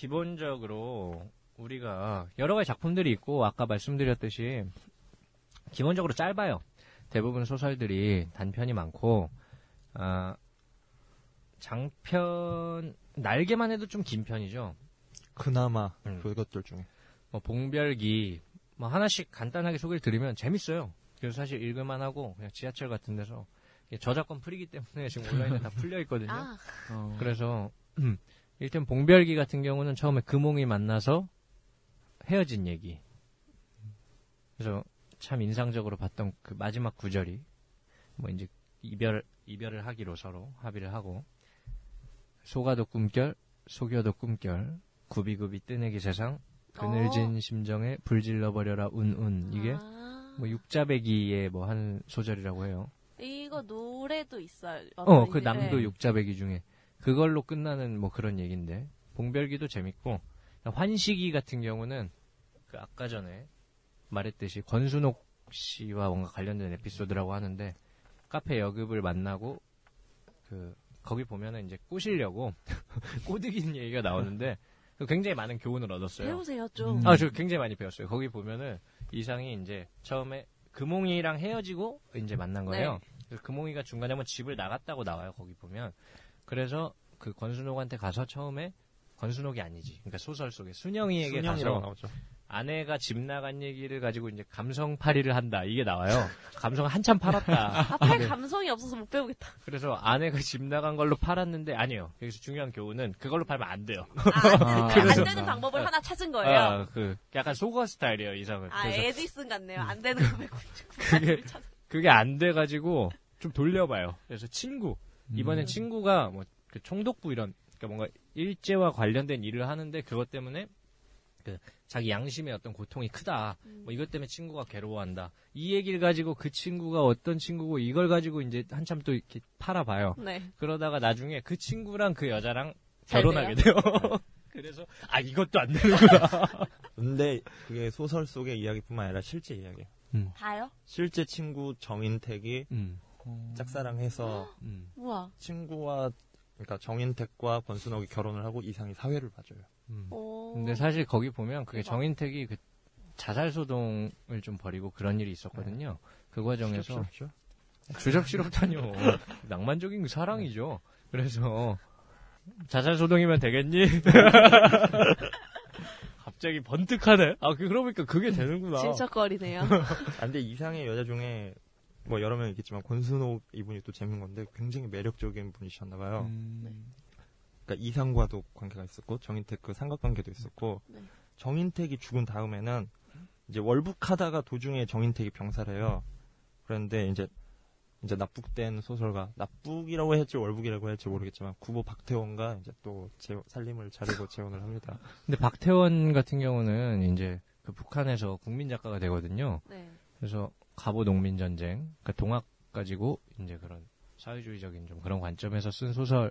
기본적으로 우리가 여러 가지 작품들이 있고 아까 말씀드렸듯이 기본적으로 짧아요. 대부분 소설들이 단편이 많고 아, 장편 날개만 해도 좀 긴 편이죠. 그나마 음. 그것들 중에 뭐 봉별기 뭐 하나씩 간단하게 소개를 드리면 재밌어요. 그래서 사실 읽을만 하고 그냥 지하철 같은 데서 저작권 풀이기 때문에 지금 온라인에 다 풀려 있거든요. 아, 그래서 음, 일단 봉별기 같은 경우는 처음에 금홍이 만나서 헤어진 얘기. 그래서 참 인상적으로 봤던 그 마지막 구절이 뭐 이제 이별 이별을 하기로 서로 합의를 하고 속아도 꿈결 속여도 꿈결 구비구비 뜨내기 세상 그늘진 심정에 불질러 버려라 운운 이게 아, 뭐 육자배기의 뭐 한 소절이라고 해요. 이거 노래도 있어요. 어, 그 남도 네. 육자배기 중에 그걸로 끝나는 뭐 그런 얘기인데 봉별기도 재밌고 환식이 같은 경우는 그 아까 전에 말했듯이 권순옥 씨와 뭔가 관련된 에피소드라고 하는데 카페 여급을 만나고 그 거기 보면은 이제 꼬시려고 꼬드기는 얘기가 나오는데 그 굉장히 많은 교훈을 얻었어요. 배우세요 좀. 음. 아, 저 굉장히 많이 배웠어요. 거기 보면은 이상이 이제 처음에 금홍이랑 헤어지고 이제 만난 거예요. 그래서 금홍이가 중간에 한번 집을 나갔다고 나와요. 거기 보면. 그래서 그 권순옥한테 가서 처음에 권순옥이 아니지. 그러니까 소설 속에 순영이에게 순영이라고 가서 나오죠. 아내가 집 나간 얘기를 가지고 이제 감성팔이를 한다. 이게 나와요. 감성을 한참 팔았다. 앞에 네. 감성이 없어서 못 배우겠다. 그래서 아내가 집 나간 걸로 팔았는데 아니에요. 여기서 중요한 교훈은 그걸로 팔면 안 돼요. 아, 안, 그래서- 안 되는 방법을 하나 찾은 거예요. 아, 그 약간 속어 스타일이에요, 이상은. 아, 그래서 에디슨 같네요. 안 되는 거 말고. 그게 그게 안 돼 가지고 좀 돌려봐요. 그래서 친구 이번엔 친구가 뭐 그 총독부 이런 그러니까 뭔가 일제와 관련된 일을 하는데 그것 때문에 그 자기 양심의 어떤 고통이 크다. 뭐 이것 때문에 친구가 괴로워한다. 이 얘기를 가지고 그 친구가 어떤 친구고 이걸 가지고 이제 한참 또 이렇게 팔아봐요. 네. 그러다가 나중에 그 친구랑 그 여자랑 잘 결혼하게 돼요. 그래서 아 이것도 안 되는구나. 근데 그게 소설 속의 이야기뿐만 아니라 실제 이야기예요. 다요? 실제 친구 정인택이 음, 짝사랑해서 음, 우와. 친구와 그러니까 정인택과 권순옥이 결혼을 하고 이상이 사회를 봐줘요. 음. 오. 근데 사실 거기 보면 그게 대박. 정인택이 그 자살 소동을 좀 벌이고 그런 일이 있었거든요. 그 과정에서? 주접스럽다뇨. 낭만적인 그 사랑이죠. 그래서 자살 소동이면 되겠니? 갑자기 번뜩하네. 아, 그- 그러니까 그게 되는구나. 질척거리네요. 아, 근데 이상의 여자 중에 뭐 여러 명 있겠지만 권순옥 이분이 또 재밌는 건데 굉장히 매력적인 분이셨나 봐요. 음, 그러니까 이상과도 관계가 있었고 정인택 그 삼각관계도 있었고 네. 정인택이 죽은 다음에는 이제 월북하다가 도중에 정인택이 병살해요. 그런데 이제 이제 납북된 소설가 납북이라고 할지 월북이라고 할지 모르겠지만 구보 박태원과 이제 또 재- 살림을 차리고 재혼을 합니다. 근데 박태원 같은 경우는 이제 그 북한에서 국민 작가가 되거든요. 네. 그래서 갑오 농민 전쟁, 그러니까 동학 가지고 이제 그런 사회주의적인 좀 그런 관점에서 쓴 소설을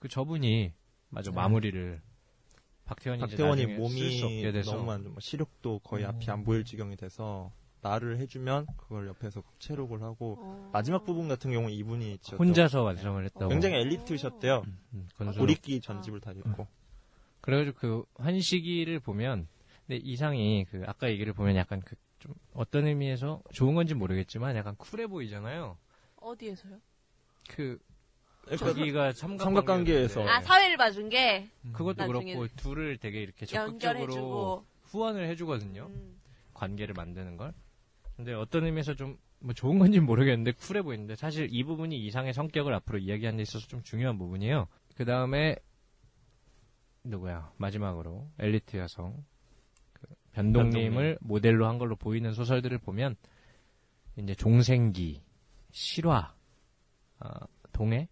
그 저분이 마저 네. 마무리를 박태원이 박태원이 나중에 쓸수 없게 몸이 돼서 너무 안 좋아. 시력도 거의 앞이 안 보일 지경이 돼서 말을 해주면 그걸 옆에서 체록을 하고 어. 마지막 부분 같은 경우는 이분이 지었죠. 혼자서 완성을 했다고. 굉장히 엘리트셨대요. 음. 우리끼 전집을 다 읽고. 그래가지고 그 환시기를 보면 근데 이상이 그 아까 얘기를 보면 약간 그 좀 어떤 의미에서 좋은 건지 모르겠지만 약간 쿨해 보이잖아요. 어디에서요? 그 저기가 삼각관계에서. 아, 사회를 봐준 게 그것도 나중에 그렇고 둘을 되게 이렇게 적극적으로 연결해주고. 후원을 해주거든요. 음. 관계를 만드는 걸. 근데 어떤 의미에서 좀 뭐 좋은 건지는 모르겠는데 쿨해 보이는데 사실 이 부분이 이상의 성격을 앞으로 이야기하는 데 있어서 좀 중요한 부분이에요. 그 다음에 누구야 마지막으로 엘리트 여성 그 변동님을 모델로 한 걸로 보이는 소설들을 보면 이제 종생기, 실화, 어, 동해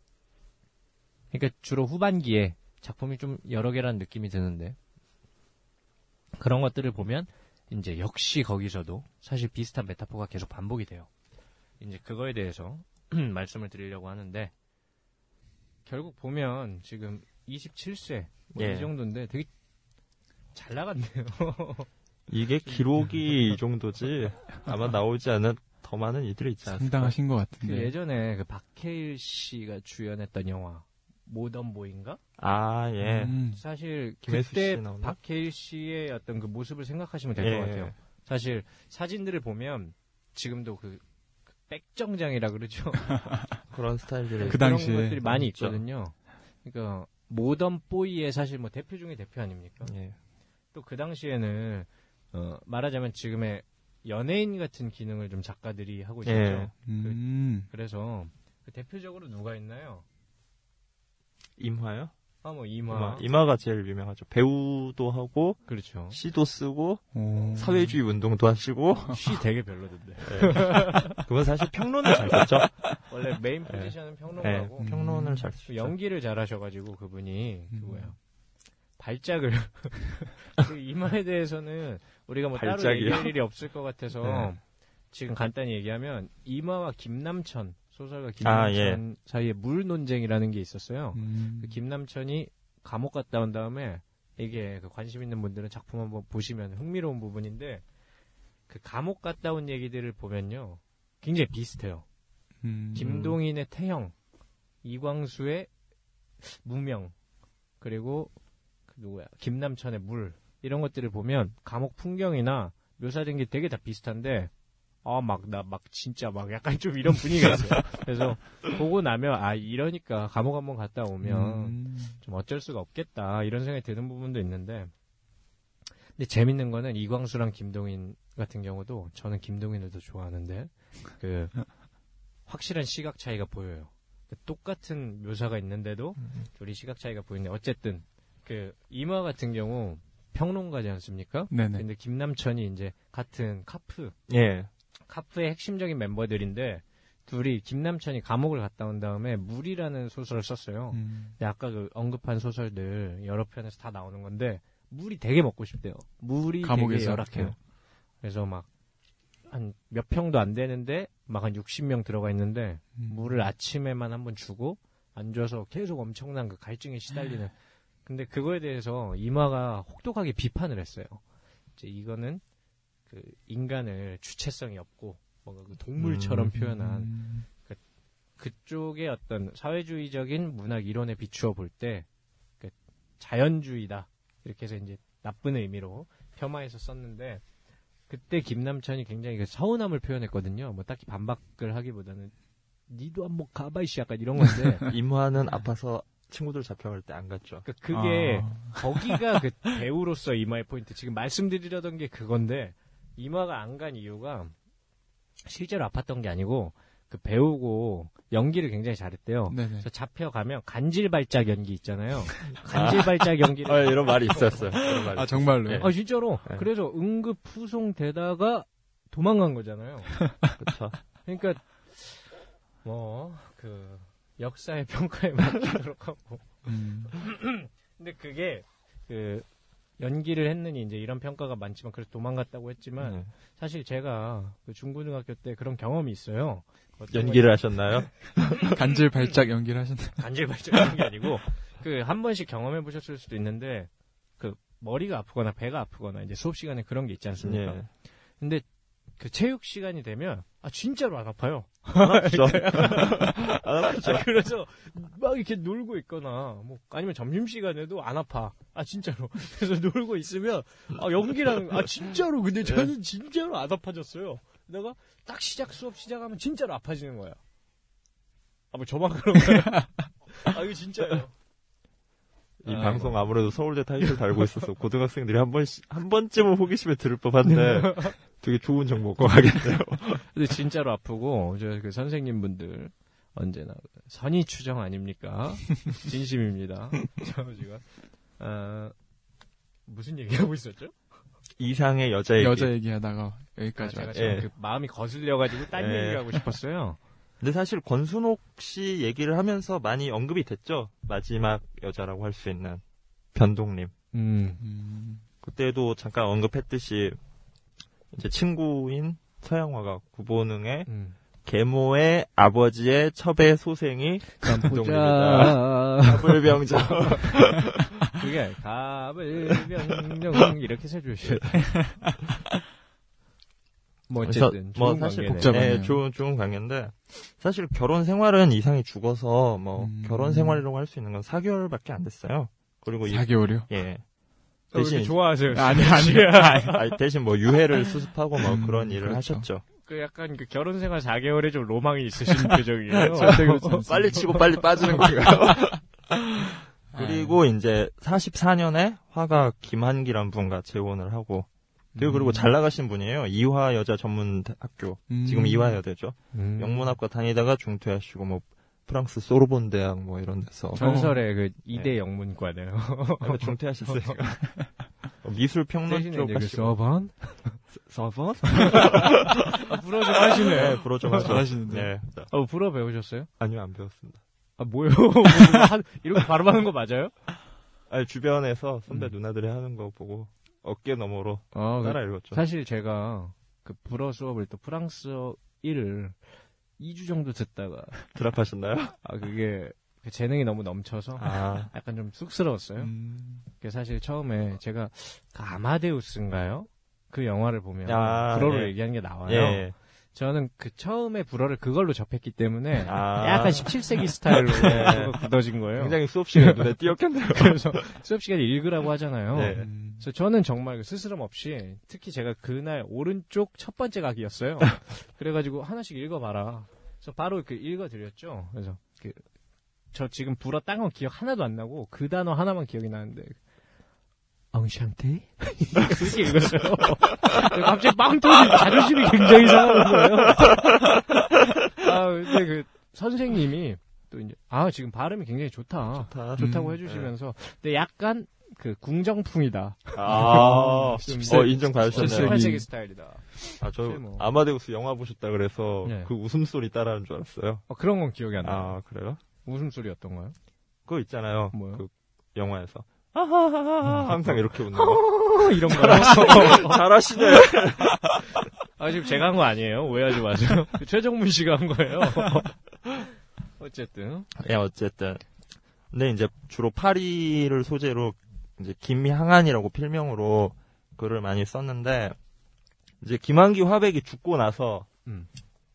그러니까 주로 후반기에 작품이 좀 여러 개라는 느낌이 드는데 그런 것들을 보면 이제 역시 거기서도 사실 비슷한 메타포가 계속 반복이 돼요. 이제 그거에 대해서 말씀을 드리려고 하는데 결국 보면 지금 27세 뭐 예. 이 정도인데 되게 잘 나갔네요. 이게 기록이 이 정도지 아마 나오지 않은 더 많은 이들이 있지 않을까. 상당하신 것그 같은데. 예전에 그 박해일 씨가 주연했던 영화 모던 보인가? 아 예. 음. 사실 김혜수 그때? 박해일 씨의 어떤 그 모습을 생각하시면 될것 예. 같아요. 사실 사진들을 보면 지금도 그, 그 백정장이라 그러죠. 그런 스타일들이 그 그런 당시에 것들이 많이 있죠. 있거든요. 그러니까 모던 보이의 사실 뭐 대표 중에 대표 아닙니까? 예. 또 그 당시에는 어, 말하자면 지금의 연예인 같은 기능을 좀 작가들이 하고 있었죠. 예. 음. 그 래서 그 대표적으로 누가 있나요? 임화요? 아 뭐 임화. 이마 임화 가 제일 유명하죠. 배우도 하고 그렇죠. 시도 쓰고 오. 사회주의 운동도 하시고 시 되게 별로던데. 그건 사실 평론을 잘 썼죠. 원래 메인 포지션은 네. 평론가고 음. 평론을 잘또 쓰죠. 연기를 잘 하셔가지고 그분이 음. 누구야? 발작을 그 이마에 대해서는 우리가 뭐 따로 발작이요? 얘기할 일이 없을 것 같아서 네. 지금 간단히 얘기하면 이마와 김남천 소설가 아, 김남천 예. 사이에 물 논쟁이라는 게 있었어요. 음. 그 김남천이 감옥 갔다 온 다음에 이게 그 관심 있는 분들은 작품 한번 보시면 흥미로운 부분인데 그 감옥 갔다 온 얘기들을 보면요 굉장히 비슷해요. 음. 김동인의 태형, 이광수의 무명, 그리고 그 누구야 김남천의 물 이런 것들을 보면 감옥 풍경이나 묘사된 게 되게 다 비슷한데 아 막나막 진짜 막 약간 좀 이런 분위기가 있어요. 그래서 보고 나면 아 이러니까 감옥 한번 갔다 오면 음. 좀 어쩔 수가 없겠다 이런 생각이 드는 부분도 있는데 근데 재밌는 거는 이광수랑 김동인 같은 경우도 저는 김동인을 더 좋아하는데 그 확실한 시각 차이가 보여요. 그 똑같은 묘사가 있는데도 둘이 시각 차이가 보이는데 어쨌든 그 이마 같은 경우 평론가지 않습니까? 네네. 근데 김남천이 이제 같은 카프 예. 카프의 핵심적인 멤버들인데 둘이 김남천이 감옥을 갔다 온 다음에 물이라는 소설을 썼어요. 음. 근데 아까 그 언급한 소설들 여러 편에서 다 나오는 건데 물이 되게 먹고 싶대요. 물이 되게 감옥에서? 열악해요. 네. 그래서 막 한 몇 평도 안 되는데 막 한 60명 들어가 있는데 음. 물을 아침에만 한 번 주고 안 줘서 계속 엄청난 그 갈증에 시달리는. 근데 그거에 대해서 이마가 혹독하게 비판을 했어요. 이제 이거는 그 인간을 주체성이 없고 뭔가 그 동물처럼 음. 표현한 음. 그쪽의 어떤 사회주의적인 문학 이론에 비추어 볼 때 그 자연주의다 이렇게 해서 이제 나쁜 의미로 폄하해서 썼는데 그때 김남천이 굉장히 그 서운함을 표현했거든요. 뭐 딱히 반박을 하기보다는 니도 한번 가봐 이씨 약간 이런 건데 임화는 아파서 친구들 잡혀갈 때 안 갔죠. 그러니까 그게 아. 거기가 그 배우로서 이마의 포인트. 지금 말씀드리려던 게 그건데 이마가 안 간 이유가 실제로 아팠던 게 아니고 그 배우고 연기를 굉장히 잘했대요. 네네. 그래서 잡혀가면 간질발작 연기 있잖아요. 간질발작 연기를 아, 이런 말이 있었어요. 이런 말이 아 정말로요? 예. 아 진짜로. 네. 그래서 응급 후송되다가 도망간 거잖아요. 그렇죠. 그러니까 뭐 그 역사의 평가에 맡기도록 하고. 음. 근데 그게 그 연기를 했느니 이제 이런 평가가 많지만 그래서 도망갔다고 했지만 네. 사실 제가 그 중고등학교 때 그런 경험이 있어요. 연기를 하셨나요? 간질 발작 연기를 하셨나? 간질 발작하는 게 아니고 그 한 번씩 경험해 보셨을 수도 있는데 그 머리가 아프거나 배가 아프거나 이제 수업 시간에 그런 게 있지 않습니까? 예. 근데 그 체육 시간이 되면 아 진짜로 안 아파요. 그렇죠. 안 아프죠. 아, 그래서 막 이렇게 놀고 있거나 뭐 아니면 점심 시간에도 안 아파. 아 진짜로. 그래서 놀고 있으면 아 연기랑 아 진짜로 근데 저는 진짜로 안 아파졌어요. 내가 딱 시작 수업 시작하면 진짜로 아파지는 거야. 아 뭐 저만 그런 거야? 아 이거 진짜예요. 이 아, 방송 아무래도 서울대 타이틀 달고 있어서 고등학생들이 한 번씩 한 번쯤은 호기심에 들을 법한데 되게 좋은 정보 얻고 가겠네요. 근데 진짜로 아프고 저그 선생님 분들 언제나 선의 추정 아닙니까? 진심입니다. 저 지금 아, 무슨 얘기하고 있었죠? 이상의 여자 얘기. 여자 얘기하다가 아, 여기까지 제가 왔죠. 지금 예. 그 마음이 거슬려가지고 딴 예. 얘기를 하고 싶었어요. 근데 사실 권순옥 씨 얘기를 하면서 많이 언급이 됐죠. 마지막 여자라고 할 수 있는 변동님. 음. 음, 그때도 잠깐 언급했듯이 이제 친구인 서양화가 구보능의 음. 계모의 아버지의 첩의 소생이 보자. 가불병정. 그게 가불병정 이렇게 해주셔야 돼. 뭐 어쨌든 뭐 좋은 사실. 복잡하네요. 네, 좋은 좋은 관계인데 사실 결혼 생활은 이상이 죽어서 뭐 음. 결혼 생활이라고 할 수 있는 건 4개월밖에 안 됐어요. 그리고 이 4개월이요? 예. 어, 대신 좋아하세요. 아니, 아니. 아니, 대신 뭐 유해를 수습하고 뭐 음, 그런 일을 그렇죠. 하셨죠. 그 약간 그 결혼 생활 4개월에 좀 로망이 있으신 표정이에요. 빨리 치고 빨리 빠지는 건가요? 그리고 이제 44년에 화가 김한기란 분과 재혼을 하고 그리고 그리고 잘 나가신 분이에요. 이화 여자 전문 학교 음. 지금 이화 여대죠. 음. 영문학과 다니다가 중퇴하시고 뭐 프랑스 소르본 대학 뭐 이런 데서 전설의 그 이대 네. 영문과네요. 어, 중퇴하셨으니까 어, 미술 평론 쪽그 하시고 서번 서번 아, 불어 좀 하시네. 네, 불어 좀 하죠. 잘하시는데. 네. 어, 불어 배우셨어요? 아니요 안 배웠습니다. 아, 뭐요? 한- 이렇게 발음하는 거 맞아요? 아니 주변에서 선배 음. 누나들이 하는 거 보고 어깨 너머로 아, 따라 읽었죠. 사실 제가 그 불어 수업을 또 프랑스어 1을 2주 정도 듣다가 드랍하셨나요? 아 그게 그 재능이 너무 넘쳐서 아 약간 좀 쑥스러웠어요. 음. 사실 처음에 제가 그 아마데우스인가요? 그 영화를 보면 아, 불어로 예. 얘기하는 게 나와요. 예. 저는 그 처음에 불어를 그걸로 접했기 때문에 아. 약간 17세기 스타일로 그거 굳어진 거예요. 굉장히 수업 시간에 눈에 띄었겠네요. 그래서 수업 시간에 읽으라고 하잖아요. 네. 음. 그래서 저는 정말 그 스스럼 없이 특히 제가 그날 오른쪽 첫 번째 각이었어요. 그래가지고 하나씩 읽어봐라. 그래서 바로 그 읽어드렸죠. 그래서 그 저 지금 불어 딴 건 기억 하나도 안 나고 그 단어 하나만 기억이 나는데 엉샹테 그렇게 읽었어요. 갑자기 빵 터지고 자존심이 굉장히 상하는 거예요. 아 근데 그 선생님이 또 이제 아 지금 발음이 굉장히 좋다. 좋다. 좋다고 음, 해주시면서 근데 약간 그 궁정풍이다. 아, 좀 어, 인정받으셨네요. 18세기 스타일이다. 아, 저 뭐. 아마데우스 영화 보셨다 그래서 네. 그 웃음소리 따라하는 줄 알았어요. 어, 그런 건 기억이 안 나. 요 아, 그래요? 웃음소리였던가요? 그거 있잖아요. 뭐요? 그 영화에서. 하하하하 항상 이렇게 웃는 거. 어, 이런 거요? 잘하시네. 아, 지금 제가 한 거 아니에요. 오해하지 마세요. 그 최정문 씨가 한 거예요. 어쨌든. 예, 어쨌든. 근데 이제 주로 파리를 소재로 이제 김향안이라고 필명으로 글을 많이 썼는데 이제 김한기 화백이 죽고 나서 음.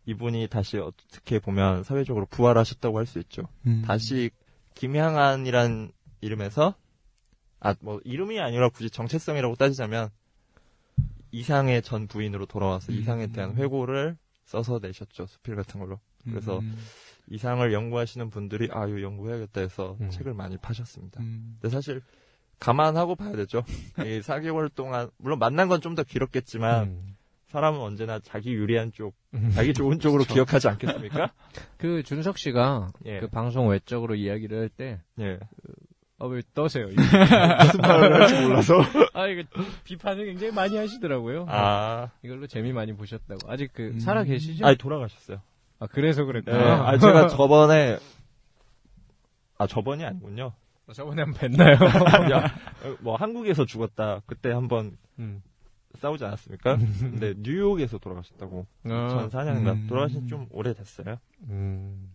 이분이 다시 어떻게 보면 사회적으로 부활하셨다고 할 수 있죠. 음. 다시 김향안이란 이름에서 아 뭐 이름이 아니라 굳이 정체성이라고 따지자면 이상의 전 부인으로 돌아와서 음. 이상에 대한 회고를 써서 내셨죠 수필 같은 걸로 그래서 음. 이상을 연구하시는 분들이 아 이거 연구해야겠다 해서 음. 책을 많이 파셨습니다. 음. 근데 사실 감안하고 봐야 되죠. 이 4개월 동안 물론 만난 건 좀 더 길었겠지만 음. 사람은 언제나 자기 유리한 쪽, 음. 자기 좋은 쪽으로 기억하지 않겠습니까? 그 준석 씨가 예. 그 방송 외적으로 이야기를 할 때, 예. 아, 왜 떠세요? 무슨 말을 할지 몰라서. 아, 이거 비판을 굉장히 많이 하시더라고요. 아, 이걸로 재미 많이 보셨다고. 아직 그, 음. 살아 계시죠? 아니 돌아가셨어요. 아, 그래서 네. 그랬구나. 아, 제가 저번에 아 저번이 아니군요. 저번에 한 번 뵀나요? 야, 뭐 한국에서 죽었다. 그때 한 번 음. 싸우지 않았습니까? 근데 뉴욕에서 돌아가셨다고. 어. 2004년인가 음. 돌아가신 지 좀 오래됐어요. 음.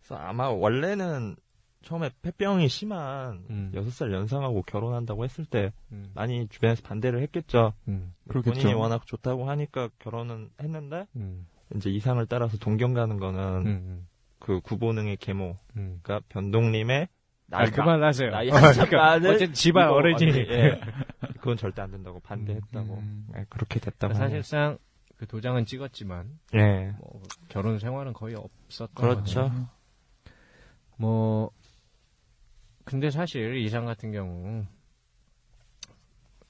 그래서 아마 원래는 처음에 폐병이 심한 음. 6살 연상하고 결혼한다고 했을 때 음. 많이 주변에서 반대를 했겠죠. 음. 본인이 워낙 좋다고 하니까 결혼은 했는데 음. 이제 이상을 따라서 동경 가는 거는 음. 그 구보능의 계모, 음. 그러니까 변동님의 아, 그만하세요. 나이 어, 한참 그러니까 많은 어쨌든 집안 어른이. 예. 그건 절대 안 된다고 반대했다고. 음. 예, 그렇게 됐다고. 사실상 그 도장은 찍었지만. 예. 뭐 결혼 생활은 거의 없었던 그렇죠. 거죠. 뭐 근데 사실 이상 같은 경우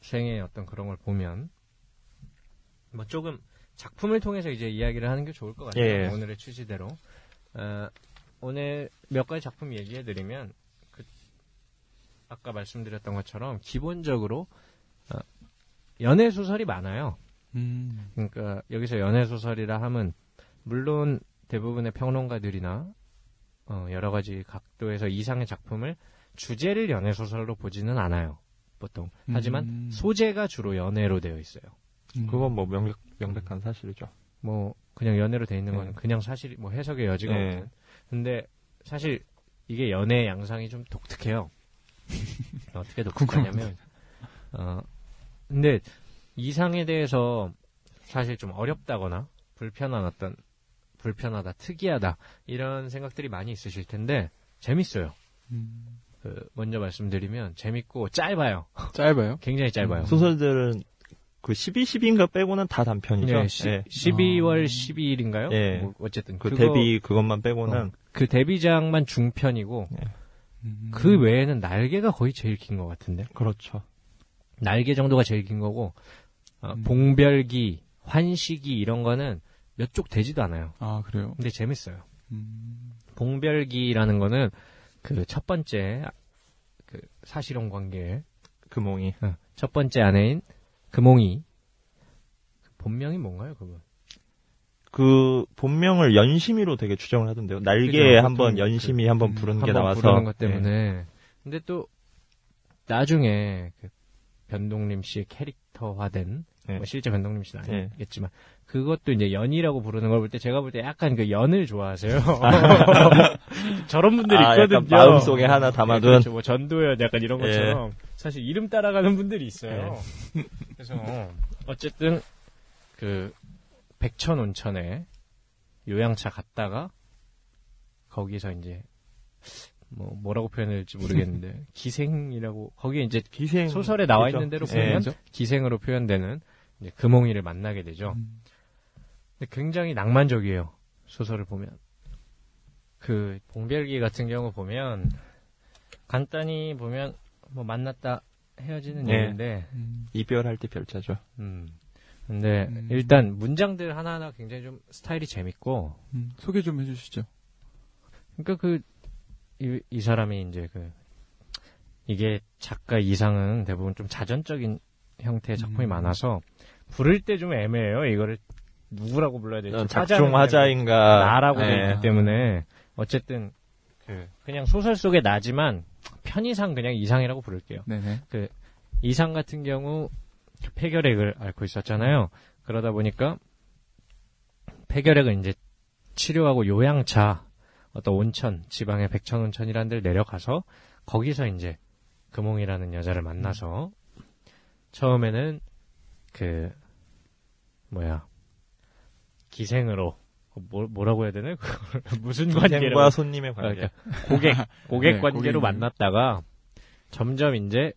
생의 어떤 그런 걸 보면 뭐 조금 작품을 통해서 이제 이야기를 하는 게 좋을 것 같아요. 예. 오늘의 취지대로. 어, 오늘 몇 가지 작품 얘기해드리면 그 아까 말씀드렸던 것처럼 기본적으로 어, 연애 소설이 많아요. 음. 그러니까 여기서 연애 소설이라 함은 물론 대부분의 평론가들이나 어, 여러 가지 각도에서 이상의 작품을 주제를 연애 소설로 보지는 않아요. 보통. 하지만 음. 소재가 주로 연애로 되어 있어요. 음. 그건 뭐 명백, 명백한 사실이죠. 뭐 그냥 연애로 되어 있는 건 네. 그냥 사실 뭐 해석의 여지가 네. 없는. 근데 사실 이게 연애 양상이 좀 독특해요. 어떻게 독특하냐면 어 근데 이상에 대해서 사실 좀 어렵다거나 불편한 어떤 불편하다, 특이하다 이런 생각들이 많이 있으실 텐데 재밌어요. 음. 그 먼저 말씀드리면 재밌고 짧아요. 짧아요? 굉장히 짧아요. 소설들은 그 12, 10인가 빼고는 다 단편이죠. 네, 시, 예. 12월 아. 12일인가요? 예. 뭐 어쨌든 그 그거- 데뷔 그것만 빼고는 어, 그 데뷔작만 중편이고 음. 그 외에는 날개가 거의 제일 긴 것 같은데 그렇죠. 날개 정도가 제일 긴 거고 어, 음. 봉별기, 환식이 이런 거는 몇 쪽 되지도 않아요. 아, 그래요? 근데 재밌어요. 음. 봉별기라는 거는 그 첫 번째 그 사실혼 관계 금홍이. 어, 첫 번째 아내인 금홍이 그 본명이 뭔가요, 그분? 그 본명을 연심이로 되게 추정을 하던데요. 날개에 그죠, 한번 연심이 한번 음, 부른 게 한번 나와서 부르는 것 예. 때문에. 근데 또 나중에 그 변동림 씨의 캐릭터화된 네. 뭐 실제 변동림 씨는 네. 아니겠지만 그것도 이제 연이라고 부르는 걸 볼 때 제가 볼 때 약간 그 연을 좋아하세요. 저런 분들이 아, 있거든요. 마음속에 하나 네, 담아둔 그렇죠. 뭐 전도연 약간 이런 예. 것처럼 사실 이름 따라가는 분들이 있어요. 그래서 어쨌든 그 백천 온천에 요양차 갔다가 거기서 이제 뭐 뭐라고 표현해야 될지 모르겠는데 기생이라고 거기에 이제 기생 소설에 나와? 있는 대로 예. 보면 기생으로 표현되는 이제 금홍이를 만나게 되죠. 음. 굉장히 낭만적이에요. 소설을 보면. 그 봉별기 같은 경우 보면 간단히 보면 뭐 만났다 헤어지는 네. 얘기인데 음. 이별할 때 별자죠. 음. 근데 음. 일단 문장들 하나하나 굉장히 좀 스타일이 재밌고 음. 소개 좀 해주시죠. 그러니까 그 이, 이 사람이 이제 그 이게 작가 이상은 대부분 좀 자전적인 형태의 작품이 음. 많아서 부를 때 좀 애매해요. 이거를 누구라고 불러야 될지. 작중 화자인가 나라고 돼 예. 있기 때문에 어쨌든 그 그냥 소설 속의 나지만 편의상 그냥 이상이라고 부를게요. 네네. 이상 같은 경우 그 폐결핵을 앓고 있었잖아요. 그러다 보니까 폐결핵을 이제 치료하고 요양차 어떤 온천 지방의 백천 온천이라는 데를 내려가서 거기서 이제 금홍이라는 여자를 만나서 처음에는 그 뭐야 기생으로 뭐, 뭐라고 해야 되나 그걸 무슨 관계로 기생과 손님의 관계. 그러니까 고객 고객 네, 관계로 고객님. 만났다가 점점 이제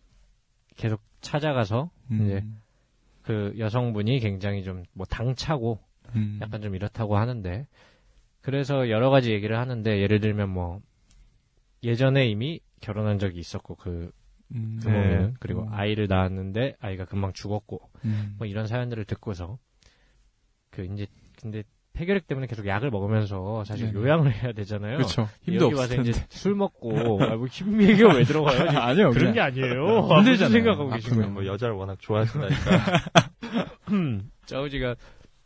계속 찾아가서 음. 이제 그 여성분이 굉장히 좀 뭐 당차고 음. 약간 좀 이렇다고 하는데 그래서 여러 가지 얘기를 하는데 예를 들면 뭐 예전에 이미 결혼한 적이 있었고 그 음. 금홍이는 네. 그리고 음. 아이를 낳았는데 아이가 금방 죽었고 음. 뭐 이런 사연들을 듣고서 그 이제 근데 폐결핵 때문에 계속 약을 먹으면서 사실 네네. 요양을 해야 되잖아요. 그렇죠. 힘도 여기 와서 텐데. 이제 술 먹고 아, 뭐 힘 얘기가 왜 들어가요? 지금 아니요. 그런 그냥 게 아니에요. 힘들잖아요. 무슨 생각하고 거예요? 뭐 여자를 워낙 좋아하신다니까. 음, 짜우지가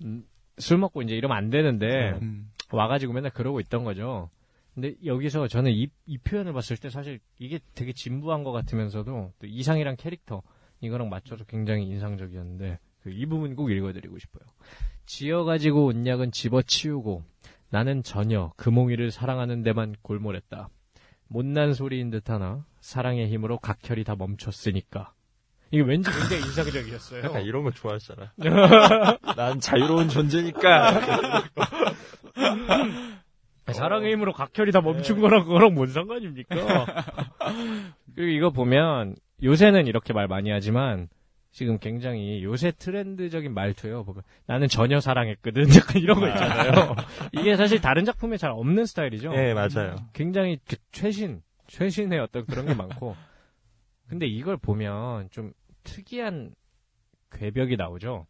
음, 술 먹고 이제 이러면 안 되는데 음. 와가지고 맨날 그러고 있던 거죠. 근데 여기서 저는 이, 이 표현을 봤을 때 사실 이게 되게 진부한 것 같으면서도 또 이상이란 캐릭터 이거랑 맞춰서 굉장히 인상적이었는데 그 이 부분 꼭 읽어드리고 싶어요. 지어가지고 온 약은 집어치우고 나는 전혀 금홍이를 사랑하는 데만 골몰했다. 못난 소리인 듯하나 사랑의 힘으로 각혈이 다 멈췄으니까. 이게 왠지 굉장히 인상적이었어요. 약간 이런 거 좋아하시잖아. 난 자유로운 존재니까. 사랑의 힘으로 각혈이 다 멈춘 거랑 그거랑 뭔 상관입니까? 그리고 이거 보면 요새는 이렇게 말 많이 하지만 지금 굉장히 요새 트렌드적인 말투예요. 보면 나는 전혀 사랑했거든. 약간 이런 거 있잖아요. 이게 사실 다른 작품에 잘 없는 스타일이죠. 네, 맞아요. 굉장히 그 최신 최신의 어떤 그런 게 많고. 근데 이걸 보면 좀 특이한 궤벽이 나오죠.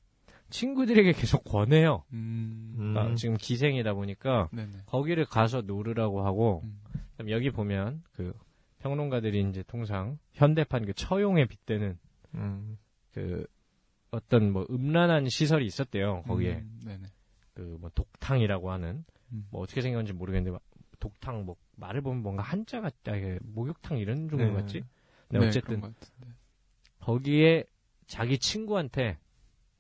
친구들에게 계속 권해요. 음. 음. 아, 지금 기생이다 보니까 네네. 거기를 가서 놀으라고 하고 음. 여기 보면 그 평론가들이 이제 통상 현대판 그 처용에 빗대는 음. 그 어떤 뭐 음란한 시설이 있었대요 거기에 음, 네네. 그뭐 독탕이라고 하는 음. 뭐 어떻게 생겼는지 모르겠는데 막 독탕 뭐 말을 보면 뭔가 한자 같다 이게 목욕탕 이런 종류 네. 같지 네, 네, 어쨌든. 거기에 자기 친구한테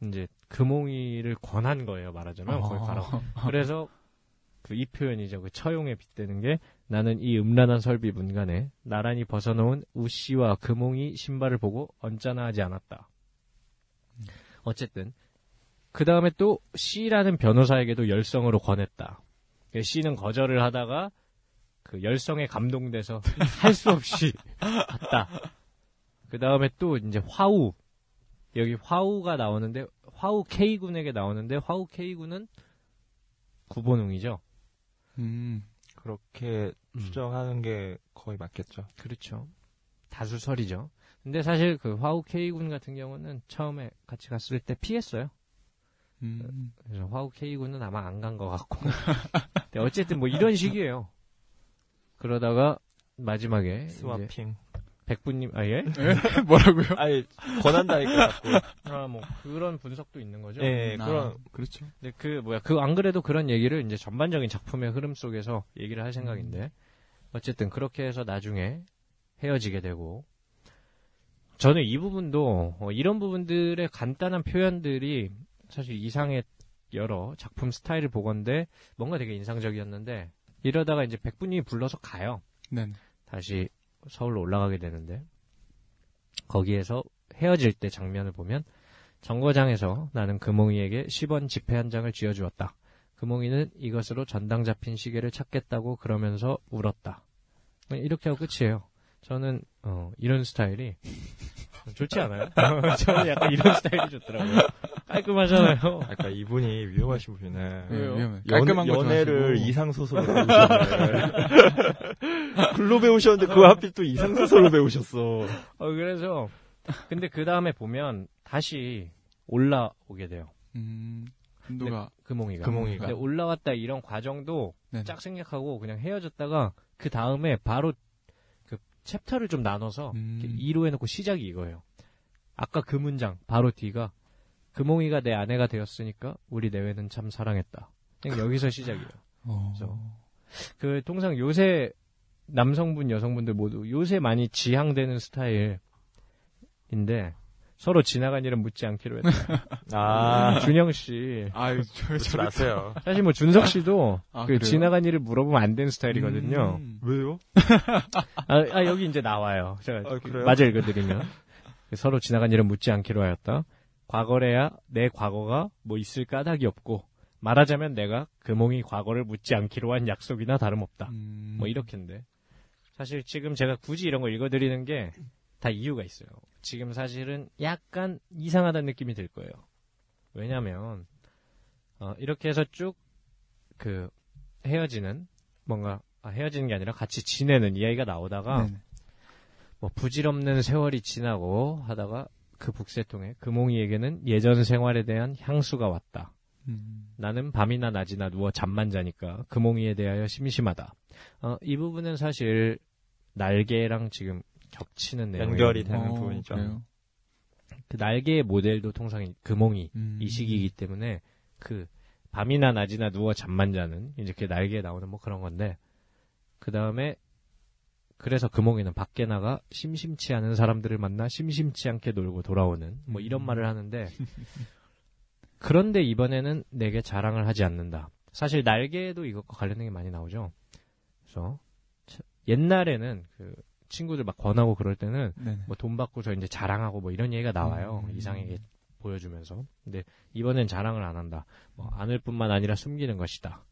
이제 금홍이를 권한 거예요 말하자면 거기 아. 가라고 그래서 그 이 표현이죠. 그 처용에 빗대는 게 나는 이 음란한 설비 문간에 나란히 벗어놓은 우씨와 금홍이 신발을 보고 언짢아 하지 않았다. 어쨌든 그 다음에 또 C라는 변호사에게도 열성으로 권했다. 그 C는 거절을 하다가 그 열성에 감동돼서 할 수 없이 갔다. 그 다음에 또 이제 화우 여기 화우가 나오는데 화우 K군에게 나오는데 화우 K군은 구본웅이죠. 음. 그렇게 음. 추정하는 게 거의 맞겠죠. 그렇죠. 다수설이죠. 근데 사실 그 화우 K군 같은 경우는 처음에 같이 갔을 때 피했어요. 음. 그래서 화우 K군은 아마 안 간 것 같고. 근데 어쨌든 뭐 이런 식이에요. 그러다가 마지막에 스와핑. 백부님 아 예 뭐라고요? 아니 권한다니까 자꾸. 아뭐 그런 분석도 있는 거죠. 예, 아, 그런 그렇죠. 근데 그 뭐야 그 안 그래도 그런 얘기를 이제 전반적인 작품의 흐름 속에서 얘기를 할 생각인데 어쨌든 그렇게 해서 나중에 헤어지게 되고 저는 이 부분도 어, 이런 부분들의 간단한 표현들이 사실 이상의 여러 작품 스타일을 보건데 뭔가 되게 인상적이었는데 이러다가 이제 백분이 불러서 가요. 네네. 다시 서울로 올라가게 되는데 거기에서 헤어질 때 장면을 보면 정거장에서 나는 금홍이에게 10원 지폐 한 장을 쥐어주었다. 금홍이는 이것으로 전당 잡힌 시계를 찾겠다고 그러면서 울었다. 이렇게 하고 끝이에요. 저는 어, 이런 스타일이 좋지 않아요? 저는 약간 이런 스타일이 좋더라고요. 깔끔하잖아요. 아까 이분이 위험하신 분이네. 네, 왜요? 위험해. 연, 깔끔한 거 연애를 좋아하시고. 이상 소설로 배우셨네. 글로 배우셨는데 그 하필 또 이상 소설로 배우셨어. 어, 그래서 근데 그 다음에 보면 다시 올라오게 돼요. 음. 누가 금홍이가. 금홍이가. 근데 올라왔다 이런 과정도 네. 짝 생략하고 그냥 헤어졌다가 그 다음에 바로 그 챕터를 좀 나눠서 음. 이렇게 2로 해놓고 시작이 이거예요. 아까 그 문장 바로 뒤가 금홍이가 내 아내가 되었으니까 우리 내외는 참 사랑했다. 그냥 여기서 시작이에요. 어. 그래서 그 통상 요새 남성분 여성분들 모두 요새 많이 지향되는 스타일인데 서로 지나간 일은 묻지 않기로 했다. 아, 준영 씨 아유, 저, 그러지 저, 마세요. 사실 뭐 준석 씨도 아, 그? 지나간 일을 물어보면 안 되는 스타일이거든요. 음. 왜요? 아, 아, 여기 이제 나와요. 제가 아, 그래요? 맞아 읽어드리면 서로 지나간 일은 묻지 않기로 하였다. 과거래야 내 과거가 뭐 있을 까닭이 없고 말하자면 내가 금홍이 과거를 묻지 않기로 한 약속이나 다름없다. 음. 뭐 이렇게인데 사실 지금 제가 굳이 이런 거 읽어드리는 게 다 이유가 있어요. 지금 사실은 약간 이상하다는 느낌이 들 거예요. 왜냐면 어, 이렇게 해서 쭉 그 헤어지는 뭔가 아, 헤어지는 게 아니라 같이 지내는 이야기가 나오다가 네네. 뭐 부질없는 세월이 지나고 하다가 그 북새통에 금홍이에게는 예전 생활에 대한 향수가 왔다. 음. 나는 밤이나 낮이나 누워 잠만 자니까 금홍이에 대하여 심심하다. 어, 이 부분은 사실 날개랑 지금 겹치는 내용이에요. 연결이 되는 어, 부분이죠. 그래요? 그 날개의 모델도 통상 금홍이 음. 이 시기이기 때문에 그 밤이나 낮이나 누워 잠만 자는 이제 그 날개에 나오는 뭐 그런 건데 그 다음에 그래서 금홍이는 밖에 나가 심심치 않은 사람들을 만나 심심치 않게 놀고 돌아오는 뭐 이런 음. 말을 하는데 그런데 이번에는 내게 자랑을 하지 않는다. 사실 날개에도 이것과 관련된 게 많이 나오죠. 그래서 차- 옛날에는 그 친구들 막 권하고 그럴 때는. 뭐 돈 받고서 이제 자랑하고 뭐 이런 얘기가 나와요. 음. 이상하게 보여주면서. 근데 이번엔 자랑을 안 한다. 뭐 안을 뿐만 아니라 숨기는 것이다.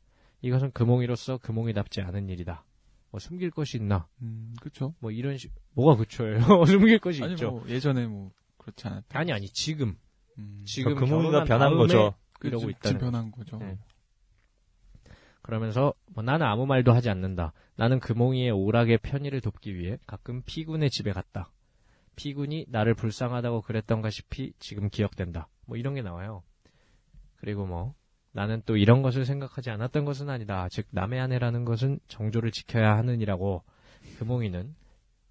이것은 금홍이로서 금홍이답지 않은 일이다. 뭐 숨길 것이 있나? 음, 그쵸. 뭐 이런 식 뭐가 그초예요? 숨길 것이 아니, 있죠. 뭐, 예전에 뭐, 그렇지 않았다. 아니 아니 지금 음. 지금 그 금홍이가 변한 거죠. 그 이러고 지- 있다는 변한 거죠. 네. 그러면서 뭐 나는 아무 말도 하지 않는다. 나는 금홍이의 오락의 편의를 돕기 위해 가끔 피군의 집에 갔다. 피군이 나를 불쌍하다고 그랬던가 싶이 지금 기억된다. 뭐 이런 게 나와요. 그리고 뭐 나는 또 이런 것을 생각하지 않았던 것은 아니다. 즉 남의 아내라는 것은 정조를 지켜야 하느니라고 금홍이는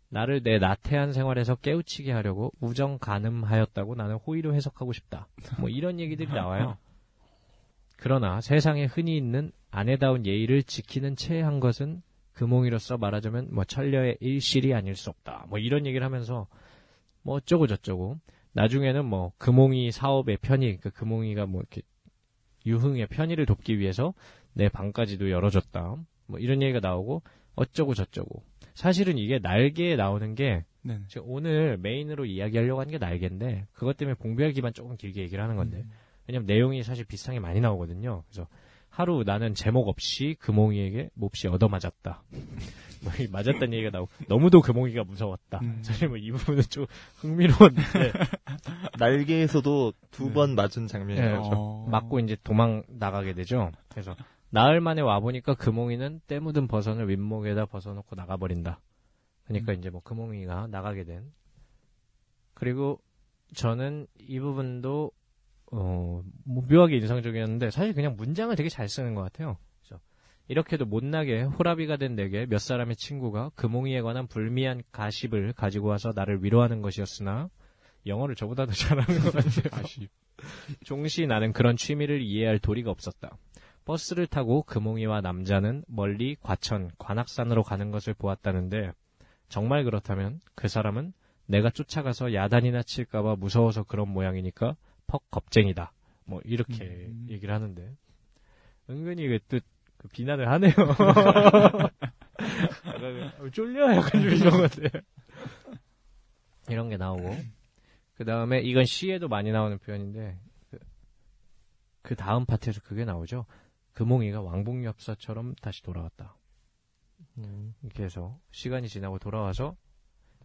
나를 내 나태한 생활에서 깨우치게 하려고 우정 가늠하였다고 나는 호의로 해석하고 싶다. 뭐 이런 얘기들이 나와요. 그러나 세상에 흔히 있는 아내다운 예의를 지키는 체한 것은 금홍이로서 말하자면 뭐 천려의 일실이 아닐 수 없다. 뭐 이런 얘기를 하면서 뭐 어쩌고 저쩌고 나중에는 뭐 금홍이 사업의 편의, 그 금홍이가 뭐 이렇게 유흥의 편의를 돕기 위해서 내 방까지도 열어줬다. 뭐 이런 얘기가 나오고 어쩌고 저쩌고. 사실은 이게 날개에 나오는 게 네네. 지금 오늘 메인으로 이야기하려고 하는 게 날개인데 그것 때문에 봉별기만 조금 길게 얘기를 하는 건데 음. 왜냐면 내용이 사실 비슷하게 많이 나오거든요. 그래서 하루 나는 제목 없이 금홍이에게 몹시 얻어맞았다. 뭐이 맞았다는 얘기가 나오고 너무도 금홍이가 무서웠다. 음. 사실 뭐 이 부분은 좀 흥미로운데 날개에서도 두 네. 번 맞은 장면이에요. 네. 어. 맞고 이제 도망 나가게 되죠. 그래서 나흘 만에 와 보니까 금홍이는 때 묻은 버선을 윗목에다 벗어놓고 나가버린다. 그러니까 음. 이제 뭐 금홍이가 나가게 된. 그리고 저는 이 부분도 어, 뭐 묘하게 인상적이었는데 사실 그냥 문장을 되게 잘 쓰는 것 같아요. 그래서 이렇게도 못나게 호라비가 된 내게 몇 사람의 친구가 금홍이에 관한 불미한 가십을 가지고 와서 나를 위로하는 것이었으나 영어를 저보다도 잘하는 것 같아요. 종시 나는 그런 취미를 이해할 도리가 없었다. 버스를 타고 금홍이와 남자는 멀리 과천, 관악산으로 가는 것을 보았다는데 정말 그렇다면 그 사람은 내가 쫓아가서 야단이나 칠까봐 무서워서 그런 모양이니까 퍽 겁쟁이다. 뭐 이렇게 음. 얘기를 하는데 은근히 그또 비난을 하네요. 약간 그 쫄려 약간 좀 이런 건데 이런 게 나오고 그 다음에 이건 시에도 많이 나오는 표현인데 그, 그 다음 파트에서 그게 나오죠. 금홍이가 왕복엽사처럼 다시 돌아왔다. 음. 이렇게 해서 시간이 지나고 돌아와서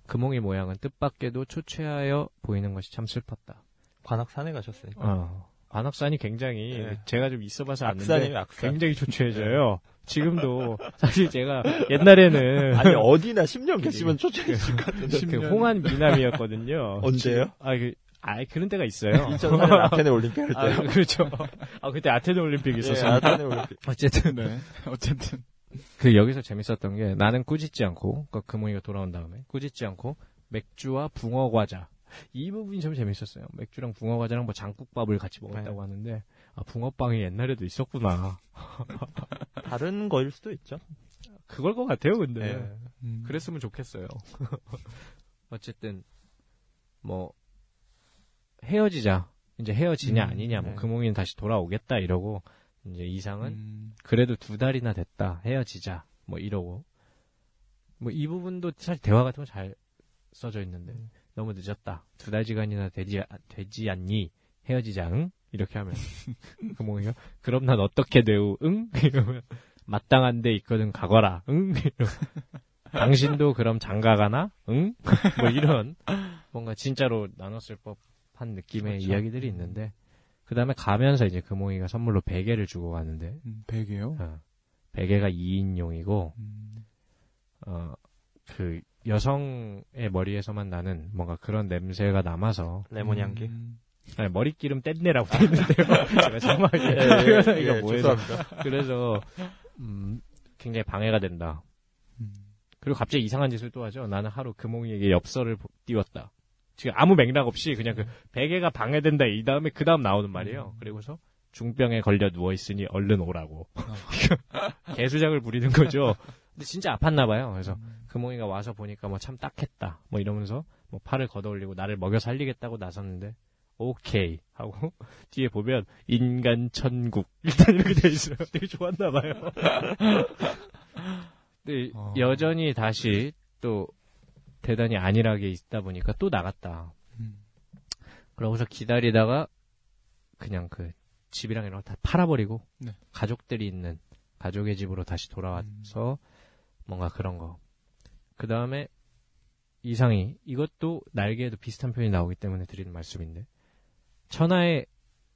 금홍이 모양은 뜻밖에도 초췌하여 보이는 것이 참 슬펐다. 관악산에 가셨으니까. 어, 관악산이 굉장히 네. 제가 좀 있어봐서 아는데 악산. 굉장히 초췌해져요. 지금도 사실 제가 옛날에는 아니 어디나 10년 계시면 초췌해질 것 같은데. 그 홍한 미남이었거든요. 언제요? 아, 그, 아, 그런 때가 있어요. 2004년 아테네 올림픽 할 아, 때요. 그렇죠. 아, 그때 아테네 올림픽 예, 있었어요. 아테네 올림픽. 어쨌든 네. 어쨌든. 그 여기서 재밌었던 게 나는 꾸짖지 않고 그 금홍이가 돌아온 다음에 꾸짖지 않고 맥주와 붕어 과자 이 부분이 좀 재밌었어요. 맥주랑 붕어 과자랑 뭐 장국밥을 같이 먹었다고 네. 하는데 아 붕어빵이 옛날에도 있었구나. 다른 거일 수도 있죠. 그걸 것 같아요, 근데. 네. 음. 그랬으면 좋겠어요. 어쨌든 뭐 헤어지자. 이제 헤어지냐 음, 아니냐 뭐 네. 금홍이는 다시 돌아오겠다 이러고 이제 이상은 음. 그래도 두 달이나 됐다. 헤어지자. 뭐 이러고. 뭐 이 부분도 사실 대화 같은 거 잘 써져 있는데 너무 늦었다. 두달 시간이나 되지 아- 되지 않니? 헤어지자. 응? 이렇게 하면 금홍이가 그럼 난 어떻게 되우? 응? 이러면 마땅한 데 있거든 가거라. 응? 이러고. 당신도 그럼 장가가나? 응? 뭐 이런 뭔가 진짜로 나눴을 법한 느낌의 그렇죠. 이야기들이 있는데 그 다음에 가면서 이제 금홍이가 선물로 베개를 주고 가는데 음, 베개요? 어, 베개가 2인용이고 음. 어, 그 여성의 머리에서만 나는 뭔가 그런 냄새가 남아서 레몬 향기. 음. 아니, 머리기름 뗐네라고 돼 있는데요. 제가 정말 예, 표현하기가 예, 뭐해서 죄송합니다. 그래서 음, 굉장히 방해가 된다. 음. 그리고 갑자기 이상한 짓을 또 하죠. 나는 하루 금홍이에게 엽서를 보- 띄웠다. 지금 아무 맥락 없이 그냥 그 베개가 방해된다 이 다음에 그 다음 나오는 말이에요. 그리고서 중병에 걸려 누워 있으니 얼른 오라고 개수작을 부리는 거죠. 근데 진짜 아팠나 봐요. 그래서 금홍이가 와서 보니까 뭐 참 딱했다. 뭐 이러면서 뭐 팔을 걷어올리고 나를 먹여 살리겠다고 나섰는데 오케이 하고 뒤에 보면 인간 천국 일단 이렇게 돼 있어요. 되게 좋았나 봐요. 근데 어. 여전히 다시 또 대단히 안일하게 있다 보니까 또 나갔다. 음. 그러고서 기다리다가 그냥 그 집이랑 이런 거 다 팔아버리고 네. 가족들이 있는 가족의 집으로 다시 돌아와서 뭔가 그런 거. 그 다음에 이상이 이것도 날개에도 비슷한 표현이 나오기 때문에 드리는 말씀인데 천하의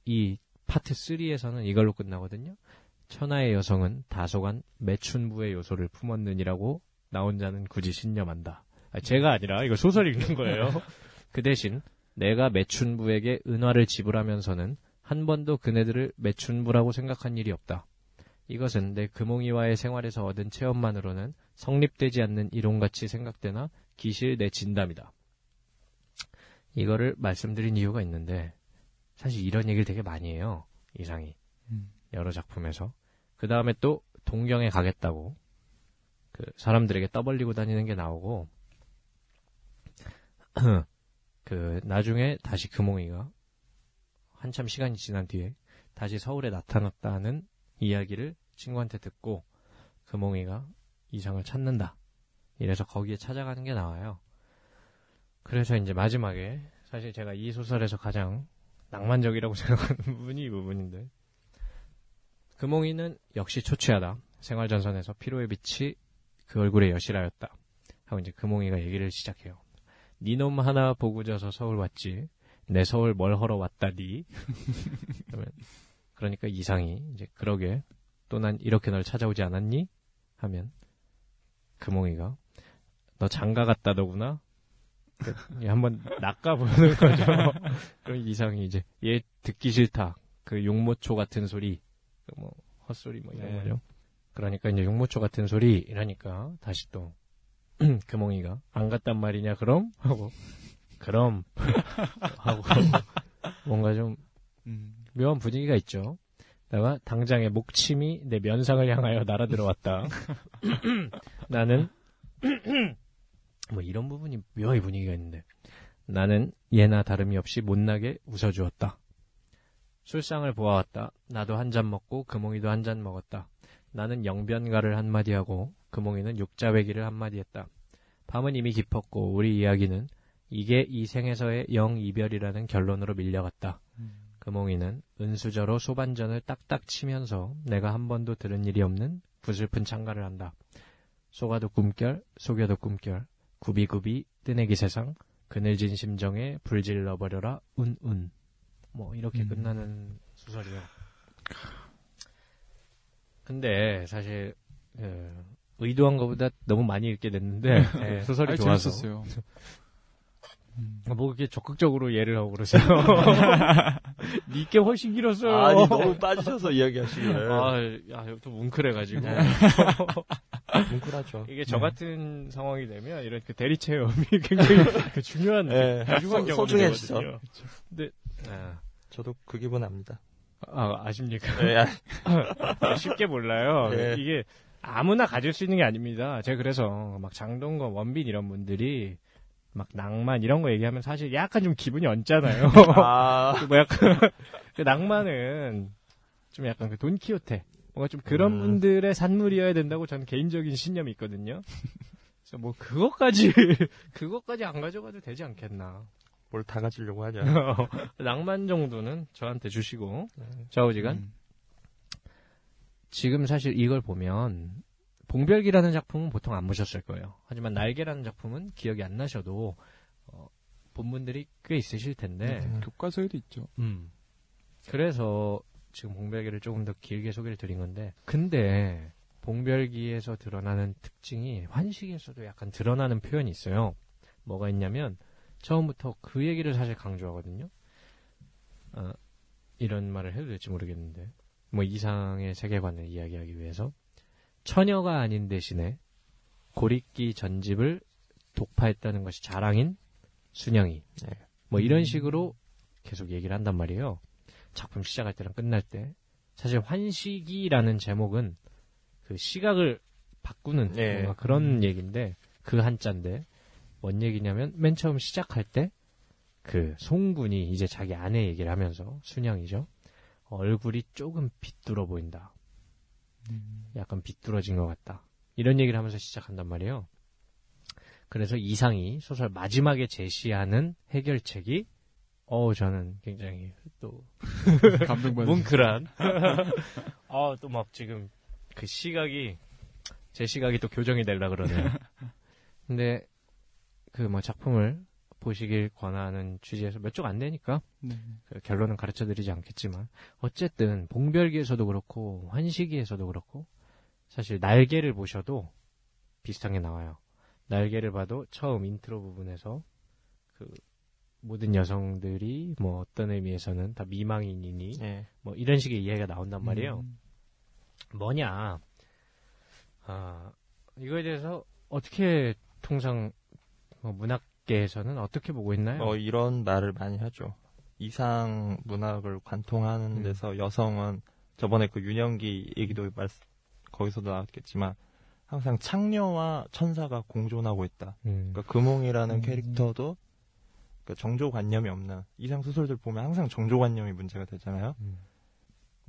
이 파트 3에서는 이걸로 끝나거든요. 천하의 여성은 다소간 매춘부의 요소를 품었느니라고 나 혼자는 굳이 신념한다. 아, 제가 아니라 이거 소설 읽는 거예요. 그 대신 내가 매춘부에게 은화를 지불하면서는 한 번도 그네들을 매춘부라고 생각한 일이 없다. 이것은 내 금홍이와의 생활에서 얻은 체험만으로는 성립되지 않는 이론같이 생각되나 기실 내 진담이다. 이거를 말씀드린 이유가 있는데 사실 이런 얘기를 되게 많이 해요. 이상이. 음. 여러 작품에서. 그 다음에 또 동경에 가겠다고 그 사람들에게 떠벌리고 다니는 게 나오고 그 나중에 다시 금홍이가 한참 시간이 지난 뒤에 다시 서울에 나타났다는 이야기를 친구한테 듣고 금홍이가 이상을 찾는다. 이래서 거기에 찾아가는 게 나와요. 그래서 이제 마지막에 사실 제가 이 소설에서 가장 낭만적이라고 생각하는 부분이 이 부분인데 금홍이는 역시 초췌하다. 생활전선에서 피로의 빛이 그 얼굴에 여실하였다. 하고 이제 금홍이가 얘기를 시작해요. 니놈 하나 보고 져서 서울 왔지. 내 서울 뭘 하러 왔다니. 그러니까 이상이 이제 그러게 또 난 이렇게 널 찾아오지 않았니? 하면 금홍이가 너 장가 갔다더구나. 그, 한번 낚아보는 거죠. 그럼 이상이 이제 얘 듣기 싫다. 그 용모초 같은 소리, 그뭐 헛소리 뭐 이런 네. 거죠. 그러니까 이제 용모초 같은 소리 이러니까 다시 또 금홍이가 안 갔단 말이냐 그럼 하고 그럼 하고 뭔가 좀 음. 묘한 분위기가 있죠. 다가 당장의 목침이 내 면상을 향하여 날아들어왔다. 나는 뭐 이런 부분이 묘하게 분위기가 있는데 나는 예나 다름이 없이 못나게 웃어주었다. 술상을 보아왔다. 나도 한 잔 먹고 금홍이도 한 잔 먹었다. 나는 영변가를 한마디 하고 금홍이는 육자배기를 한마디 했다. 밤은 이미 깊었고 우리 이야기는 이게 이 생에서의 영 이별이라는 결론으로 밀려갔다. 금홍이는 은수저로 소반전을 딱딱 치면서 내가 한 번도 들은 일이 없는 구슬픈 창가를 한다. 속아도 꿈결, 속여도 꿈결, 구비구비 뜨내기 세상, 그늘진 심정에 불질러 버려라 운운. 뭐 이렇게 음. 끝나는 소설이에요. 근데 사실 그, 의도한 것보다 너무 많이 읽게 됐는데 예, 소설이 아니, 좋아서 재밌었어요. 음. 뭐 이렇게 적극적으로 예를 하고 그러세요. 니께 훨씬 길었어요. 아니 너무 빠지셔서 이야기하시길래 아, 야, 또 뭉클해가지고. 네. 뭉클하죠. 이게 저 같은 상황이 되면 이런 그 대리 체험이 굉장히 그 중요한, 네. 중요한 소- 경험이 소중해지죠. 되거든요. 근데, 아, 저도 그 기분 압니다. 아, 아십니까? 네, 쉽게 몰라요. 네. 이게 아무나 가질 수 있는 게 아닙니다. 제가 그래서 막 장동건, 원빈 이런 분들이 막 낭만 이런 거 얘기하면 사실 약간 좀 기분이 얹잖아요. 아, 그뭐 약간 그 낭만은 좀 약간 그 돈키호테 뭔가 좀 그런 음. 분들의 산물이어야 된다고 저는 개인적인 신념이 있거든요. 그래서 뭐 그것까지 그것까지 안 가져가도 되지 않겠나. 뭘 다 가지려고 하냐. 낭만 정도는 저한테 주시고 좌우지간 음. 지금 사실 이걸 보면 봉별기라는 작품은 보통 안 보셨을 거예요. 하지만 날개라는 작품은 기억이 안 나셔도 어, 본 분들이 꽤 있으실 텐데 네, 교과서에도 있죠. 음. 그래서 지금 봉별기를 조금 더 길게 소개를 드린 건데, 근데 봉별기에서 드러나는 특징이 환식에서도 약간 드러나는 표현이 있어요. 뭐가 있냐면 처음부터 그 얘기를 사실 강조하거든요. 아, 이런 말을 해도 될지 모르겠는데, 뭐 이상의 세계관을 이야기하기 위해서 처녀가 아닌 대신에 고리끼 전집을 독파했다는 것이 자랑인 순영이. 네. 뭐 이런 식으로 계속 얘기를 한단 말이에요. 작품 시작할 때랑 끝날 때. 사실 환식이라는 제목은 그 시각을 바꾸는 네. 그런 얘기인데 그 한자인데 뭔 얘기냐면 맨 처음 시작할 때 그 송군이 이제 자기 아내 얘기를 하면서 순영이죠. 얼굴이 조금 비뚤어 보인다. 약간 비뚤어진 것 같다. 이런 얘기를 하면서 시작한단 말이에요. 그래서 이상이 소설 마지막에 제시하는 해결책이 어 저는 굉장히 또 감동받는. 뭉클한 아또 막 지금 그 시각이 제 시각이 또 교정이 되려 그러네요. 근데 그 뭐 작품을 보시길 권하는 취지에서 몇 쪽 안 되니까 네. 그 결론은 가르쳐 드리지 않겠지만 어쨌든 봉별기에서도 그렇고 환시기에서도 그렇고 사실 날개를 보셔도 비슷한 게 나와요. 날개를 봐도 처음 인트로 부분에서 그 모든 여성들이 뭐 어떤 의미에서는 다 미망인이니 예. 뭐 이런 식의 이해가 나온단 말이에요. 음. 뭐냐? 아, 이거에 대해서 어떻게 통상 뭐 문학계에서는 어떻게 보고 있나요? 어, 이런 말을 많이 하죠. 이상 문학을 관통하는 음. 데서 여성은 저번에 그 윤영기 얘기도 말 거기서도 나왔겠지만 항상 창녀와 천사가 공존하고 있다. 음, 그러니까 금홍이라는 음. 캐릭터도 그 정조관념이 없는 이상 소설들 보면 항상 정조관념이 문제가 되잖아요. 음.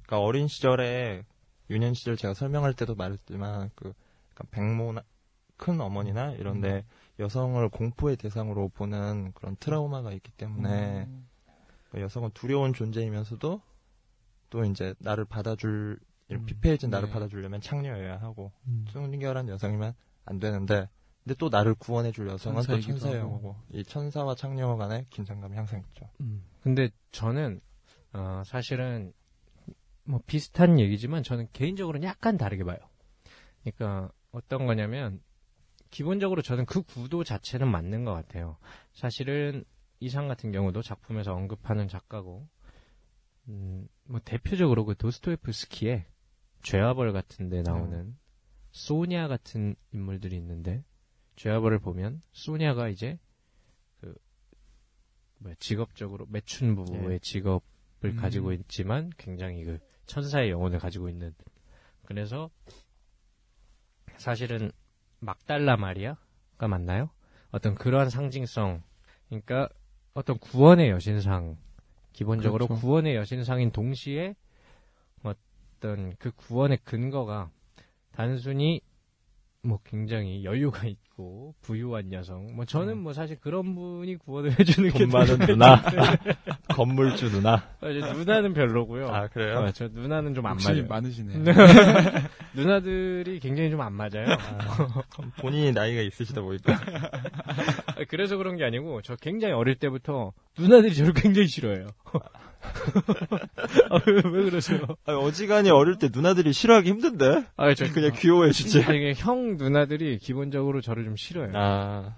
그러니까 어린 시절에 유년 시절 제가 설명할 때도 말했지만 그 약간 백모나 큰 어머니나 이런데 여성을 공포의 대상으로 보는 그런 트라우마가 있기 때문에 음. 그러니까 여성은 두려운 존재이면서도 또 이제 나를 받아줄 음, 피폐해진 나를 네. 받아주려면 창녀여야 하고 음. 순결한 여성이면 안 되는데 근데 또 나를 구원해줄 여성은 또 천사이기도 천사여야 하고. 하고 이 천사와 창녀 간의 긴장감이 항상 있죠. 음. 근데 저는 어, 사실은 뭐 비슷한 얘기지만 저는 개인적으로는 약간 다르게 봐요. 그러니까 어떤 거냐면 기본적으로 저는 그 구도 자체는 맞는 것 같아요. 사실은 이상 같은 경우도 작품에서 언급하는 작가고 음, 뭐 대표적으로 그 도스토예프스키의 죄와 벌 같은 데 나오는 소냐 같은 인물들이 있는데 죄와 벌을 보면 소냐가 이제 그 뭐야, 직업적으로 매춘 부부의 예. 직업을 음. 가지고 있지만 굉장히 그 천사의 영혼을 가지고 있는 그래서 사실은 막달라 마리아가 맞나요? 어떤 그러한 상징성 그러니까 어떤 구원의 여신상 기본적으로 그렇죠. 구원의 여신상인 동시에 어떤 그 구원의 근거가 단순히 뭐 굉장히 여유가 있고 부유한 여성 뭐 저는 음. 뭐 사실 그런 분이 구원을 해주는 게돈 많은 더 누나, 건물주 누나. 사실 누나는 별로고요. 아 그래요? 어, 저 누나는 좀 안 맞아요. 많으시네. 누나들이 굉장히 좀 안 맞아요. 아, 본인이 나이가 있으시다 보니까 아, 그래서 그런 게 아니고 저 굉장히 어릴 때부터 누나들이 저를 굉장히 싫어해요. 아, 왜, 왜 그러세요? 아니, 어지간히 어릴 때 누나들이 싫어하기 힘든데 아, 저 그냥 귀여워해 주지. 아니, 그냥 형 누나들이 기본적으로 저를 좀 싫어해요. 아,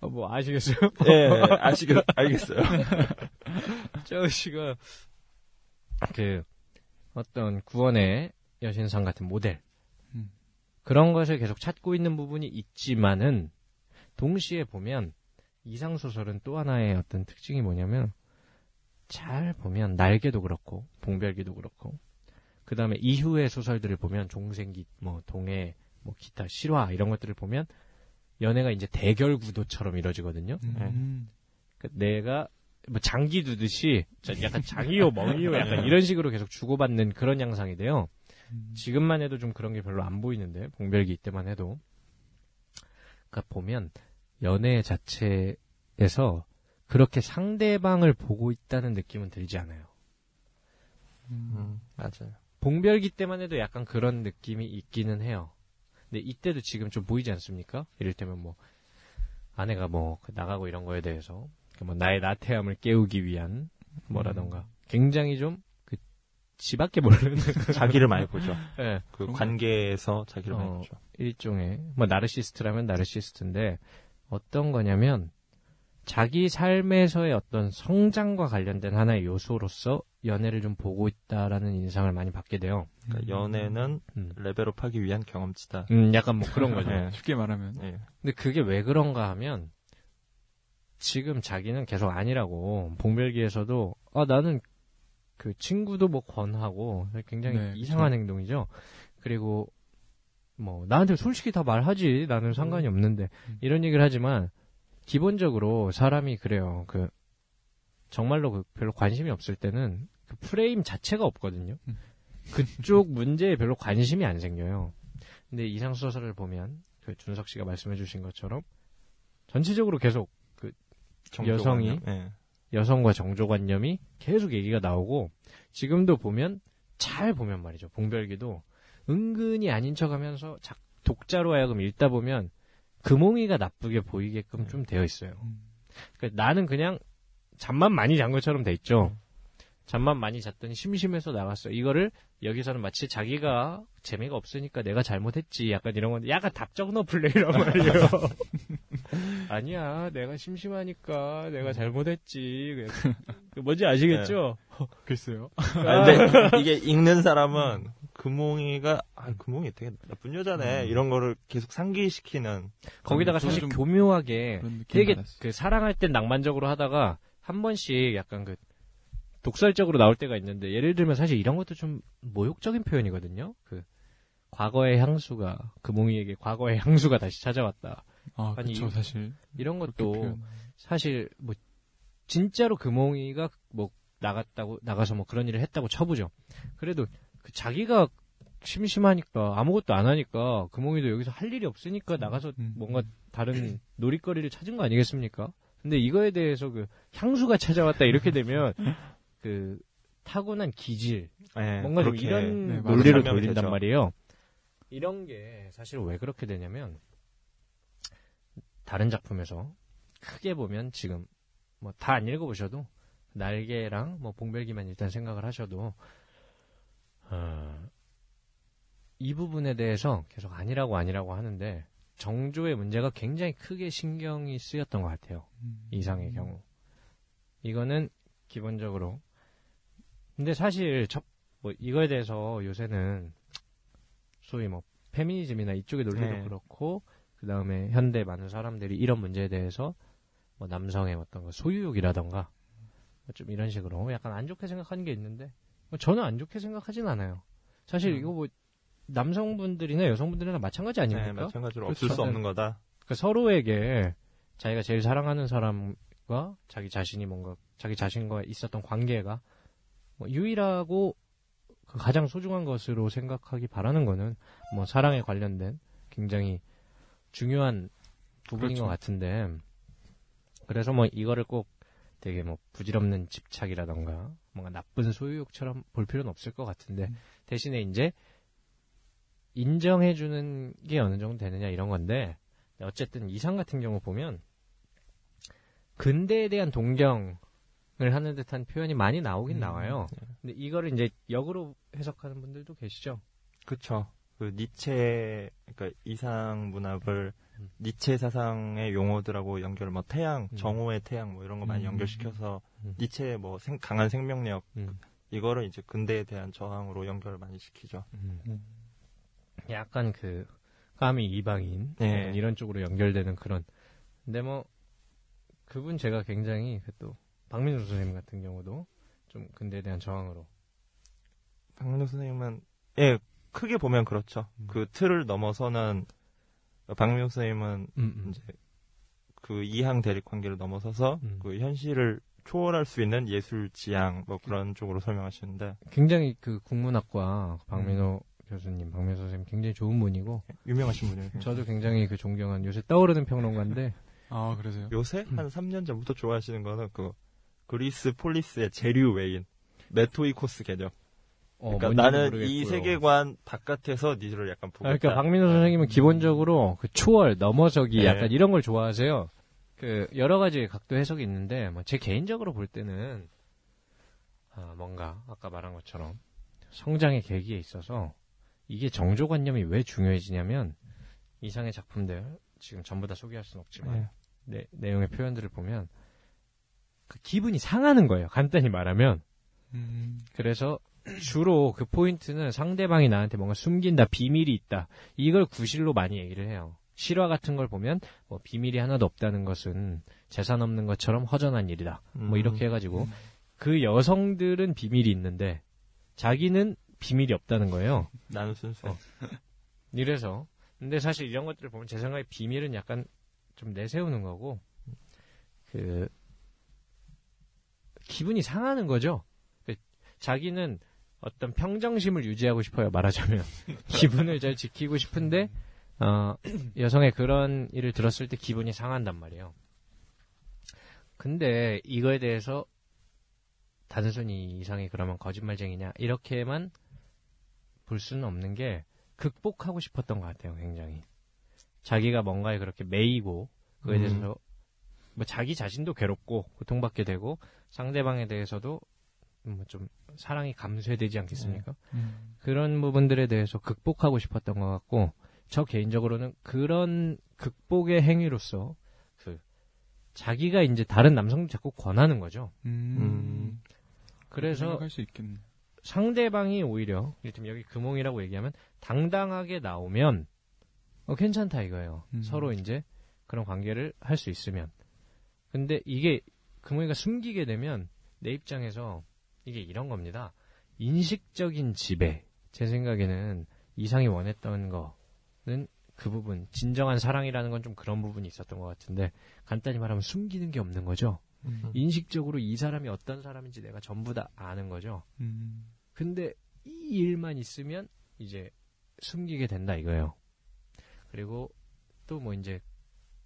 어, 뭐 아시겠어요? 예, 아시겠, 알겠어요. 저 씨가 그 어떤 구원의 여신상 같은 모델 음. 그런 것을 계속 찾고 있는 부분이 있지만은 동시에 보면 이상 소설은 또 하나의 어떤 특징이 뭐냐면 잘 보면 날개도 그렇고 봉별기도 그렇고 그 다음에 이후의 소설들을 보면 종생기 뭐 동해 뭐 기타 실화 이런 것들을 보면 연애가 이제 대결 구도처럼 이루어지거든요. 음. 그 내가 뭐 장기 두듯이 저 약간 장이요 멍이요 약간 이런 식으로 계속 주고받는 그런 양상이 돼요. 음. 지금만 해도 좀 그런 게 별로 안 보이는데 봉별기 때만 해도 그러니까 보면 연애 자체에서 그렇게 상대방을 보고 있다는 느낌은 들지 않아요. 음, 맞아요. 봉별기 때만 해도 약간 그런 느낌이 있기는 해요. 근데 이때도 지금 좀 보이지 않습니까? 이를테면 뭐 아내가 뭐 나가고 이런 거에 대해서 뭐 나의 나태함을 깨우기 위한 뭐라던가 굉장히 좀 그 지밖에 모르는 자기를 많이 보죠. 예, 그 그런 관계에서 자기를 많이 어, 보죠. 일종의 뭐 나르시스트라면 나르시스트인데 어떤 거냐면 자기 삶에서의 어떤 성장과 관련된 하나의 요소로서 연애를 좀 보고 있다라는 인상을 많이 받게 돼요. 그러니까 연애는 음. 레벨업하기 위한 경험치다. 음, 약간 뭐 그런 거죠. 네. 쉽게 말하면 예. 근데 그게 왜 그런가 하면 지금 자기는 계속 아니라고 봉별기에서도 아 나는 그 친구도 뭐 권하고 굉장히 네, 이상한 행동이죠. 그리고 뭐 나한테 솔직히 다 말하지 나는 상관이 없는데 음. 이런 얘기를 하지만 기본적으로 사람이 그래요. 그 정말로 그 별로 관심이 없을 때는 그 프레임 자체가 없거든요. 음. 그쪽 문제에 별로 관심이 안 생겨요. 근데 이상 소설을 보면 그 준석 씨가 말씀해 주신 것처럼 전체적으로 계속 여성이? 정조관념. 예. 여성과 정조관념이 계속 얘기가 나오고 지금도 보면 잘 보면 말이죠. 봉별기도 은근히 아닌 척하면서 독자로 하여금 읽다 보면 금홍이가 나쁘게 보이게끔 좀 되어 있어요. 음. 그러니까 나는 그냥 잠만 많이 잔 것처럼 돼 있죠. 잠만 많이 잤더니 심심해서 나갔어. 이거를 여기서는 마치 자기가 재미가 없으니까 내가 잘못했지. 약간 이런 건데, 약간 답정너 플레이란 말이에요. 아니야, 내가 심심하니까 내가 잘못했지. 그 뭔지 아시겠죠? 글쎄요. 아, 근데 이게 읽는 사람은 금홍이가 아 금홍이 되게 나쁜 여자네 음. 이런 거를 계속 상기시키는 거기다가 저는 사실 좀 교묘하게 되게. 그 사랑할 땐 낭만적으로 하다가 한 번씩 약간 그 독설적으로 나올 때가 있는데 예를 들면 사실 이런 것도 좀 모욕적인 표현이거든요. 그 과거의 향수가 금홍이에게 과거의 향수가 다시 찾아왔다. 아, 아니, 그쵸, 사실. 이런 것도. 사실 뭐 진짜로 금홍이가 뭐 나갔다고 나가서 뭐 그런 일을 했다고 쳐보죠. 그래도 그 자기가 심심하니까 아무것도 안 하니까 금홍이도 여기서 할 일이 없으니까 나가서 음. 뭔가 다른 놀이거리를 찾은 거 아니겠습니까? 근데 이거에 대해서 그 향수가 찾아왔다 이렇게 되면 그 타고난 기질 네, 뭔가 좀 이런 네. 논리를 돌린단 되죠. 말이에요. 이런 게 사실 왜 그렇게 되냐면 다른 작품에서 크게 보면 지금 뭐 다 안 읽어보셔도 날개랑 뭐 봉별기만 일단 생각을 하셔도 어, 이 부분에 대해서 계속 아니라고 아니라고 하는데 정조의 문제가 굉장히 크게 신경이 쓰였던 것 같아요. 음. 이상의 경우. 이거는 기본적으로. 근데 사실 첫, 뭐 이거에 대해서 요새는 소위 뭐 페미니즘이나 이쪽의 논리도 네. 그렇고 그 다음에 현대 많은 사람들이 이런 문제에 대해서 뭐 남성의 어떤 거 소유욕이라던가 뭐좀 이런 식으로 약간 안 좋게 생각하는 게 있는데 뭐 저는 안 좋게 생각하진 않아요. 사실 음. 이거 뭐 남성분들이나 여성분들이나 마찬가지 아닙니까? 네, 마찬가지로 그렇죠. 없을 수 없는 거다. 그러니까 서로에게 자기가 제일 사랑하는 사람과 자기 자신이 뭔가 자기 자신과 있었던 관계가 뭐 유일하고 그 가장 소중한 것으로 생각하기 바라는 거는 뭐 사랑에 관련된 굉장히 중요한 부분인 그렇죠. 것 같은데 그래서 뭐 이거를 꼭 되게 뭐 부질없는 집착이라던가 뭔가 나쁜 소유욕처럼 볼 필요는 없을 것 같은데 음. 대신에 이제 인정해주는 게 어느 정도 되느냐 이런 건데 어쨌든 이상 같은 경우 보면 근대에 대한 동경을 하는 듯한 표현이 많이 나오긴 음, 나와요. 근데 이거를 이제 역으로 해석하는 분들도 계시죠. 그쵸. 그 니체, 그러니까 이상 문학을 음. 니체 사상의 용어들하고 연결, 뭐 태양, 음. 정오의 태양, 뭐 이런 거 많이 음. 연결시켜서 음. 니체의 뭐 생- 강한 생명력 음. 이거를 이제 근대에 대한 저항으로 연결을 많이 시키죠. 음. 약간 그 까미 이방인 네. 이런 쪽으로 연결되는 그런. 근데 뭐 그분 제가 굉장히 그또 박민수 선생님 같은 경우도 좀 근대에 대한 저항으로 박민호 선생님은 예 크게 보면 그렇죠. 음. 그 틀을 넘어서는 박민호 선생님은 음, 이제 그 이항 대립 관계를 넘어서서 음. 그 현실을 초월할 수 있는 예술 지향 뭐 그런 쪽으로 설명하시는데 굉장히 그 국문학과 박민호 교수님, 박민호 선생님 굉장히 좋은 분이고 유명하신 분이에요. 저도 굉장히 그 존경한 요새 떠오르는 평론가인데 아, 그러세요? 요새 음. 한 3년 전부터 좋아하시는 거는 그 그리스 폴리스의 재류 외인 메토이코스 개념. 어, 그러니까 나는 모르겠고요. 이 세계관 바깥에서 니들을 약간 보고 아, 그러니까. 박민호 선생님은 기본적으로 그 초월 넘어서기 네. 약간 이런 걸 좋아하세요. 그 여러 가지 각도 해석이 있는데 뭐 제 개인적으로 볼 때는 아, 뭔가 아까 말한 것처럼 성장의 계기에 있어서 이게 정조관념이 왜 중요해지냐면 이상의 작품들 지금 전부 다 소개할 수는 없지만 네. 내, 내용의 표현들을 보면 그 기분이 상하는 거예요. 간단히 말하면 음. 그래서 주로 그 포인트는 상대방이 나한테 뭔가 숨긴다, 비밀이 있다. 이걸 구실로 많이 얘기를 해요. 실화 같은 걸 보면 뭐 비밀이 하나도 없다는 것은 재산 없는 것처럼 허전한 일이다. 뭐 음. 이렇게 해가지고 그 여성들은 비밀이 있는데 자기는 비밀이 없다는 거예요. 나는 순수. 어. 이래서 근데 사실 이런 것들을 보면 제 생각에 비밀은 약간 좀 내세우는 거고 그 기분이 상하는 거죠. 그 자기는 어떤 평정심을 유지하고 싶어요. 말하자면 기분을 잘 지키고 싶은데 어, 여성의 그런 일을 들었을 때 기분이 상한단 말이에요. 근데 이거에 대해서 단순히 이상이 그러면 거짓말쟁이냐 이렇게만 볼 수는 없는 게 극복하고 싶었던 것 같아요, 굉장히. 자기가 뭔가에 그렇게 매이고 그거에 음. 대해서 뭐 자기 자신도 괴롭고 고통받게 되고 상대방에 대해서도 뭐 좀 사랑이 감쇄되지 않겠습니까? 음. 그런 부분들에 대해서 극복하고 싶었던 것 같고 저 개인적으로는 그런 극복의 행위로서 그 자기가 이제 다른 남성들 자꾸 권하는 거죠. 음. 그래서 수 있겠네. 상대방이 오히려 이를테면 여기 금홍이라고 얘기하면 당당하게 나오면 어, 괜찮다 이거예요. 음. 서로 이제 그런 관계를 할 수 있으면. 근데 이게 금홍이가 숨기게 되면 내 입장에서 이게 이런 겁니다. 인식적인 지배. 제 생각에는 이상이 원했던 거는 그 부분 진정한 사랑이라는 건 좀 그런 부분이 있었던 것 같은데 간단히 말하면 숨기는 게 없는 거죠. 음. 인식적으로 이 사람이 어떤 사람인지 내가 전부 다 아는 거죠. 음. 근데 이 일만 있으면 이제 숨기게 된다 이거예요. 그리고 또 뭐 이제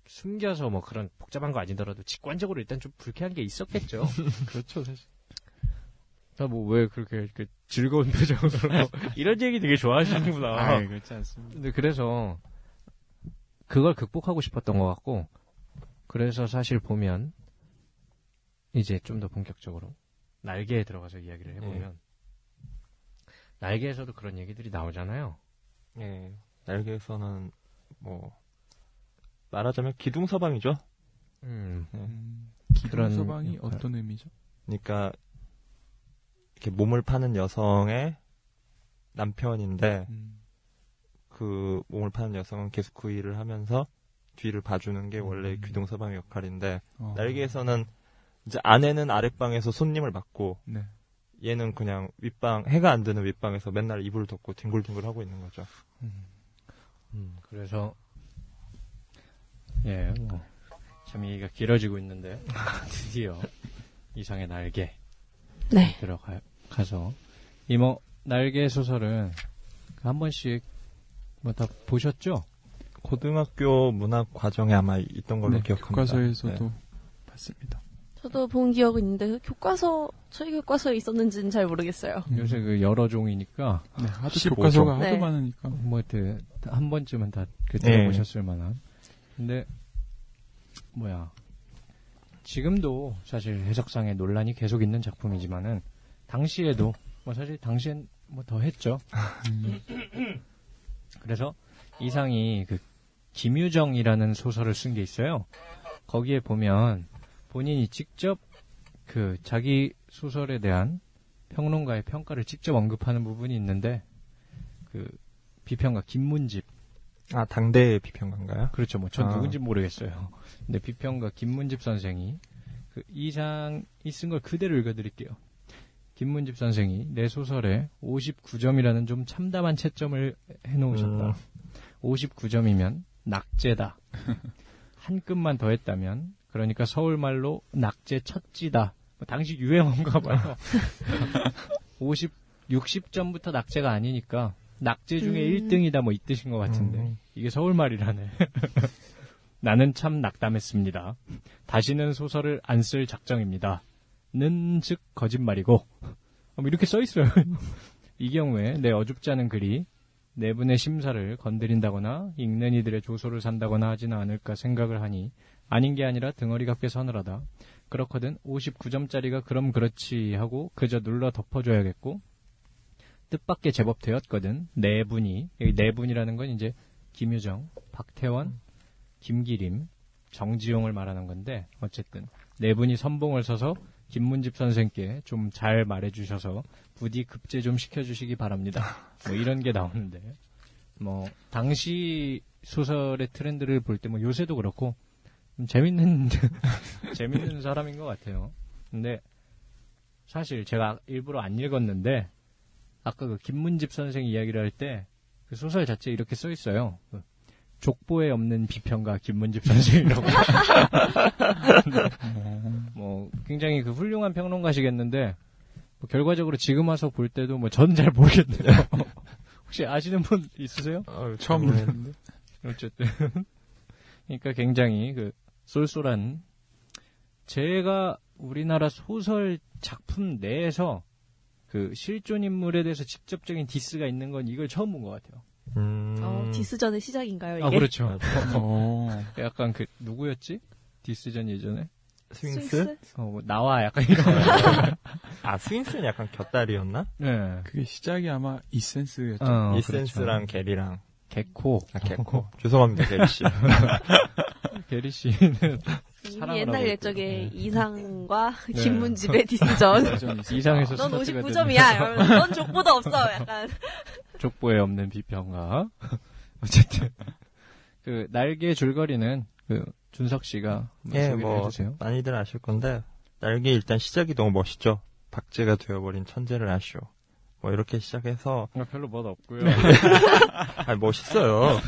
숨겨서 뭐 그런 복잡한 거 아니더라도 직관적으로 일단 좀 불쾌한 게 있었겠죠. 그렇죠, 사실. 뭐 왜 그렇게 이렇게 즐거운 표정으로 이런 얘기 되게 좋아하시는구나. 아, 그렇지 않습니다. 근데 그래서 그걸 극복하고 싶었던 것 같고 그래서 사실 보면 이제 좀 더 본격적으로 날개에 들어가서 이야기를 해보면 날개에서도 그런 얘기들이 나오잖아요. 예. 날개에서는 뭐 말하자면 기둥 서방이죠. 음, 음. 그런 기본 서방이 역할. 어떤 의미죠? 그러니까 이렇게 몸을 파는 여성의 남편인데 음. 그 몸을 파는 여성은 계속 그 일을 하면서 뒤를 봐주는 게 원래 음. 귀동 서방의 역할인데 어. 날개에서는 이제 아내는 아랫방에서 손님을 맡고 네. 얘는 그냥 윗방 해가 안 드는 윗방에서 맨날 이불을 덮고 뒹굴뒹굴 하고 있는 거죠. 음, 그래서 예, 뭐, 참 얘기가 길어지고 있는데 드디어 이상의 날개 네. 들어가서 이뭐 날개 소설은 한 번씩 뭐 다 보셨죠? 고등학교 문학 과정에 아마 있던 걸로 네, 기억합니다. 교과서에서도 네. 봤습니다. 저도 본 기억은 있는데 그 교과서 저희 교과서에 있었는지는 잘 모르겠어요. 요새 그 여러 종이니까 네, 하도 15종. 교과서가 하도 네. 많으니까. 뭐한 번쯤은 다그 네. 들어보셨을 만한. 근데 뭐야 지금도 사실 해석상의 논란이 계속 있는 작품이지만은 당시에도 뭐 사실 당시엔 뭐 더 했죠. 음. 그래서 이상이 그 김유정이라는 소설을 쓴 게 있어요. 거기에 보면 본인이 직접 그 자기 소설에 대한 평론가의 평가를 직접 언급하는 부분이 있는데 그 비평가 김문집 아 당대 비평가인가요? 그렇죠. 뭐 전 아. 누군지 모르겠어요. 근데 비평가 김문집 선생이 그 이상이 쓴 걸 그대로 읽어드릴게요. 김문집 선생이 내 소설에 59점이라는 좀 참담한 채점을 해놓으셨다. 음. 59점이면 낙제다. 한 끔만 더 했다면 그러니까 서울말로 낙제 첫지다. 뭐 당시 유행어인가 봐요. 50, 60점부터 낙제가 아니니까 낙제 중에 음. 1등이다 뭐 이 뜻인 것 같은데 음. 이게 서울말이라네. 나는 참 낙담했습니다. 다시는 소설을 안 쓸 작정입니다. 는 즉 거짓말이고 어, 뭐 이렇게 써 있어요. 이 경우에 내 어줍지 않은 글이 내 분의 심사를 건드린다거나 읽는 이들의 조소를 산다거나 하지는 않을까 생각을 하니 아닌 게 아니라 등어리 같게 서늘하다. 그렇거든 59점짜리가 그럼 그렇지 하고 그저 눌러 덮어줘야겠고 뜻밖의 제법 되었거든 네 분이 여기 네 분이라는 건 이제 김유정, 박태원, 김기림, 정지용을 말하는 건데 어쨌든 네 분이 선봉을 서서 김문집 선생께 좀 잘 말해주셔서 부디 급제 좀 시켜주시기 바랍니다. 뭐 이런 게 나오는데 뭐 당시 소설의 트렌드를 볼 때 뭐 요새도 그렇고 좀 재밌는 재밌는 사람인 것 같아요. 근데 사실 제가 일부러 안 읽었는데 아까 그 김문집 선생 이야기를 할 때 그 소설 자체에 이렇게 써 있어요. 그 족보에 없는 비평가 김문집 선생이라고. 뭐 굉장히 그 훌륭한 평론가시겠는데 뭐 결과적으로 지금 와서 볼 때도 뭐 전 잘 모르겠네요. 혹시 아시는 분 있으세요? 어, 처음 저는 듣는데. 어쨌든 그러니까 굉장히 그 쏠쏠한 제가 우리나라 소설 작품 내에서 그 실존 인물에 대해서 직접적인 diss가 있는 건 이걸 처음 본 것 같아요. 음. 어, diss전의 시작인가요, 이게? 아 그렇죠. 어. 약간 그 누구였지? diss전 예전에? 스윙스? 어, 뭐 나와 약간 이런. 아 스윙스는 약간 곁다리였나? 네. 그게 시작이 아마 이센스였죠. 어, 이센스랑 게리랑 개코. 아, 개코. 죄송합니다 게리 씨. 게리 씨는 이미 옛날 옛적에 있고. 이상과 네. 김문집의 디스전. 있어요. 이상에서 넌 스타트가 59점이야. 넌 족보도 없어. 약간. 족보에 없는 비평가. 어쨌든 그 날개 줄거리는 그 준석 씨가 예, 뭐 해주세요. 많이들 아실 건데 날개 일단 시작이 너무 멋있죠. 박제가 되어버린 천재를 아시오. 뭐 이렇게 시작해서 아, 별로 멋 없고요. 아 멋있어요.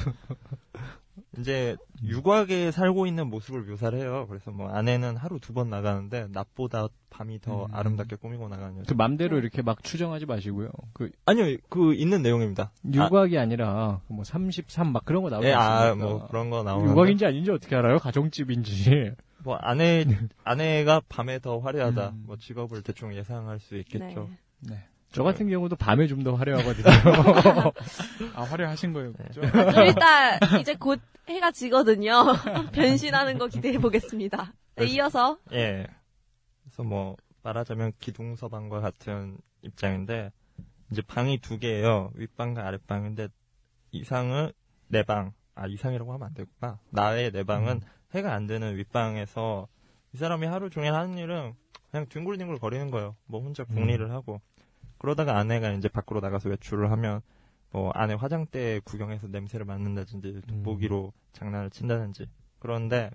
이제 육악에 살고 있는 모습을 묘사를 해요. 그래서 뭐 아내는 하루 두 번 나가는데 낮보다 밤이 더 음. 아름답게 꾸미고 나가는 그 여자. 맘대로 이렇게 막 추정하지 마시고요. 그 아니요, 그 있는 내용입니다. 육악이 아, 니라뭐 33 막 그런 거 나오지 예, 아? 뭐 그런 거 나오는데 육악인지 아닌지 어떻게 알아요? 가정집인지. 뭐 아내 아내가 밤에 더 화려하다. 음. 뭐 직업을 대충 예상할 수 있겠죠. 네. 네. 저 같은 경우도 밤에 좀 더 화려하거든요. 아, 화려하신 거예요. 그죠? 아, 좀 이따 이제 곧 해가 지거든요. 변신하는 거 기대해 보겠습니다. 네, 이어서 예. 그래서 뭐 말하자면 기둥서방과 같은 입장인데 이제 방이 두 개예요. 윗방과 아랫방인데 이상은 내 방. 아 이상이라고 하면 안 되구나. 나의 내 방은 해가 안 되는 윗방에서 이 사람이 하루 종일 하는 일은 그냥 뒹굴뒹굴 거리는 거예요. 뭐 혼자 궁리를 하고 그러다가 아내가 이제 밖으로 나가서 외출을 하면 뭐 아내 화장대 구경해서 냄새를 맡는다든지 돋보기로 장난을 친다든지 그런데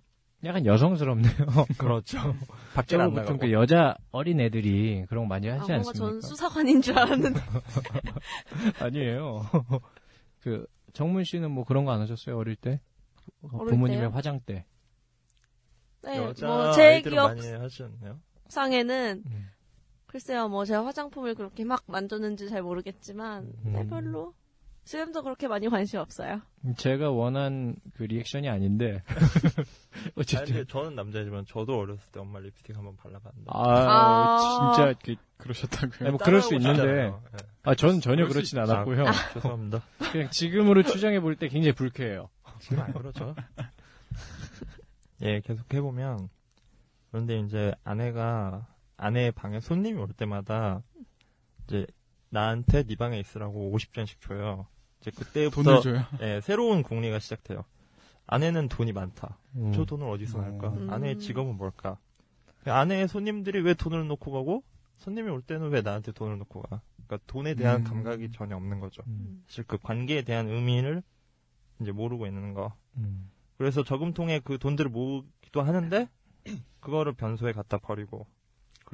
약간 여성스럽네요. 그렇죠. 밖에 안 보통 나가고 그 여자 어린 애들이 그런 거 많이 아, 하지 뭔가 않습니까? 전 수사관인 줄 알았는데 아니에요. 그 정문 씨는 뭐 그런 거 안 하셨어요 어릴 때? 어릴 부모님의 때요? 화장대. 네, 여자 뭐제 아이들은 기억? 상에는 음. 글쎄요, 뭐 제가 화장품을 그렇게 막 만졌는지 잘 모르겠지만, 네, 음. 별로 수염도 그렇게 많이 관심 없어요. 제가 원한 그 리액션이 아닌데 아니, 어쨌든 근데 저는 남자지만 저도 어렸을 때 엄마 립스틱 한번 발라봤는데. 아, 아. 진짜 그, 그러셨다고요? 아니, 뭐 그럴 수 있는데. 예. 아 저는 전혀 그렇진. 않았고요. 아, 죄송합니다. 그냥 지금으로 추정해 볼 때 굉장히 불쾌해요. 지금 안 그러죠. 예, 계속 해보면 그런데 이제 아내가 아내의 방에 손님이 올 때마다 이제 나한테 네 방에 있으라고 50전씩 줘요. 이제 그때부터? 예, 새로운 궁리가 시작돼요. 아내는 돈이 많다. 음. 저 돈을 어디서 날까? 음. 아내의 직업은 뭘까? 아내의 손님들이 왜 돈을 놓고 가고 손님이 올 때는 왜 나한테 돈을 놓고 가? 그러니까 돈에 대한 음. 감각이 전혀 없는 거죠. 음. 사실 그 관계에 대한 의미를 이제 모르고 있는 거. 음. 그래서 저금통에 그 돈들을 모으기도 하는데 그거를 변소에 갖다 버리고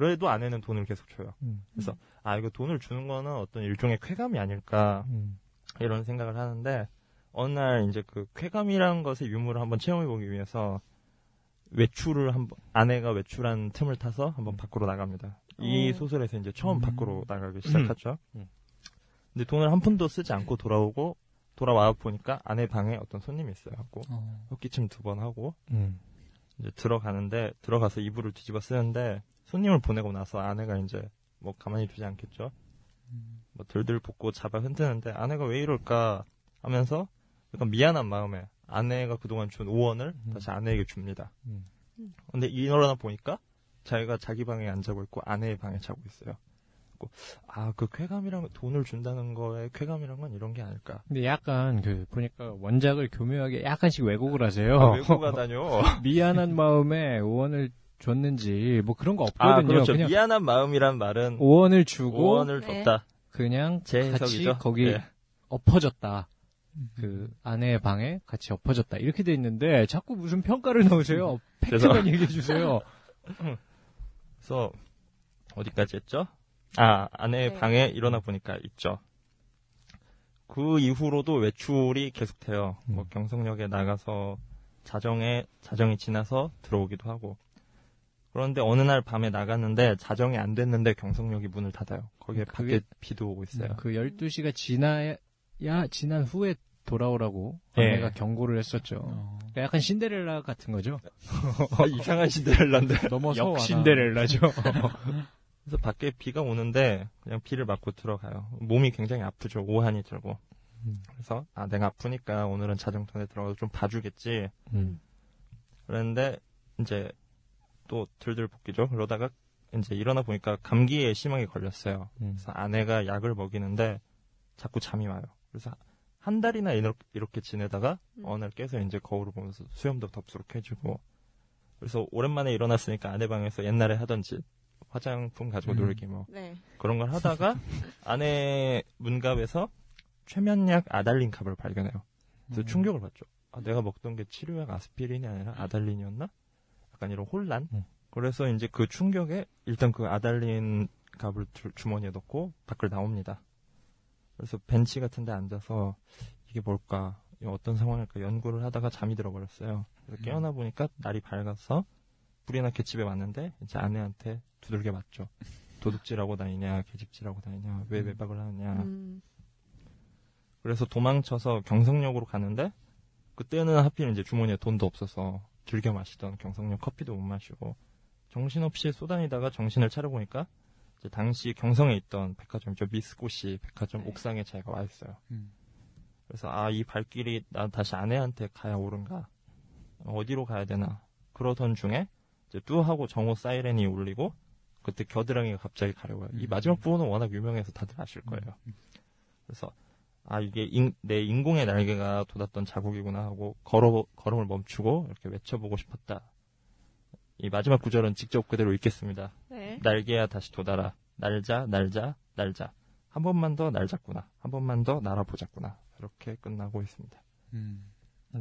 그래도 아내는 돈을 계속 줘요. 음. 그래서 아 이거 돈을 주는 거는 어떤 일종의 쾌감이 아닐까 음. 이런 생각을 하는데 어느 날 이제 그 쾌감이라는 것의 유무를 한번 체험해 보기 위해서 외출을 한번 아내가 외출한 틈을 타서 한번 밖으로 나갑니다. 이 오. 소설에서 이제 처음 음. 밖으로 나가기 시작하죠. 음. 근데 돈을 한 푼도 쓰지 않고 돌아오고 돌아와 보니까 아내 방에 어떤 손님이 있어요. 하고 어. 헛기침 두 번 하고 음. 이제 들어가는데 들어가서 이불을 뒤집어 쓰는데 손님을 보내고 나서 아내가 이제 뭐 가만히 두지 않겠죠. 뭐 들들 볶고 잡아 흔드는데 아내가 왜 이럴까 하면서 약간 미안한 마음에 아내가 그동안 준 5원을 음. 다시 아내에게 줍니다. 음. 근데 일어나 보니까 자기가 자기 방에 안 자고 있고 아내의 방에 자고 있어요. 아, 그 쾌감이란 돈을 준다는 거에 쾌감이란 건 이런 게 아닐까. 근데 약간 그 보니까 원작을 교묘하게 약간씩 왜곡을 하세요. 아, 가다뇨. 미안한 마음에 5원을 줬는지 뭐 그런 거 없거든요. 아, 그렇죠. 그냥 미안한 마음이란 말은 5원을 주고 5원을 네. 줬다. 그냥 제 같이 해석이죠. 거기 예. 엎어졌다. 그 아내의 방에 같이 엎어졌다. 이렇게 돼 있는데 자꾸 무슨 평가를 넣으세요. 팩트만 얘기해 주세요. 그래서 어디까지 했죠? 아, 아내의 네. 방에 일어나 보니까 있죠. 그 이후로도 외출이 계속돼요. 뭐 음. 경성역에 나가서 자정에 자정이 지나서 들어오기도 하고. 그런데 어느 날 밤에 나갔는데 자정이 안 됐는데 경성역이 문을 닫아요. 거기에 그게- 밖에 비도 오고 있어요. 그 12시가 지나야 지난 후에 돌아오라고 예. 아내가 경고를 했었죠. 어. 그러니까 약간 신데렐라 같은 거죠. 아, 이상한 신데렐라인데. 넘어서 역. 신데렐라죠. 그래서 밖에 비가 오는데 그냥 비를 맞고 들어가요. 몸이 굉장히 아프죠. 오한이 들고. 음. 그래서 아 내가 아프니까 오늘은 자정통에 들어가서 좀 봐주겠지. 음. 그런데 이제 또 들들 볶이죠. 그러다가 이제 일어나 보니까 감기에 심하게 걸렸어요. 음. 그래서 아내가 약을 먹이는데 자꾸 잠이 와요. 그래서 한 달이나 이렇게, 이렇게 지내다가 음. 어느 날 깨서 이제 거울을 보면서 수염도 덥수룩해지고 그래서 오랜만에 일어났으니까 아내 방에서 옛날에 하던 짓 화장품 가지고 음. 놀기 뭐 네. 그런 걸 하다가 아내 문갑에서 최면약 아달린 값을 발견해요. 그래서 음. 충격을 받죠. 아, 내가 먹던 게 치료약 아스피린이 아니라 아달린이었나? 약간 이런 혼란. 음. 그래서 이제 그 충격에 일단 그 아달린 값을 주, 주머니에 넣고 밖을 나옵니다. 그래서 벤치 같은 데 앉아서 이게 뭘까? 어떤 상황일까? 연구를 하다가 잠이 들어버렸어요. 그래서 음. 깨어나 보니까 날이 밝아서 불이 나게 집에 왔는데 이제 아내한테 두들겨 맞죠. 도둑질하고 다니냐, 개집질하고 다니냐, 왜 음. 외박을 하느냐. 음. 그래서 도망쳐서 경성역으로 가는데 그때는 하필 이제 주머니에 돈도 없어서 즐겨 마시던 경성역 커피도 못 마시고 정신없이 쏘다니다가 정신을 차려보니까 이제 당시 경성에 있던 백화점이죠 미스코시 백화점 옥상에 자기가 와 있어요. 음. 그래서 아 이 발길이 나 다시 아내한테 가야 옳은가 어디로 가야 되나 그러던 중에 이제 뚜하고 정오 사이렌이 울리고 그때 겨드랑이가 갑자기 가려워요. 이 음. 마지막 부분은 워낙 유명해서 다들 아실 거예요. 음. 그래서 아 이게 인- 내 인공의 날개가 돋았던 자국이구나 하고 걸어 걸음을 멈추고 이렇게 외쳐보고 싶었다. 이 마지막 구절은 직접 그대로 읽겠습니다. 네. 날개야 다시 돋아라. 날자 날자 날자. 한 번만 더 날잡구나. 한 번만 더 날아보자꾸나. 이렇게 끝나고 있습니다. 음.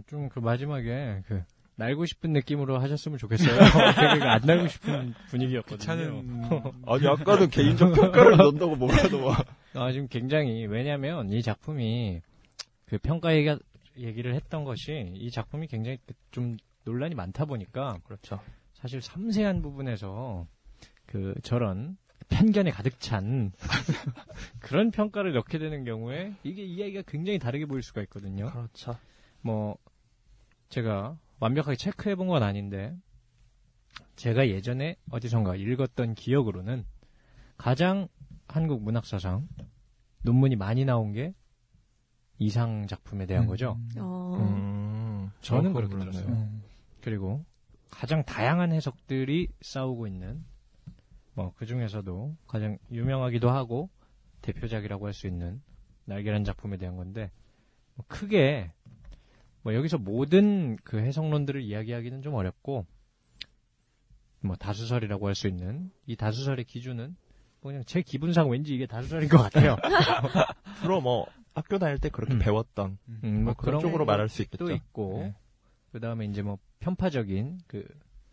좀 그 마지막에 그 날고 싶은 느낌으로 하셨으면 좋겠어요. 되게 안 날고 싶은 분위기였거든요. 귀찮은 아니 아까는 개인적 평가를 넣는다고 뭐가 나와. 아, 지금 굉장히 왜냐하면 이 작품이 그 평가 얘기, 얘기를 했던 것이 이 작품이 굉장히 그좀 논란이 많다 보니까 그렇죠. 사실 섬세한 부분에서 그 저런 편견에 가득 찬 그런 평가를 넣게 되는 경우에 이게 이야기가 굉장히 다르게 보일 수가 있거든요. 그렇죠. 뭐 제가 완벽하게 체크해 본 건 아닌데 제가 예전에 어디선가 읽었던 기억으로는 가장 한국 문학사상 논문이 많이 나온 게 이상 작품에 대한 거죠. 어. 음, 저는 어, 그렇게 그건 몰랐어요. 들었어요. 음. 그리고 가장 다양한 해석들이 싸우고 있는 뭐 그 중에서도 가장 유명하기도 하고 대표작이라고 할 수 있는 날개란 작품에 대한 건데 뭐 크게 뭐 여기서 모든 그 해석론들을 이야기하기는 좀 어렵고 뭐 다수설이라고 할 수 있는 이 다수설의 기준은 뭐 그냥 제 기분상 왠지 이게 다수설인 것 같아요. 주로 뭐 학교 다닐 때 그렇게 음. 배웠던 음, 뭐 그런 쪽으로 말할 수 있겠죠. 또 있고 네. 그 다음에 이제 뭐 편파적인 그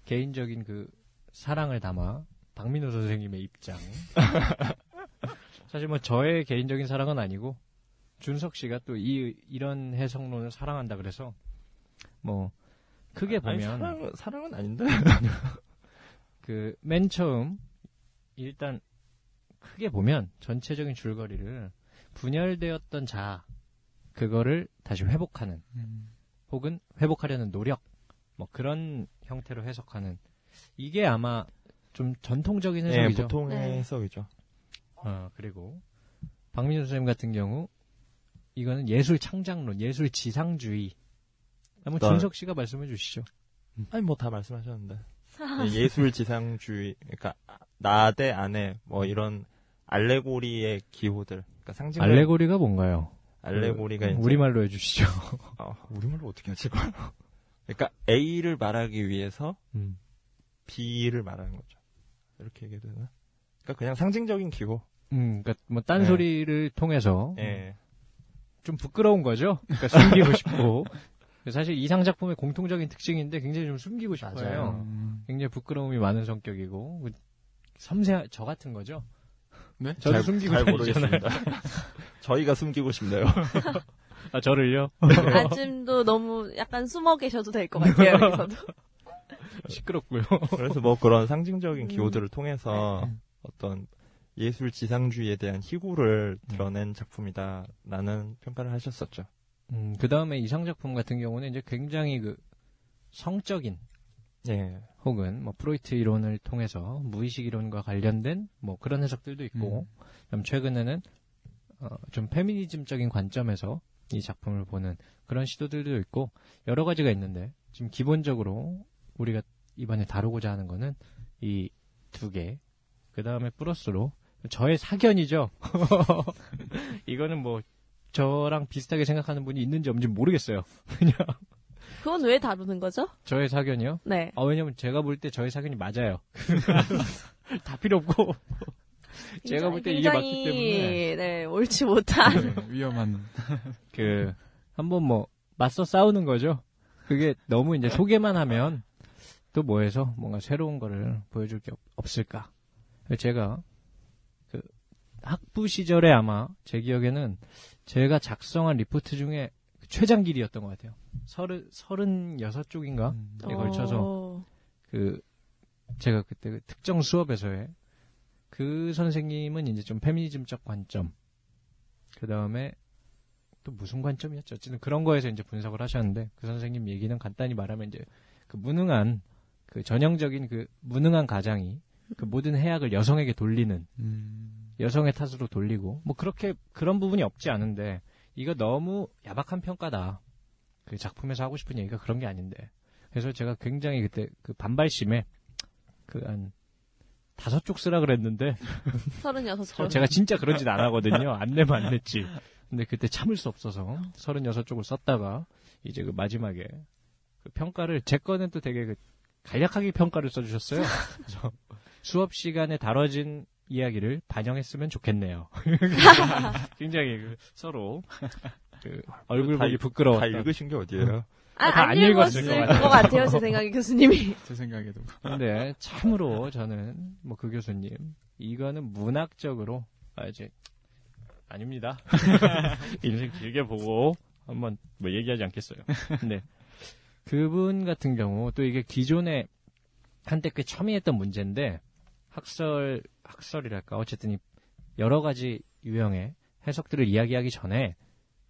개인적인 그 사랑을 담아 박민호 선생님의 입장. 사실 뭐 저의 개인적인 사랑은 아니고 준석 씨가 또 이 이런 해석론을 사랑한다 그래서 뭐 크게 아니, 보면 사랑은, 사랑은 아닌데. 그 맨 처음 일단 크게 보면 전체적인 줄거리를 분열되었던 자 그거를 다시 회복하는 음. 혹은 회복하려는 노력 뭐 그런 형태로 해석하는 이게 아마 좀 전통적인 네, 해석이죠. 보통의 네. 해석이죠. 어, 그리고 박민수 선생님 같은 경우 이거는 예술 창작론, 예술 지상주의. 한번 나- 준석 씨가 말씀해 주시죠. 아니 뭐 다 말씀하셨는데 네, 예술 지상주의 그러니까 나대 아내 뭐 이런 알레고리의 기호들 그러니까 상징 알레고리가 뭔가요? 알레고리가 그, 이제 우리말로 해주시죠. 어, 우리말로 어떻게 하지 그러니까 A를 말하기 위해서 음. B를 말하는 거죠 이렇게 얘기해도 되나 그러니까 그냥 상징적인 기호 음, 그러니까 뭐 딴소리를 통해서 예 좀 부끄러운 거죠. 그러니까 숨기고 싶고. 사실 이상 작품의 공통적인 특징인데 굉장히 좀 숨기고 싶어요. 맞아요. 음. 굉장히 부끄러움이 많은 성격이고 그 섬세한 저 같은 거죠. 네? 저도 잘, 숨기고 잘. 모르겠습니다 저희가 숨기고 싶네요 아 저를요? 아침도 너무 약간 숨어 계셔도 될 것 같아요, 여기서도. 시끄럽고요. 그래서 뭐 그런 상징적인 음. 기호들을 통해서 어떤 예술 지상주의에 대한 희구를 드러낸 작품이다라는 평가를 하셨었죠. 음, 그 다음에 이상 작품 같은 경우는 이제 굉장히 그 성적인 예. 혹은 뭐 프로이트 이론을 통해서 무의식 이론과 관련된 뭐 그런 해석들도 있고 그다음 최근에는 어, 좀 페미니즘적인 관점에서 이 작품을 보는 그런 시도들도 있고 여러 가지가 있는데 지금 기본적으로 우리가 이번에 다루고자 하는 거는 이 두 개. 그 다음에 플러스로 저의 사견이죠. 이거는 뭐 저랑 비슷하게 생각하는 분이 있는지 없는지 모르겠어요. 그냥 그건 왜 다루는 거죠? 저의 사견이요. 네. 아, 왜냐면 제가 볼 때 저의 사견이 맞아요. 다 필요 없고 제가 볼 때 이게 맞기 때문에 네, 옳지 못한. 네, 위험한. 그 한번 뭐 맞서 싸우는 거죠. 그게 너무 이제 소개만 하면 또 뭐해서 뭔가 새로운 거를 보여줄 게 없, 없을까. 제가 그 학부 시절에 아마 제 기억에는 제가 작성한 리포트 중에 최장 길이었던 것 같아요. 서른 서른여섯 쪽인가 음. 에 걸쳐서 어, 그 제가 그때 그 특정 수업에서의 그 선생님은 이제 좀 페미니즘적 관점 그 다음에 또 무슨 관점이었죠? 어쨌든 그런 거에서 이제 분석을 하셨는데 그 선생님 얘기는 간단히 말하면 이제 그 무능한 그 전형적인 그 무능한 가장이 그 모든 해악을 여성에게 돌리는 음. 여성의 탓으로 돌리고 뭐 그렇게 그런 부분이 없지 않은데 이거 너무 야박한 평가다. 그 작품에서 하고 싶은 얘기가 그런 게 아닌데. 그래서 제가 굉장히 그때 그 반발심에 그 한 다섯 쪽 쓰라 그랬는데 36쪽. 제가 진짜 그런 짓 안 하거든요. 안 내면 안 냈지. 근데 그때 참을 수 없어서 36쪽을 썼다가 이제 그 마지막에 그 평가를 제 거는 또 되게 그 간략하게 평가를 써주셨어요. 그래서 수업 시간에 다뤄진 이야기를 반영했으면 좋겠네요. 굉장히 그 서로 그 얼굴 다 보기 읽- 부끄러워. 다 읽으신 게 어디예요? 아, 다안안 읽었을 것것 같아요, 제 생각에 교수님이. 제 생각에도. 근데 참으로 저는 뭐 그 교수님 이거는 문학적으로 아 이제 아닙니다. 인생 길게 보고 한번 뭐 얘기하지 않겠어요. 근데 그분 같은 경우 또 이게 기존에 한때 꽤 첨예했던 문제인데 학설 학설이랄까 어쨌든 이 여러 가지 유형의 해석들을 이야기하기 전에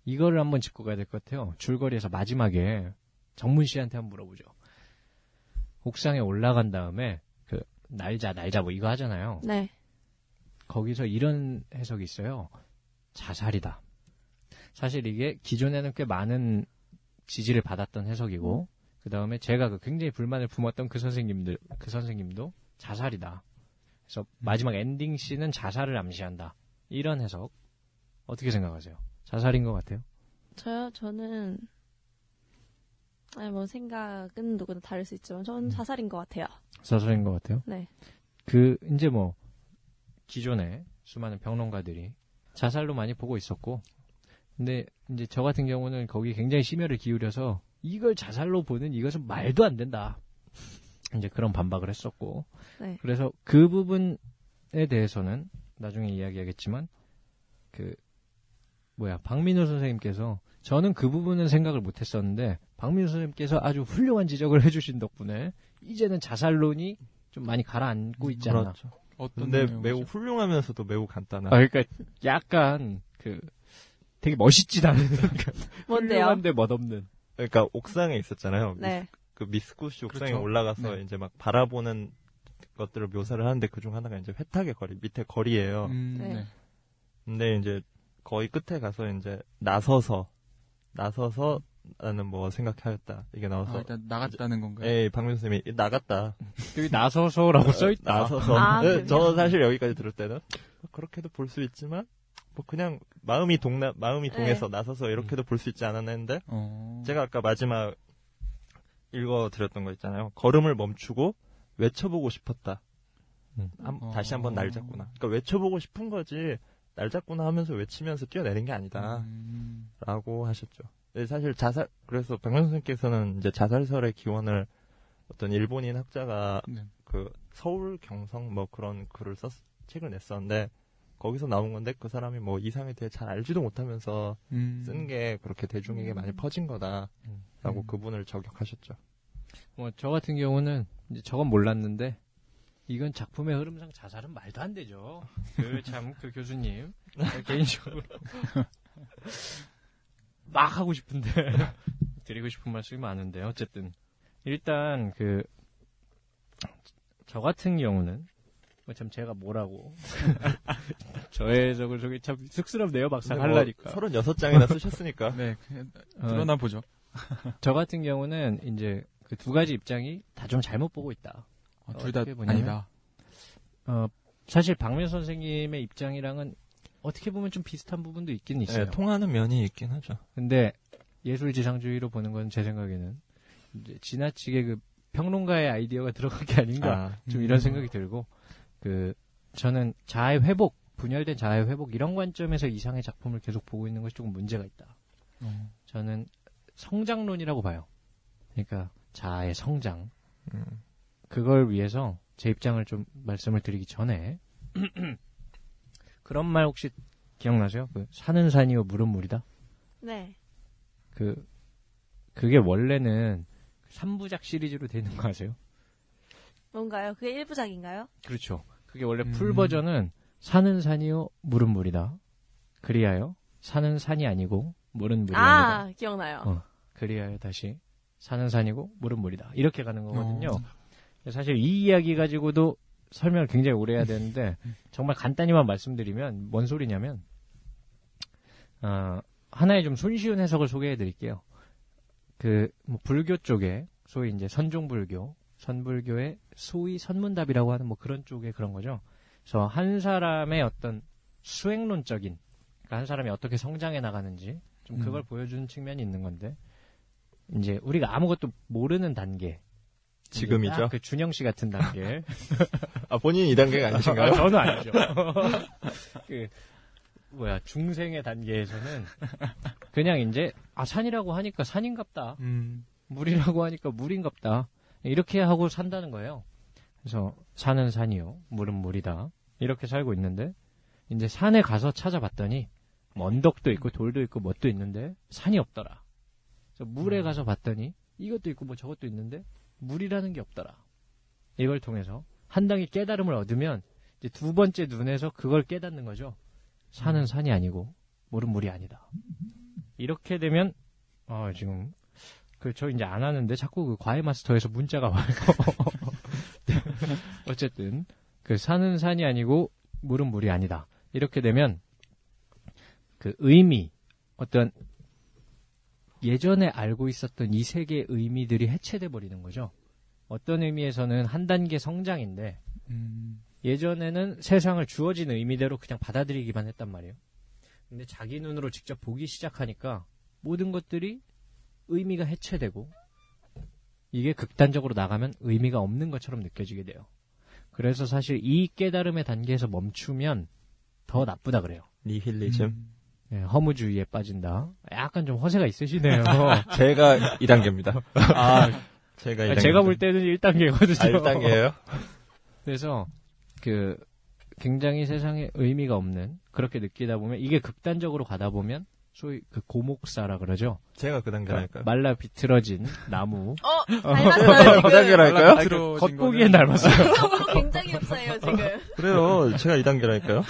이거를 한번 짚고 가야 될 것 같아요. 줄거리에서 마지막에 정문 씨한테 한번 물어보죠. 옥상에 올라간 다음에 그 날자 날자 뭐 이거 하잖아요. 네. 거기서 이런 해석이 있어요. 자살이다. 사실 이게 기존에는 꽤 많은 지지를 받았던 해석이고 그 다음에 제가 그 굉장히 불만을 품었던 그 선생님들 그 선생님도 자살이다. 그래서 마지막 엔딩 씬은 자살을 암시한다. 이런 해석 어떻게 생각하세요? 자살인 것 같아요. 저요, 저는, 아니, 뭐, 생각은 누구나 다를 수 있지만, 저는 자살인 것 같아요. 자살인 것 같아요. 네. 그 이제 뭐 기존에 수많은 평론가들이 자살로 많이 보고 있었고 근데 이제 저 같은 경우는 거기 굉장히 심혈을 기울여서 이걸 자살로 보는 이것은 말도 안 된다. 이제 그런 반박을 했었고 네. 그래서 그 부분에 대해서는 나중에 이야기하겠지만 그 뭐야 박민호 선생님께서 저는 그 부분은 생각을 못했었는데 박민호 선생님께서 아주 훌륭한 지적을 해주신 덕분에 이제는 자살론이 좀 많이 가라앉고 있지 않나. 그렇죠. 어떤 근데? 매우 훌륭하면서도 매우 간단한. 아, 그러니까 약간 그 되게 멋있진 않은 뭔데요? 훌륭한데 멋없는. 그러니까 옥상에 있었잖아요. 네. 그 미스쿠시 옥상에 그렇죠. 올라가서 네. 이제 막 바라보는 것들을 묘사를 하는데 그중 하나가 이제 회탁의 거리, 밑에 거리예요. 음, 네. 네. 근데 이제 거의 끝에 가서 이제 나서서 나서서 나는 뭐 생각하였다 이게 아, 나와서 일단 나갔다는 건가요? 에이 박민수 선생님이 나갔다 여기 나서서라고 써 있다. 나서서 아, 네, 그래요? 저 사실 여기까지 들을 때는 뭐 그렇게도 볼 수 있지만 뭐 그냥 마음이 동나 마음이 네. 동해서 나서서 이렇게도 볼 수 있지 않았나 했는데 어. 제가 아까 마지막 읽어 드렸던 거 있잖아요 걸음을 멈추고 외쳐보고 싶었다 음. 한- 어. 다시 한번 날 잡구나 그러니까 외쳐보고 싶은 거지 날 잡구나 하면서 외치면서 뛰어내린 게 아니다 음, 라고 하셨죠. 네, 사실 자살 그래서 박명 선생님께서는 이제 자살설의 기원을 어떤 일본인 학자가 네. 그 서울 경성 뭐 그런 글을 썼 책을 냈었는데 거기서 나온 건데 그 사람이 뭐 이상에 대해 잘 알지도 못하면서 음. 쓴게 그렇게 대중에게 많이 퍼진 거다라고 음. 그분을 저격하셨죠. 뭐 저 같은 경우는 이제 저건 몰랐는데 이건 작품의 흐름상 자살은 말도 안 되죠. 그 참 그 교수님. 개인적으로. 막 하고 싶은데 드리고 싶은 말씀이 많은데 어쨌든. 일단 그 저 같은 경우는 뭐참 제가 뭐라고. 저의 적을 저기 참 쑥스럽네요 막상 하려니까. 36장이나 쓰셨으니까. 네, 그냥 어, 드러나 보죠. 저 같은 경우는 이제 그 두 가지 입장이 다 좀 잘못 보고 있다. 어, 둘다 어떻게 보냐면- 아니다. 어, 사실 박명 선생님의 입장이랑은 어떻게 보면 좀 비슷한 부분도 있긴 있어요. 네, 통하는 면이 있긴 하죠. 근데 예술지상주의로 보는 건 제 생각에는 이제 지나치게 그 평론가의 아이디어가 들어간 게 아닌가 아, 좀 음. 이런 생각이 들고 그 저는 자아의 회복 분열된 자아의 회복 이런 관점에서 이상의 작품을 계속 보고 있는 것이 조금 문제가 있다. 어. 저는 성장론이라고 봐요. 그러니까 자아의 성장 음. 그걸 위해서 제 입장을 좀 말씀을 드리기 전에 그런 말 혹시 기억나세요? 그 사는 산이요 물은 물이다. 네. 그 그게 원래는 3부작 시리즈로 되는 거 아세요? 뭔가요? 그게 일부작인가요? 그렇죠. 그게 원래 음. 풀 버전은 사는 산이요 물은 물이다. 그리하여 사는 산이 아니고 물은 물이 아니다. 아, 기억나요. 어. 그리하여 다시 사는 산이고 물은 물이다. 이렇게 가는 거거든요. 사실 이 이야기 가지고도 설명을 굉장히 오래 해야 되는데 정말 간단히만 말씀드리면 뭔 소리냐면 어, 하나의 좀 손쉬운 해석을 소개해 드릴게요. 그 뭐 불교 쪽에 소위 이제 선종불교, 선불교의 소위 선문답이라고 하는 뭐 그런 쪽의 그런 거죠. 그래서 한 사람의 어떤 수행론적인 그러니까 한 사람이 어떻게 성장해 나가는지 좀 그걸 음. 보여주는 측면이 있는 건데 이제 우리가 아무것도 모르는 단계 지금이죠. 딱그 준영 씨 같은 단계 아, 본인이 이 단계가 아니신가요? 아, 저는 아니죠. 그 뭐야 중생의 단계에서는 그냥 이제 아 산이라고 하니까 산인갑다. 음. 물이라고 하니까 물인갑다. 이렇게 하고 산다는 거예요. 그래서 산은 산이요, 물은 물이다. 이렇게 살고 있는데 이제 산에 가서 찾아봤더니 뭐 언덕도 있고 돌도 있고 뭣도 있는데 산이 없더라. 물에 가서 봤더니 이것도 있고 뭐 저것도 있는데 물이라는 게 없더라. 이걸 통해서 한 단계 깨달음을 얻으면 이제 두 번째 눈에서 그걸 깨닫는 거죠. 산은 산이 아니고 물은 물이 아니다. 이렇게 되면 아 지금 그 저 이제 안 하는데 자꾸 그 과외 마스터에서 문자가 와요. 어쨌든 그 산은 산이 아니고 물은 물이 아니다. 이렇게 되면 그 의미 어떤 예전에 알고 있었던 이 세계의 의미들이 해체돼 버리는 거죠. 어떤 의미에서는 한 단계 성장인데 음. 예전에는 세상을 주어진 의미대로 그냥 받아들이기만 했단 말이에요. 근데 자기 눈으로 직접 보기 시작하니까 모든 것들이 의미가 해체되고 이게 극단적으로 나가면 의미가 없는 것처럼 느껴지게 돼요. 그래서 사실 이 깨달음의 단계에서 멈추면 더 나쁘다 그래요. 니힐리즘. 음. 예, 허무주의에 빠진다. 약간 좀 허세가 있으시네요. 제가 2단계입니다. 아, 제가 2단계. 제가 볼 때는 1단계거든요. 아, 1단계예요? 그래서 그 굉장히 세상에 의미가 없는 그렇게 느끼다 보면 이게 극단적으로 가다 보면 소위 그 고목사라 그러죠. 제가 그 단계랄까요? 말라 비틀어진 나무. 어, 닮았어요, 그. 단계랄까요? 아, 겉보기엔 닮았어요. 너무 굉장히 흡사해요, 지금. 그래요. 제가 2단계라니까요.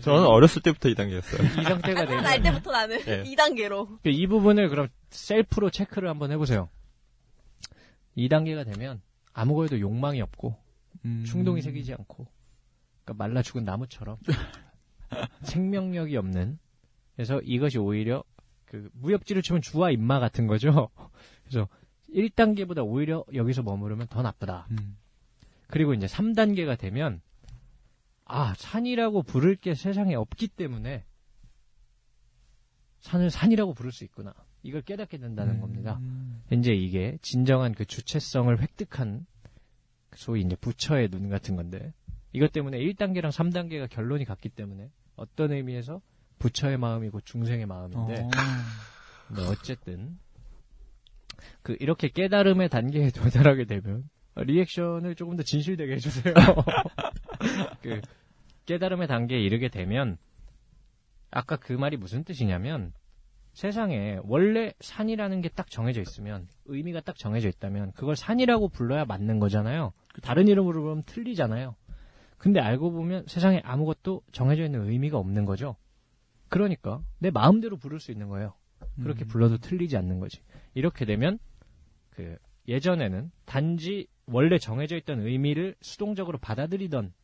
저는 어렸을 때부터 2단계였어요. 이 상태가 날 되면 때부터 나는 예. 2단계로. 그이 부분을 그럼 셀프로 체크를 한번 해보세요. 2단계가 되면 아무거에도 욕망이 없고 음. 충동이 생기지 않고 그러니까 말라 죽은 나무처럼 생명력이 없는 그래서 이것이 오히려 그 무협지를 치면 주와 입마 같은 거죠. 그래서 1단계보다 오히려 여기서 머무르면 더 나쁘다. 음. 그리고 이제 3단계가 되면 아 산이라고 부를 게 세상에 없기 때문에 산을 산이라고 부를 수 있구나. 이걸 깨닫게 된다는 겁니다. 음. 이제 이게 진정한 그 주체성을 획득한 소위 이제 부처의 눈 같은 건데 이것 때문에 1단계랑 3단계가 결론이 같기 때문에 어떤 의미에서 부처의 마음이고 중생의 마음인데 어. 네, 어쨌든 그 이렇게 깨달음의 단계에 도달하게 되면 리액션을 조금 더 진실되게 해주세요. 그 깨달음의 단계에 이르게 되면 아까 그 말이 무슨 뜻이냐면 세상에 원래 산이라는 게 딱 정해져 있으면 의미가 딱 정해져 있다면 그걸 산이라고 불러야 맞는 거잖아요. 다른 이름으로 부르면 틀리잖아요. 근데 알고 보면 세상에 아무것도 정해져 있는 의미가 없는 거죠. 그러니까 내 마음대로 부를 수 있는 거예요. 그렇게 음. 불러도 틀리지 않는 거지. 이렇게 되면 그 예전에는 단지 원래 정해져 있던 의미를 수동적으로 받아들이던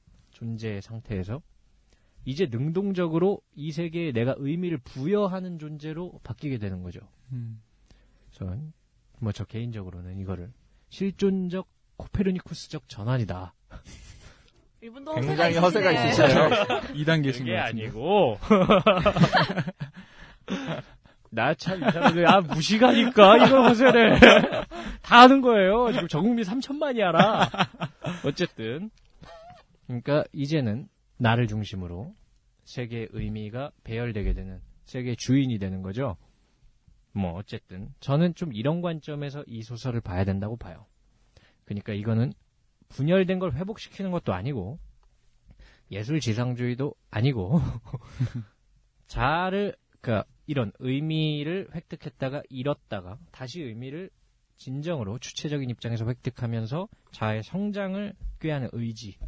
존재의 상태에서 이제 능동적으로 이 세계에 내가 의미를 부여하는 존재로 바뀌게 되는 거죠. 음. 그래서 뭐저 개인적으로는 이거를 실존적 코페르니쿠스적 전환이다. 이분도 굉장히 허세가 있으시네요. 있으시죠. 2단계신 것 그게 같은데. 아니고 나참이 사람들 아 무시가니까 이걸 허세를 다 하는 거예요. 지금 전 국민 3천만이 알아. 어쨌든 그러니까 이제는 나를 중심으로 세계의 의미가 배열되게 되는 세계의 주인이 되는 거죠. 뭐 어쨌든 저는 좀 이런 관점에서 이 소설을 봐야 된다고 봐요. 그러니까 이거는 분열된 걸 회복시키는 것도 아니고 예술 지상주의도 아니고 자아를 그러니까 이런 의미를 획득했다가 잃었다가 다시 의미를 진정으로 주체적인 입장에서 획득하면서 자아의 성장을 꾀하는 의지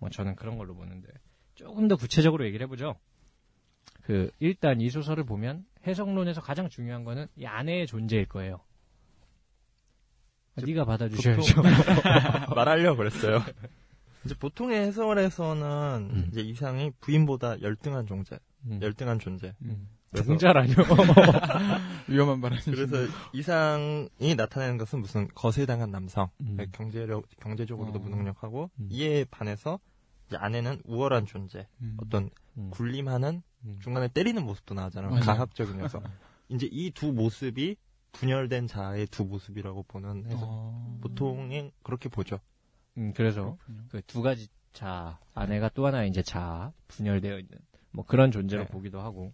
뭐 저는 그런 걸로 보는데 조금 더 구체적으로 얘기를 해보죠. 그 일단 이 소설을 보면 해석론에서 가장 중요한 거는 이 아내의 존재일 거예요. 네가 받아주셔야죠. 말하려고 그랬어요. 이제 보통의 해설에서는 음. 이제 이상이 부인보다 열등한 존재, 음. 열등한 존재. 음. 동자라뇨. 위험한 발언이 그래서 이상이 나타내는 것은 무슨 거세당한 남성, 음. 경제력, 경제적으로도 어. 무능력하고 음. 이에 반해서 아내는 우월한 존재, 음. 어떤 음. 굴림하는 음. 중간에 때리는 모습도 나오잖아요. 맞아요. 가학적인 녀석. 이제 이 두 모습이 분열된 자아의 두 모습이라고 보는 해석. 어. 보통은 그렇게 보죠. 음, 그래서 그렇군요. 그두 가지 자 아내가 또 하나 이제 자 분열되어 있는 뭐 그런 존재로 네. 보기도 하고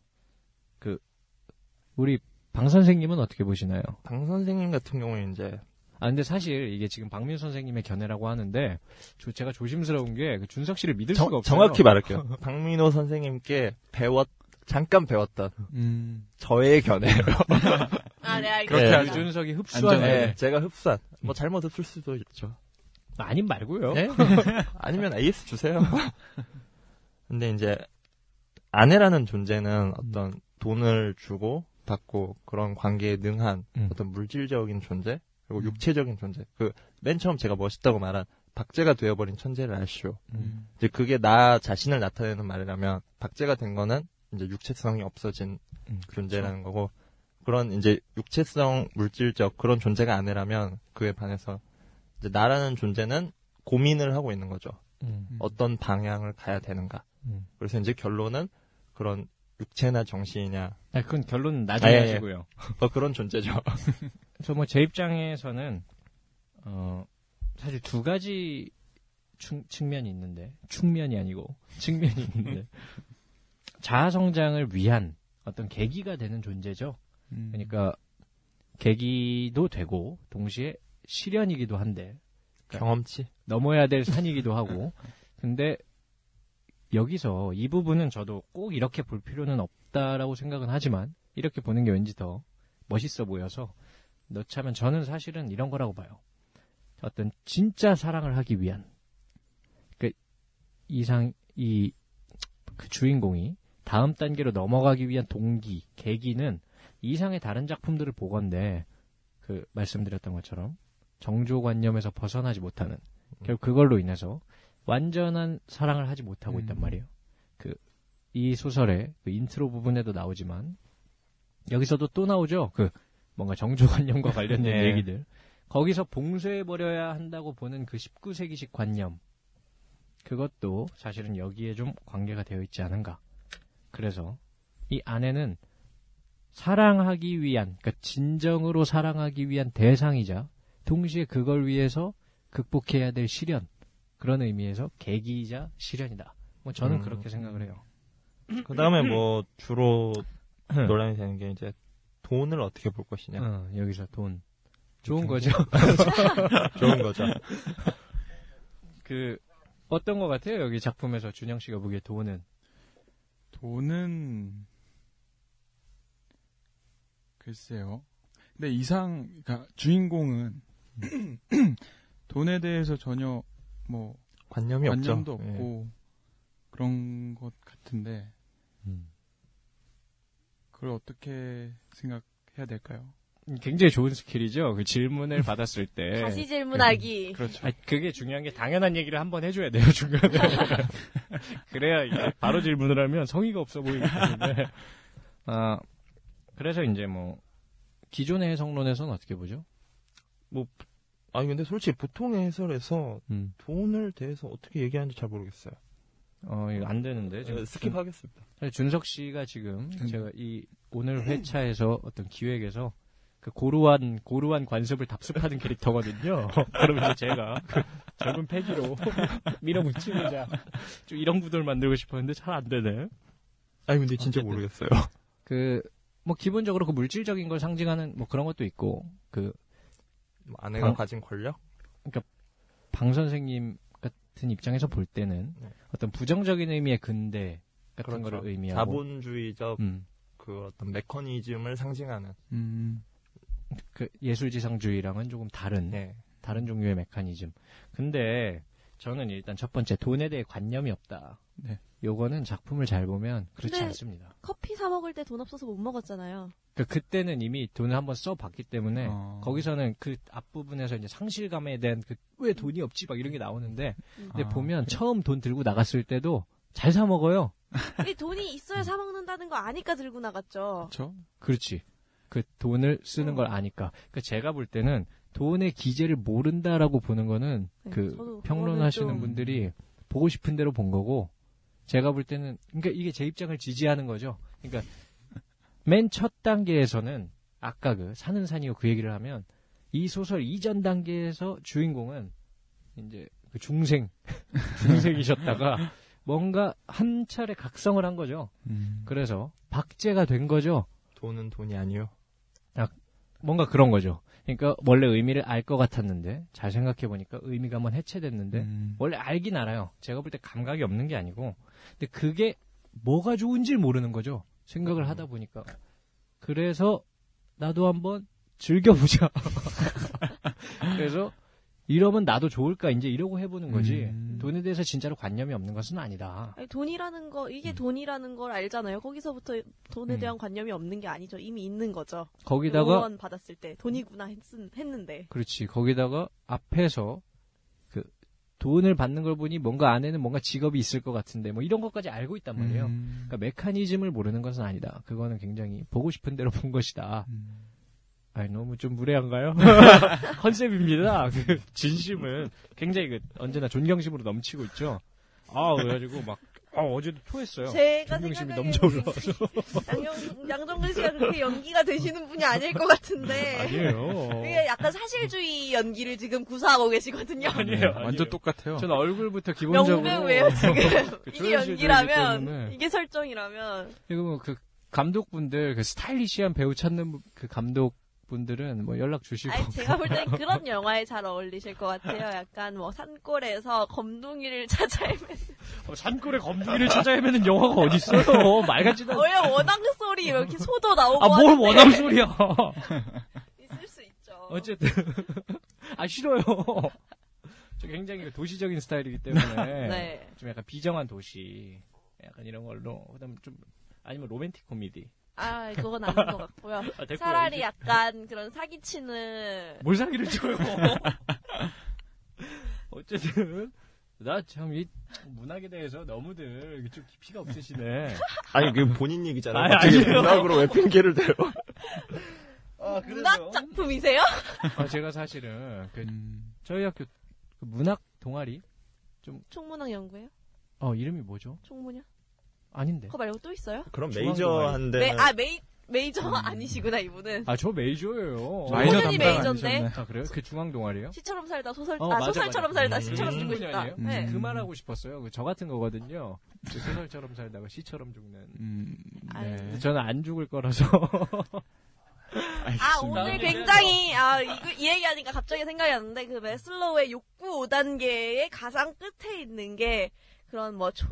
그 우리 방 선생님은 어떻게 보시나요? 방 선생님 같은 경우에 이제 아 근데 사실 이게 지금 박민 선생님의 견해라고 하는데 저 제가 조심스러운 게그 준석 씨를 믿을 수가 정, 없어요. 정확히 말할게요. 박민호 선생님께 배웠 잠깐 배웠던 음. 저의 견해예요. 아, 네, 그렇게 알겠습니다. 하죠. 준석이 흡수한. 네, 제가 흡수한 뭐 잘못 흡수일 수도 있죠. 아님 말고요. 네? 아니면 AS 주세요. 근데 이제 아내라는 존재는 어떤 돈을 주고 받고 그런 관계에 능한 음. 어떤 물질적인 존재 그리고 음. 육체적인 존재. 그 맨 처음 제가 멋있다고 말한 박제가 되어버린 천재를 아시오. 음. 이제 그게 나 자신을 나타내는 말이라면 박제가 된 거는 이제 육체성이 없어진 음, 존재라는 거고 그런 이제 육체성 물질적 그런 존재가 아니라면 그에 반해서 이제 나라는 존재는 고민을 하고 있는 거죠. 음, 음. 어떤 방향을 가야 되는가. 음. 그래서 이제 결론은 그런 육체나 정신이냐 아, 그건 결론은 나중에 아, 예, 예. 하시고요. 어, 그런 존재죠. 그래서 뭐 제 입장에서는 어 사실 두 가지 충- 측면이 있는데 측면이 아니고 측면이 있는데 자아 성장을 위한 어떤 계기가 되는 존재죠. 음. 그러니까 계기도 되고 동시에 시련이기도 한데 경험치. 넘어야 될 산이기도 하고 근데 여기서 이 부분은 저도 꼭 이렇게 볼 필요는 없다라고 생각은 하지만 이렇게 보는 게 왠지 더 멋있어 보여서 넣자면 저는 사실은 이런 거라고 봐요. 어떤 진짜 사랑을 하기 위한 그 이상 이 그 주인공이 다음 단계로 넘어가기 위한 동기, 계기는 이상의 다른 작품들을 보건데 그 말씀드렸던 것처럼 정조관념에서 벗어나지 못하는 결국 그걸로 인해서 완전한 사랑을 하지 못하고 있단 음. 말이에요. 그 이 소설의 그 인트로 부분에도 나오지만 여기서도 또 나오죠. 그 뭔가 정조관념과 관련된 네. 얘기들. 거기서 봉쇄해 버려야 한다고 보는 그 19세기식 관념. 그것도 사실은 여기에 좀 관계가 되어 있지 않은가. 그래서 이 아내는 사랑하기 위한, 그러니까 진정으로 사랑하기 위한 대상이자 동시에 그걸 위해서 극복해야 될 시련 그런 의미에서 계기이자 시련이다. 뭐 저는 음. 그렇게 생각을 해요. 그 다음에 뭐 주로 논란이 되는 게 이제 돈을 어떻게 볼 것이냐. 어, 여기서 돈 좋은 경제? 거죠. 좋은 거죠. 그 어떤 것 같아요? 여기 작품에서 준영 씨가 보기에 돈은 돈은 글쎄요. 근데 이상 그러니까 주인공은 돈에 대해서 전혀 뭐 관념이 관념도 없죠. 예. 없고 그런 것 같은데 그걸 어떻게 생각해야 될까요? 굉장히 좋은 스킬이죠. 그 질문을 받았을 때 다시 질문하기. 그렇죠. 아, 그게 중요한 게 당연한 얘기를 한번 해줘야 돼요 중간에. 그래야 이게 바로 질문을 하면 성의가 없어 보이기 때문에. 아 그래서 이제 뭐 기존의 해석론에서는 어떻게 보죠? 아니 근데 솔직히 보통의 해설에서 음. 돈을 대해서 어떻게 얘기하는지 잘 모르겠어요. 어, 이거 안 되는데. 지금 네, 스킵하겠습니다. 사실 준석 씨가 지금 음. 제가 이 오늘 회차에서 어떤 기획에서 그 고루한 고루한 관습을 답습하는 캐릭터거든요. 그럼 이제 제가 그 젊은 패기로 밀어붙이고자 좀 이런 구도를 만들고 싶었는데 잘 안 되네. 아니 근데 진짜 어쨌든. 모르겠어요. 그 뭐 기본적으로 그 물질적인 걸 상징하는 뭐 그런 것도 있고 그 아내가 가진 권력? 방 선생님 같은 입장에서 볼 때는 네. 어떤 부정적인 의미의 근대 같은 그렇죠. 거를 의미하고 자본주의적 음, 그 어떤 메커니즘을 상징하는. 음. 그 예술지상주의랑은 조금 다른 네. 다른 종류의 메커니즘. 근데 저는 일단 첫 번째 돈에 대해 관념이 없다. 네. 요거는 작품을 잘 보면 그렇지 근데- 않습니다. 커피 사 먹을 때 돈 없어서 못 먹었잖아요. 그 그때는 이미 돈을 한번 써봤기 때문에 어. 거기서는 그 앞부분에서 이제 상실감에 대한 그 왜 돈이 없지 막 이런 게 나오는데 근데 아, 보면 그래. 처음 돈 들고 나갔을 때도 잘 사 먹어요. 이 돈이 있어야 사 먹는다는 거 아니까 들고 나갔죠. 그렇죠. 그렇지. 그 돈을 쓰는 걸 아니까. 그 제가 볼 때는 돈의 기재를 모른다라고 보는 거는 네, 그 평론하시는 분들이 보고 싶은 대로 본 거고 제가 볼 때는 그러니까 이게 제 입장을 지지하는 거죠. 그러니까 맨 첫 단계에서는 아까 그 사는 산이요 그 얘기를 하면 이 소설 이전 단계에서 주인공은 이제 그 중생 중생이셨다가 뭔가 한 차례 각성을 한 거죠. 음. 그래서 박제가 된 거죠. 돈은 돈이 아니요. 뭔가 그런 거죠. 그러니까 원래 의미를 알 것 같았는데 잘 생각해 보니까 의미가 한번 해체됐는데 음. 원래 알긴 알아요. 제가 볼 때 감각이 없는 게 아니고 근데 그게 뭐가 좋은지 모르는 거죠. 생각을 하다 보니까 그래서 나도 한번 즐겨보자. 그래서 이러면 나도 좋을까 이제 이러고 해보는 거지. 음. 돈에 대해서 진짜로 관념이 없는 것은 아니다. 아니, 돈이라는 거 이게 음. 돈이라는 걸 알잖아요. 거기서부터 돈에 음. 대한 관념이 없는 게 아니죠. 이미 있는 거죠. 거기다가 후원 받았을 때 돈이구나 했, 했는데 그렇지. 거기다가 앞에서 그 돈을 받는 걸 보니 뭔가 안에는 뭔가 직업이 있을 것 같은데 뭐 이런 것까지 알고 있단 말이에요. 음. 그러니까 메커니즘을 모르는 것은 아니다. 그거는 굉장히 보고 싶은 대로 본 것이다. 음. 아니 너무 좀 무례한가요? 컨셉입니다. 그 진심은 굉장히 그 언제나 존경심으로 넘치고 있죠. 아 그래가지고 막 아, 어제도 토했어요. 제가 존경심이 생각하기에는 넘쳐 올라와서 양정, 양정근 씨가 그렇게 연기가 되시는 분이 아닐 것 같은데 아니에요. 이게 약간 사실주의 연기를 지금 구사하고 계시거든요. 아니에요. 네, 아니에요. 완전 똑같아요. 저는 얼굴부터 기본적으로 명배우예요 지금 그 이게 연기라면. 이게 설정이라면 그리고 그 감독분들 그 스타일리시한 배우 찾는 분- 그 감독 분들은 뭐 연락 주시고 아니 제가 볼때 그런 영화에 잘 어울리실 것 같아요. 약간 뭐 산골에서 검둥이를 찾아 헤매는 어, 산골에 검둥이를 찾아 헤매는 영화가 어디 있어요? 말 같지도 않. 원래 원앙 소리 이렇게 소도 나오고 아뭘 하는데 원함 소리야? 있을 수 있죠. 어쨌든 아 싫어요. 저 굉장히 그 도시적인 스타일이기 때문에 네. 좀 약간 비정한 도시 약간 이런 걸로 그 다음 좀 아니면 로맨틱 코미디. 아 그건 아닌 것 같고요. 아. 차라리 약간 그런 사기치는 뭘 사기를 쳐요? 어쨌든 나 참 이 문학에 대해서 너무들 좀 깊이가 없으시네. 아니 그 본인 얘기잖아요. 아니, 갑자기 아니에요. 문학으로 왜 핑계를 대요? 아, 문학 작품이세요? 아, 제가 사실은 그 음. 저희 학교 그 문학 동아리 총문학 연구예요? 어 이름이 뭐죠? 총문학? 아닌데. 그거 말고 또 있어요? 그럼 중앙 메이저 한데 메, 아 메이 메이저 아니시구나 이분은. 아 저 메이저예요. 마이너 본인이 담당 메이저인데? 아니셨네. 아 그래요? 그 중앙 동아리요? 시처럼 살다 소설 어, 아 맞아, 소설처럼 맞아. 살다 음, 시처럼 음, 죽고 음, 싶다. 아니에요? 네. 음. 그 말하고 싶었어요. 그저 같은 거거든요. 그 소설처럼 살다가 시처럼 죽는. 음. 네. 저는 안 죽을 거라서. 아 알겠습니다. 오늘 굉장히 아 이거 이 얘기하니까 갑자기 생각이 났는데 그 메슬로우의 욕구 5단계의 가장 끝에 있는 게 그런 뭐 초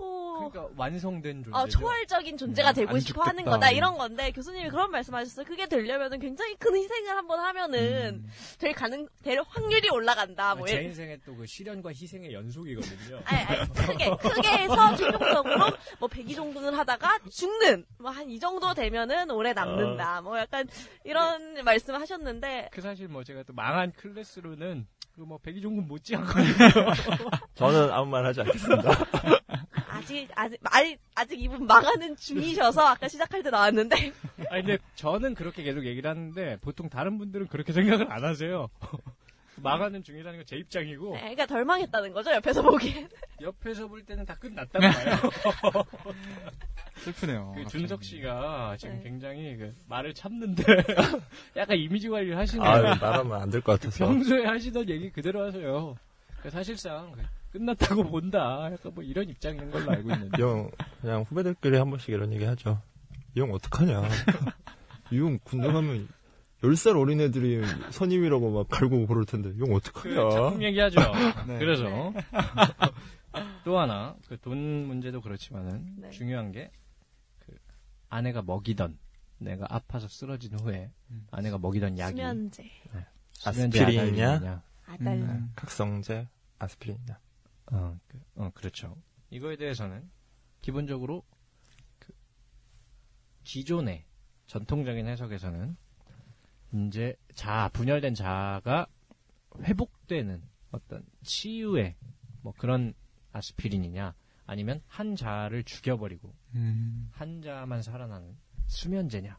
그러니까 완성된 존재. 어, 초월적인 존재가 음, 되고 안 싶어 하는 죽겠다. 거다 이런 건데 교수님이 그런 말씀하셨어요. 그게 되려면은 굉장히 큰 희생을 한번 하면은 음. 될 가능 될 확률이 올라간다. 뭐제 이런- 인생의 또그 시련과 희생의 연속이거든요. 아니, 아니, 크게, 크게 해서 최종적으로 뭐 100위 정도는 하다가 죽는, 뭐 한 이 정도 되면은 오래 남는다. 뭐 약간 이런 말씀 하셨는데, 그 사실 뭐 제가 또 망한 클래스로는 그뭐 백이종군 못지않거든요. 저는 아무 말 하지 않겠습니다. 아직, 아직, 아직, 아직 이분 망하는 중이셔서 아까 시작할 때 나왔는데, 아니 근데 저는 그렇게 계속 얘기를 하는데 보통 다른 분들은 그렇게 생각을 안 하세요. 망하는 중이라는 건 제 입장이고 네, 그러니까 덜 망했다는 거죠 옆에서 보기엔. 옆에서 볼 때는 다 끝났다고 봐요. 슬프네요. 그. 준석 씨가 지금 네. 굉장히 그 말을 참는데 약간 이미지 관리를 하시는 아. 말하면 안 될 것 같아서. 평소에 하시던 얘기 그대로 하세요. 그러니까 사실상 끝났다고 본다. 약간 뭐 이런 입장인 걸로 알고 있는데. 이 형, 그냥 후배들끼리 한 번씩 이런 얘기 하죠. 이 형 어떡하냐. 이 형 군대 가면 10살 어린 애들이 선임이라고 막 갈고 그럴 텐데, 이형그 어떡하냐. 작품 얘기하죠. 네. 그래서 또 하나 그 돈 문제도 그렇지만은 네. 중요한 게 그 아내가 먹이던 내가 아파서 쓰러진 후에 음. 아내가 먹이던 약이 수면제, 수면제 아스피린이냐? 아달린이냐. 아달. 음. 각성제, 아스피린이다. 어, 그, 어, 그렇죠. 이거에 대해서는 기본적으로 그 기존의 전통적인 해석에서는 이제 자 분열된 자가 회복되는 어떤 치유의 뭐 그런 아스피린이냐 아니면 한 자를 죽여버리고 음. 한 자만 살아나는 수면제냐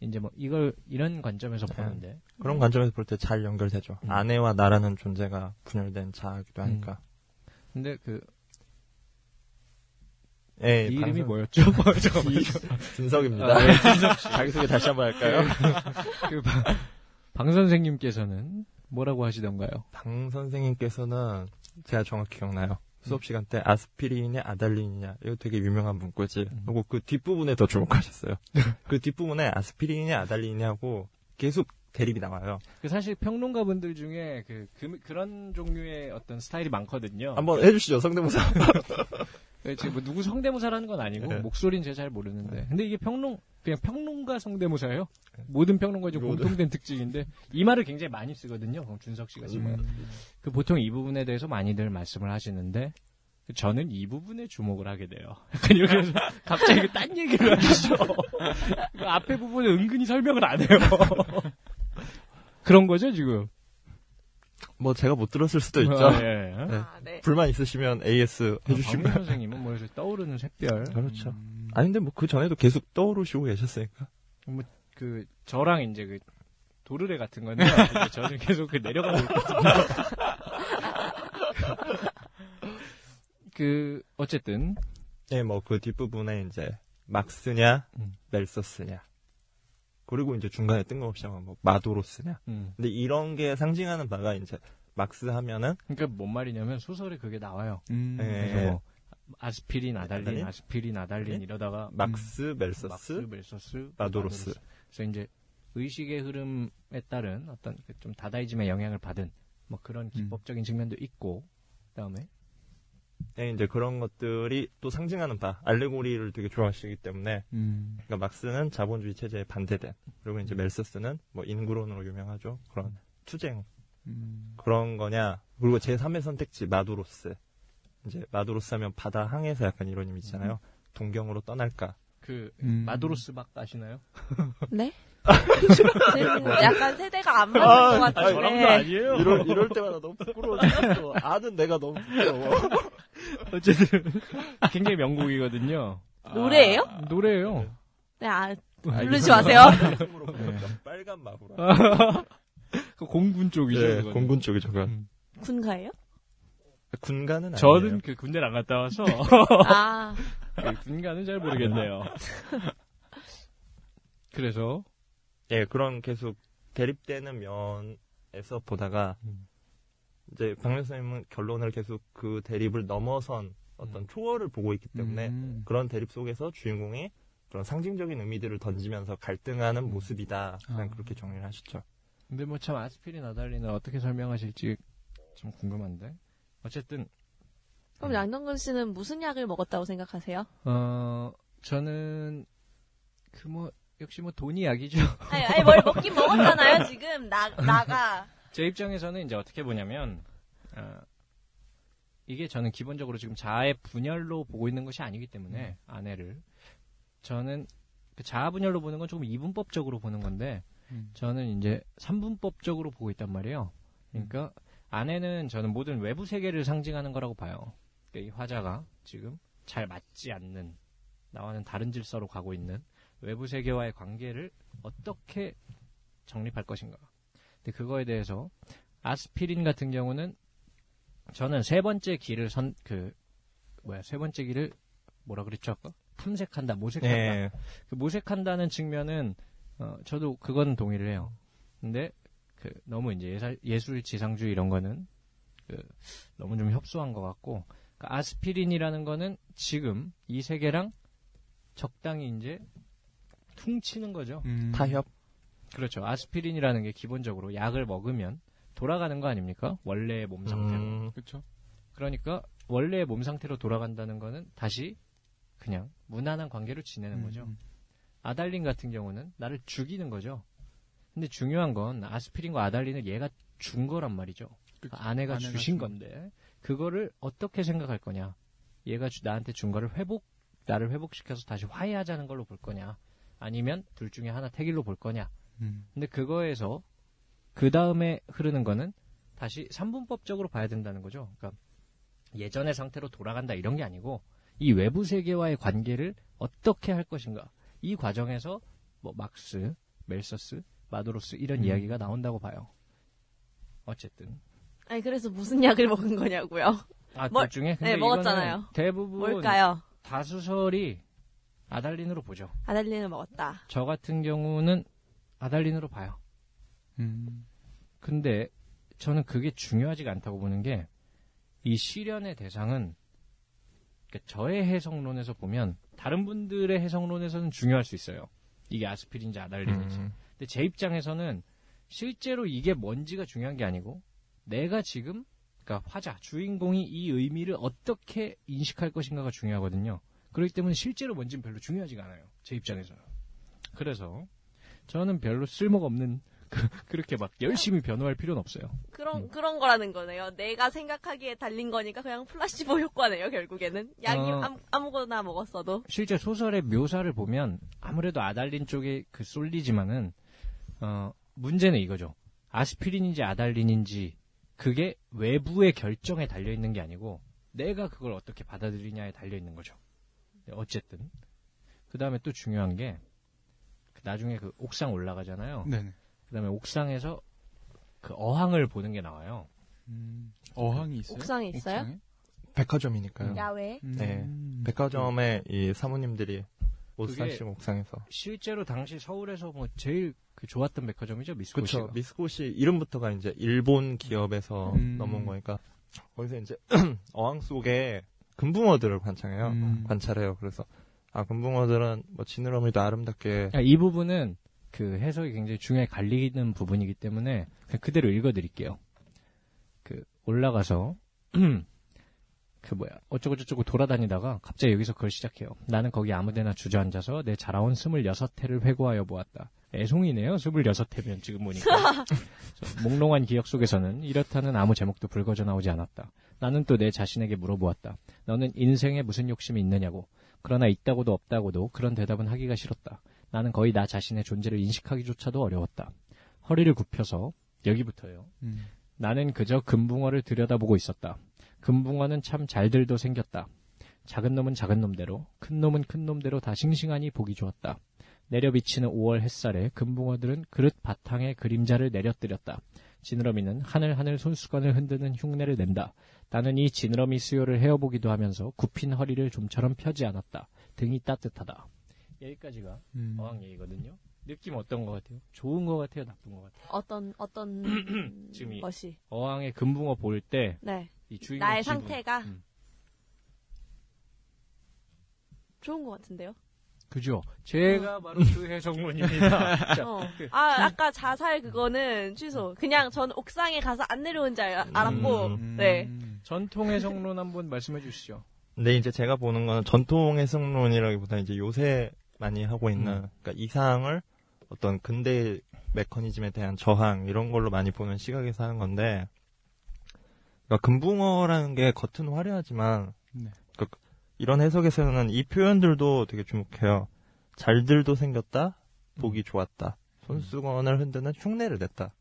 이제 뭐 이걸 이런 관점에서 네. 보는데 그런 관점에서 볼 때 잘 연결되죠. 음. 아내와 나라는 존재가 분열된 자기도 하니까. 근데 그 예, 이 이름이 방송- 뭐였죠? 잠깐만요. 진석입니다. 아, 네, 진석 씨. 자기소개 다시 한번 할까요? 그 방, 방 선생님께서는 뭐라고 하시던가요? 방 선생님께서는 제가 정확히 기억나요. 음. 수업 시간 때 아스피린이냐 아달린이냐 이거 되게 유명한 문구지. 음. 그리고 그 뒷부분에 더 주목하셨어요. 그 뒷부분에 아스피린이냐 아달린이냐고 계속 대립이 나와요. 그 사실 평론가분들 중에 그, 그, 런 종류의 어떤 스타일이 많거든요. 한번 해주시죠 성대모사. 그 지금 뭐 누구 성대모사라는 건 아니고 네. 목소리는 제가 잘 모르는데. 근데 이게 평론 그냥 평론가 성대모사예요. 모든 평론가의 좀. 공통된 특징인데 이 말을 굉장히 많이 쓰거든요. 준석 씨가 지금 음. 그 보통 이 부분에 대해서 많이들 말씀을 하시는데 저는 이 부분에 주목을 하게 돼요. 약간 이렇게 해서 갑자기 그딴 얘기를 하시죠. 그 앞에 부분에 은근히 설명을 안 해요. 그런 거죠 지금. 뭐 제가 못 들었을 수도 있죠. 아, 예. 네. 아, 네. 불만 있으시면 AS 박민 해주시면. 선생님은 뭐 이렇게 떠오르는 샛별. 그렇죠. 음. 아니 근데 뭐 그 전에도 계속 떠오르시고 계셨으니까. 그 저랑 이제 그 도르래 같은 건데 이제 저는 계속 그 내려가고 있거든요. 그 어쨌든 예, 뭐그 뒷부분에 이제 막스냐 음. 멜서스냐. 그리고 이제 중간에 뜬금없이 한번 뭐 마도로스냐. 음. 근데 이런 게 상징하는 바가 이제 막스 하면은 그러니까 뭔 말이냐면 소설에 그게 나와요. 음. 예. 그래서 뭐 아스피린, 아달린, 아달린? 아스피린, 아달린 네? 이러다가 막스, 멜서스, 막스, 멜서스, 마도로스. 그래서 이제 의식의 흐름에 따른 어떤 그좀 다다이즘의 영향을 받은 뭐 그런 기법적인 측면도 있고 그다음에 예, 이제 그런 것들이 또 상징하는 바, 알레고리를 되게 좋아하시기 때문에, 음. 그러니까 막스는 자본주의 체제에 반대된, 그리고 이제 멜서스는 뭐 인구론으로 유명하죠. 그런 투쟁, 음. 그런 거냐. 그리고 제3의 선택지, 마도로스. 이제 마도로스 하면 바다 항해에서 약간 이런 이미 있잖아요. 동경으로 떠날까. 그 음. 마도로스 막 아시나요? 네? 지금 약간 세대가 안 맞는 것 같은데. 저랑도 아니에요. 이럴, 이럴 때마다 너무 부끄러워. 아는 내가 너무 부끄러워. 어쨌든 굉장히 명곡이거든요. 노래예요? 아, 노래예요. 네, 아, 아, 부르지 이거- 마세요. 빨간 마구라. 그 공군 쪽이죠. 네. 공군 쪽이죠. 그 음. 군가예요? 군가는 아니에요. 저는 그 군대를 안 갔다 와서 아, 그 군가는 잘 모르겠네요. 그래서 예, 그런 계속 대립되는 면에서 보다가 음. 이제 박명 선생님은 결론을 계속 그 대립을 넘어선 어떤 음. 초월을 보고 있기 때문에 음. 그런 대립 속에서 주인공이 그런 상징적인 의미들을 던지면서 갈등하는 음. 모습이다. 그냥 아. 그렇게 정리를 하셨죠. 근데 뭐 참 아스피린 아달린을 어떻게 설명하실지 좀 궁금한데 어쨌든 그럼 양동근 씨는 무슨 약을 먹었다고 생각하세요? 어 저는 그 뭐 역시 뭐 돈이 약이죠. 아니, 아니, 뭘 먹긴 먹었잖아요, 지금. 나, 나가. 제 입장에서는 이제 어떻게 보냐면 어, 이게 저는 기본적으로 지금 자아의 분열로 보고 있는 것이 아니기 때문에 아내를 저는 그 자아 분열로 보는 건 조금 이분법적으로 보는 건데 음. 저는 이제 삼분법적으로 보고 있단 말이에요. 그러니까 아내는 저는 모든 외부 세계를 상징하는 거라고 봐요. 그러니까 이 화자가 지금 잘 맞지 않는 나와는 다른 질서로 가고 있는 외부 세계와의 관계를 어떻게 정립할 것인가. 근데 그거에 대해서 아스피린 같은 경우는 저는 세 번째 길을 선 그 뭐야 세 번째 길을 뭐라 그랬죠 아까 탐색한다 모색한다 예. 그 모색한다는 측면은 어, 저도 그건 동의를 해요. 근데 그 너무 이제 예살, 예술 지상주의 이런 거는 그 너무 좀 협소한 것 같고 그 아스피린이라는 거는 지금 이 세계랑 적당히 이제 퉁치는 거죠. 음. 타협. 그렇죠. 아스피린이라는 게 기본적으로 약을 먹으면 돌아가는 거 아닙니까? 원래의 몸 상태로. 음, 그렇죠. 그러니까 원래의 몸 상태로 돌아간다는 거는 다시 그냥 무난한 관계로 지내는 거죠. 음. 아달린 같은 경우는 나를 죽이는 거죠. 근데 중요한 건 아스피린과 아달린을 얘가 준 거란 말이죠. 그쵸. 아내가, 아내가 주신 준 건데 그거를 어떻게 생각할 거냐? 얘가 주- 나한테 준 거를 회복 나를 회복시켜서 다시 화해하자는 걸로 볼 거냐? 아니면 둘 중에 하나 택일로 볼 거냐? 음. 근데 그거에서 그 다음에 흐르는 거는 다시 삼분법적으로 봐야 된다는 거죠. 그러니까 예전의 상태로 돌아간다 이런 게 아니고 이 외부 세계와의 관계를 어떻게 할 것인가 이 과정에서 뭐 막스, 멜서스, 마도로스 이런 음. 이야기가 나온다고 봐요. 어쨌든 아니 그래서 무슨 약을 먹은 거냐고요. 아, 뭘- 둘 중에 근데 네, 먹었잖아요. 대부분 뭘까요? 다수설이 아달린으로 보죠. 아달린을 먹었다. 저 같은 경우는 아달린으로 봐요. 음. 근데 저는 그게 중요하지가 않다고 보는 게 이 시련의 대상은 그러니까 저의 해석론에서 보면 다른 분들의 해석론에서는 중요할 수 있어요. 이게 아스피린인지 아달린인지. 음. 근데 제 입장에서는 실제로 이게 뭔지가 중요한 게 아니고 내가 지금 그러니까 화자 주인공이 이 의미를 어떻게 인식할 것인가가 중요하거든요. 그렇기 때문에 실제로 뭔지는 별로 중요하지가 않아요. 제 입장에서는. 그래서 저는 별로 쓸모가 없는 그, 그렇게 막 열심히 변호할 필요는 없어요. 그런 음. 그런 거라는 거네요. 내가 생각하기에 달린 거니까 그냥 플라시보 효과네요. 결국에는 약이 어. 아무, 아무 거나 먹었어도. 실제 소설의 묘사를 보면 아무래도 아달린 쪽에 그 쏠리지만은 어, 문제는 이거죠. 아스피린인지 아달린인지 그게 외부의 결정에 달려 있는 게 아니고 내가 그걸 어떻게 받아들이냐에 달려 있는 거죠. 네, 어쨌든 그 다음에 또 중요한 게그 나중에 그 옥상 올라가잖아요. 네네. 그 다음에 옥상에서 그 어항을 보는 게 나와요. 음. 어항이 있어요? 옥상에 있어요? 옥상에? 백화점이니까요. 야외. 음. 네. 백화점에 이 사모님들이 옷 사시고 옥상에서. 실제로 당시 서울에서 뭐 제일 그 좋았던 백화점이죠 미스코시가. 그렇죠. 미스코시 이름부터가 이제 일본 기업에서 음. 넘어온 거니까 거기서 이제 어항 속에 금붕어들을 관찰해요. 음. 관찰해요. 그래서 아 금붕어들은 뭐 지느러미도 아름답게 아, 이 부분은 그 해석이 굉장히 중요하게 갈리는 부분이기 때문에 그냥 그대로 읽어드릴게요. 그 올라가서 그 뭐야 어쩌고저쩌고 돌아다니다가 갑자기 여기서 그걸 시작해요. 나는 거기 아무데나 주저앉아서 내 자라온 스물여섯 해를 회고하여 보았다. 애송이네요. 스물여섯 해면 지금 보니까 저 몽롱한 기억 속에서는 이렇다는 아무 제목도 불거져 나오지 않았다. 나는 또 내 자신에게 물어보았다. 너는 인생에 무슨 욕심이 있느냐고. 그러나 있다고도 없다고도 그런 대답은 하기가 싫었다. 나는 거의 나 자신의 존재를 인식하기조차도 어려웠다. 허리를 굽혀서 여기부터요. 음. 나는 그저 금붕어를 들여다보고 있었다. 금붕어는 참 잘들도 생겼다. 작은 놈은 작은 놈대로, 큰 놈은 큰 놈대로 다 싱싱하니 보기 좋았다. 내려 비치는 5월 햇살에 금붕어들은 그릇 바탕에 그림자를 내려뜨렸다. 지느러미는 하늘하늘 손수건을 흔드는 흉내를 낸다. 나는 이 지느러미 수요를 헤어보기도 하면서 굽힌 허리를 좀처럼 펴지 않았다. 등이 따뜻하다. 여기까지가 음. 어항 얘기거든요. 느낌 어떤 것 같아요? 좋은 것 같아요? 나쁜 것 같아요? 어떤 어떤 지금 이- 것이. 어항에 금붕어 볼때 네. 이 주인공 나의 기분. 상태가 음. 좋은 것 같은데요. 그죠? 제가 바로 그 해석문입니다. 자, 어. 그- 아, 아까 자살 그거는 취소. 그냥 전 옥상에 가서 안 내려온 줄 알- 알았고, 음. 네. 전통 해석론 한번 말씀해 주시죠. 근데 이제 제가 보는 건 전통 해석론이라기보다 이제 요새 많이 하고 있는 음. 그러니까 이상을 어떤 근대 메커니즘에 대한 저항 이런 걸로 많이 보는 시각에서 하는 건데 그러니까 금붕어라는 게 겉은 화려하지만 네. 그러니까 이런 해석에서는 이 표현들도 되게 주목해요. 잘들도 생겼다, 보기 좋았다, 손수건을 흔드는 흉내를 냈다.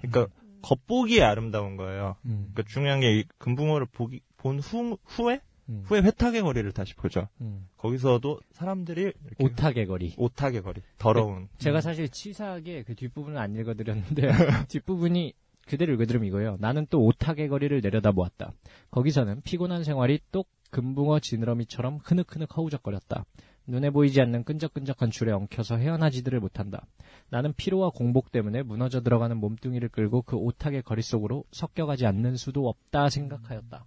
그러니까 겉보기에 아름다운 거예요. 음. 그러니까 중요한 게이 금붕어를 보기 본 후, 후에 음. 후에 회탁의 거리를 다시 보죠. 음. 거기서도 사람들이 오탁의 거리. 오탁의 거리, 더러운. 제가 사실 치사하게 그 뒷부분을 안 읽어드렸는데 뒷부분이 그대로 읽어드리면 이거예요. 나는 또 오탁의 거리를 내려다보았다. 거기서는 피곤한 생활이 똑 금붕어 지느러미처럼 흐느흐느 허우적거렸다. 눈에 보이지 않는 끈적끈적한 줄에 엉켜서 헤어나지들을 못한다. 나는 피로와 공복 때문에 무너져 들어가는 몸뚱이를 끌고 그 오탁의 거리 속으로 섞여가지 않는 수도 없다 생각하였다.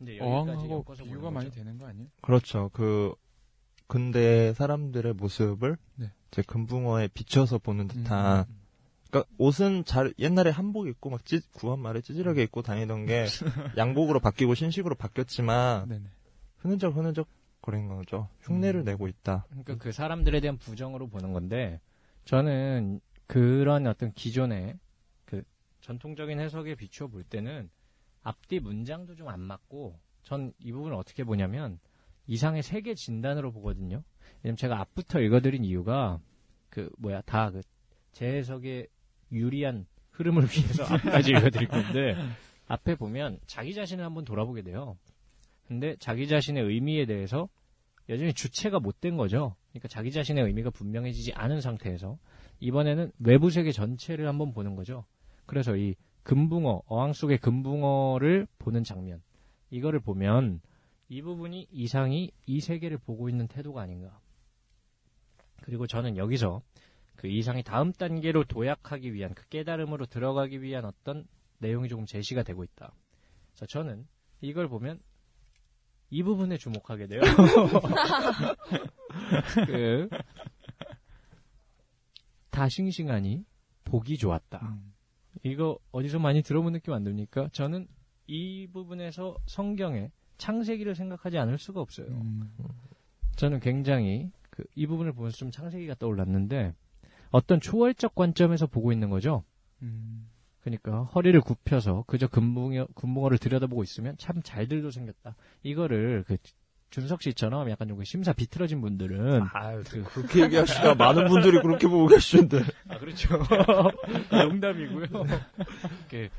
이제 여기까지 어항하고 보는 많이. 되는 거 아니에요? 그렇죠. 그 근대 사람들의 모습을 네. 이제 금붕어에 비춰서 보는 듯한. 그러니까 옷은 잘 옛날에 한복 입고 막 찌, 구한 말에 찌질하게 입고 다니던 게 양복으로 바뀌고 신식으로 바뀌었지만 네네. 흐느적 흐느적 거리는 거죠. 흉내를 음. 내고 있다. 그러니까 그 사람들에 대한 부정으로 보는 건데 저는 그런 어떤 기존의 그 전통적인 해석에 비추어 볼 때는 앞뒤 문장도 좀 안 맞고 전 이 부분을 어떻게 보냐면 이상의 세계 진단으로 보거든요. 왜냐면 제가 앞부터 읽어드린 이유가 그 뭐야 다 그 재해석에 유리한 흐름을 위해서 앞까지 읽어드릴 건데 앞에 보면 자기 자신을 한번 돌아보게 돼요. 근데 자기 자신의 의미에 대해서 여전히 주체가 못 된 거죠. 그러니까 자기 자신의 의미가 분명해지지 않은 상태에서 이번에는 외부 세계 전체를 한번 보는 거죠. 그래서 이 금붕어, 어항 속의 금붕어를 보는 장면. 이거를 보면 이 부분이 이상이 이 세계를 보고 있는 태도가 아닌가. 그리고 저는 여기서 그 이상이 다음 단계로 도약하기 위한 그 깨달음으로 들어가기 위한 어떤 내용이 조금 제시가 되고 있다. 그래서 저는 이걸 보면 이 부분에 주목하게 돼요. 그, 다 싱싱하니 보기 좋았다. 음. 이거 어디서 많이 들어본 느낌 안 듭니까? 저는 이 부분에서 성경의 창세기를 생각하지 않을 수가 없어요. 음. 저는 굉장히 그 이 부분을 보면서 좀 창세기가 떠올랐는데 어떤 초월적 관점에서 보고 있는 거죠. 음. 그러니까 허리를 굽혀서 그저 금붕어, 금붕어를 들여다보고 있으면 참 잘들도 생겼다. 이거를 그 준석 씨처럼 약간 좀 심사 비틀어진 분들은 아, 그렇게 얘기하시다 많은 분들이 그렇게 보고 계시는데. 아 그렇죠. 농담이고요. 이렇게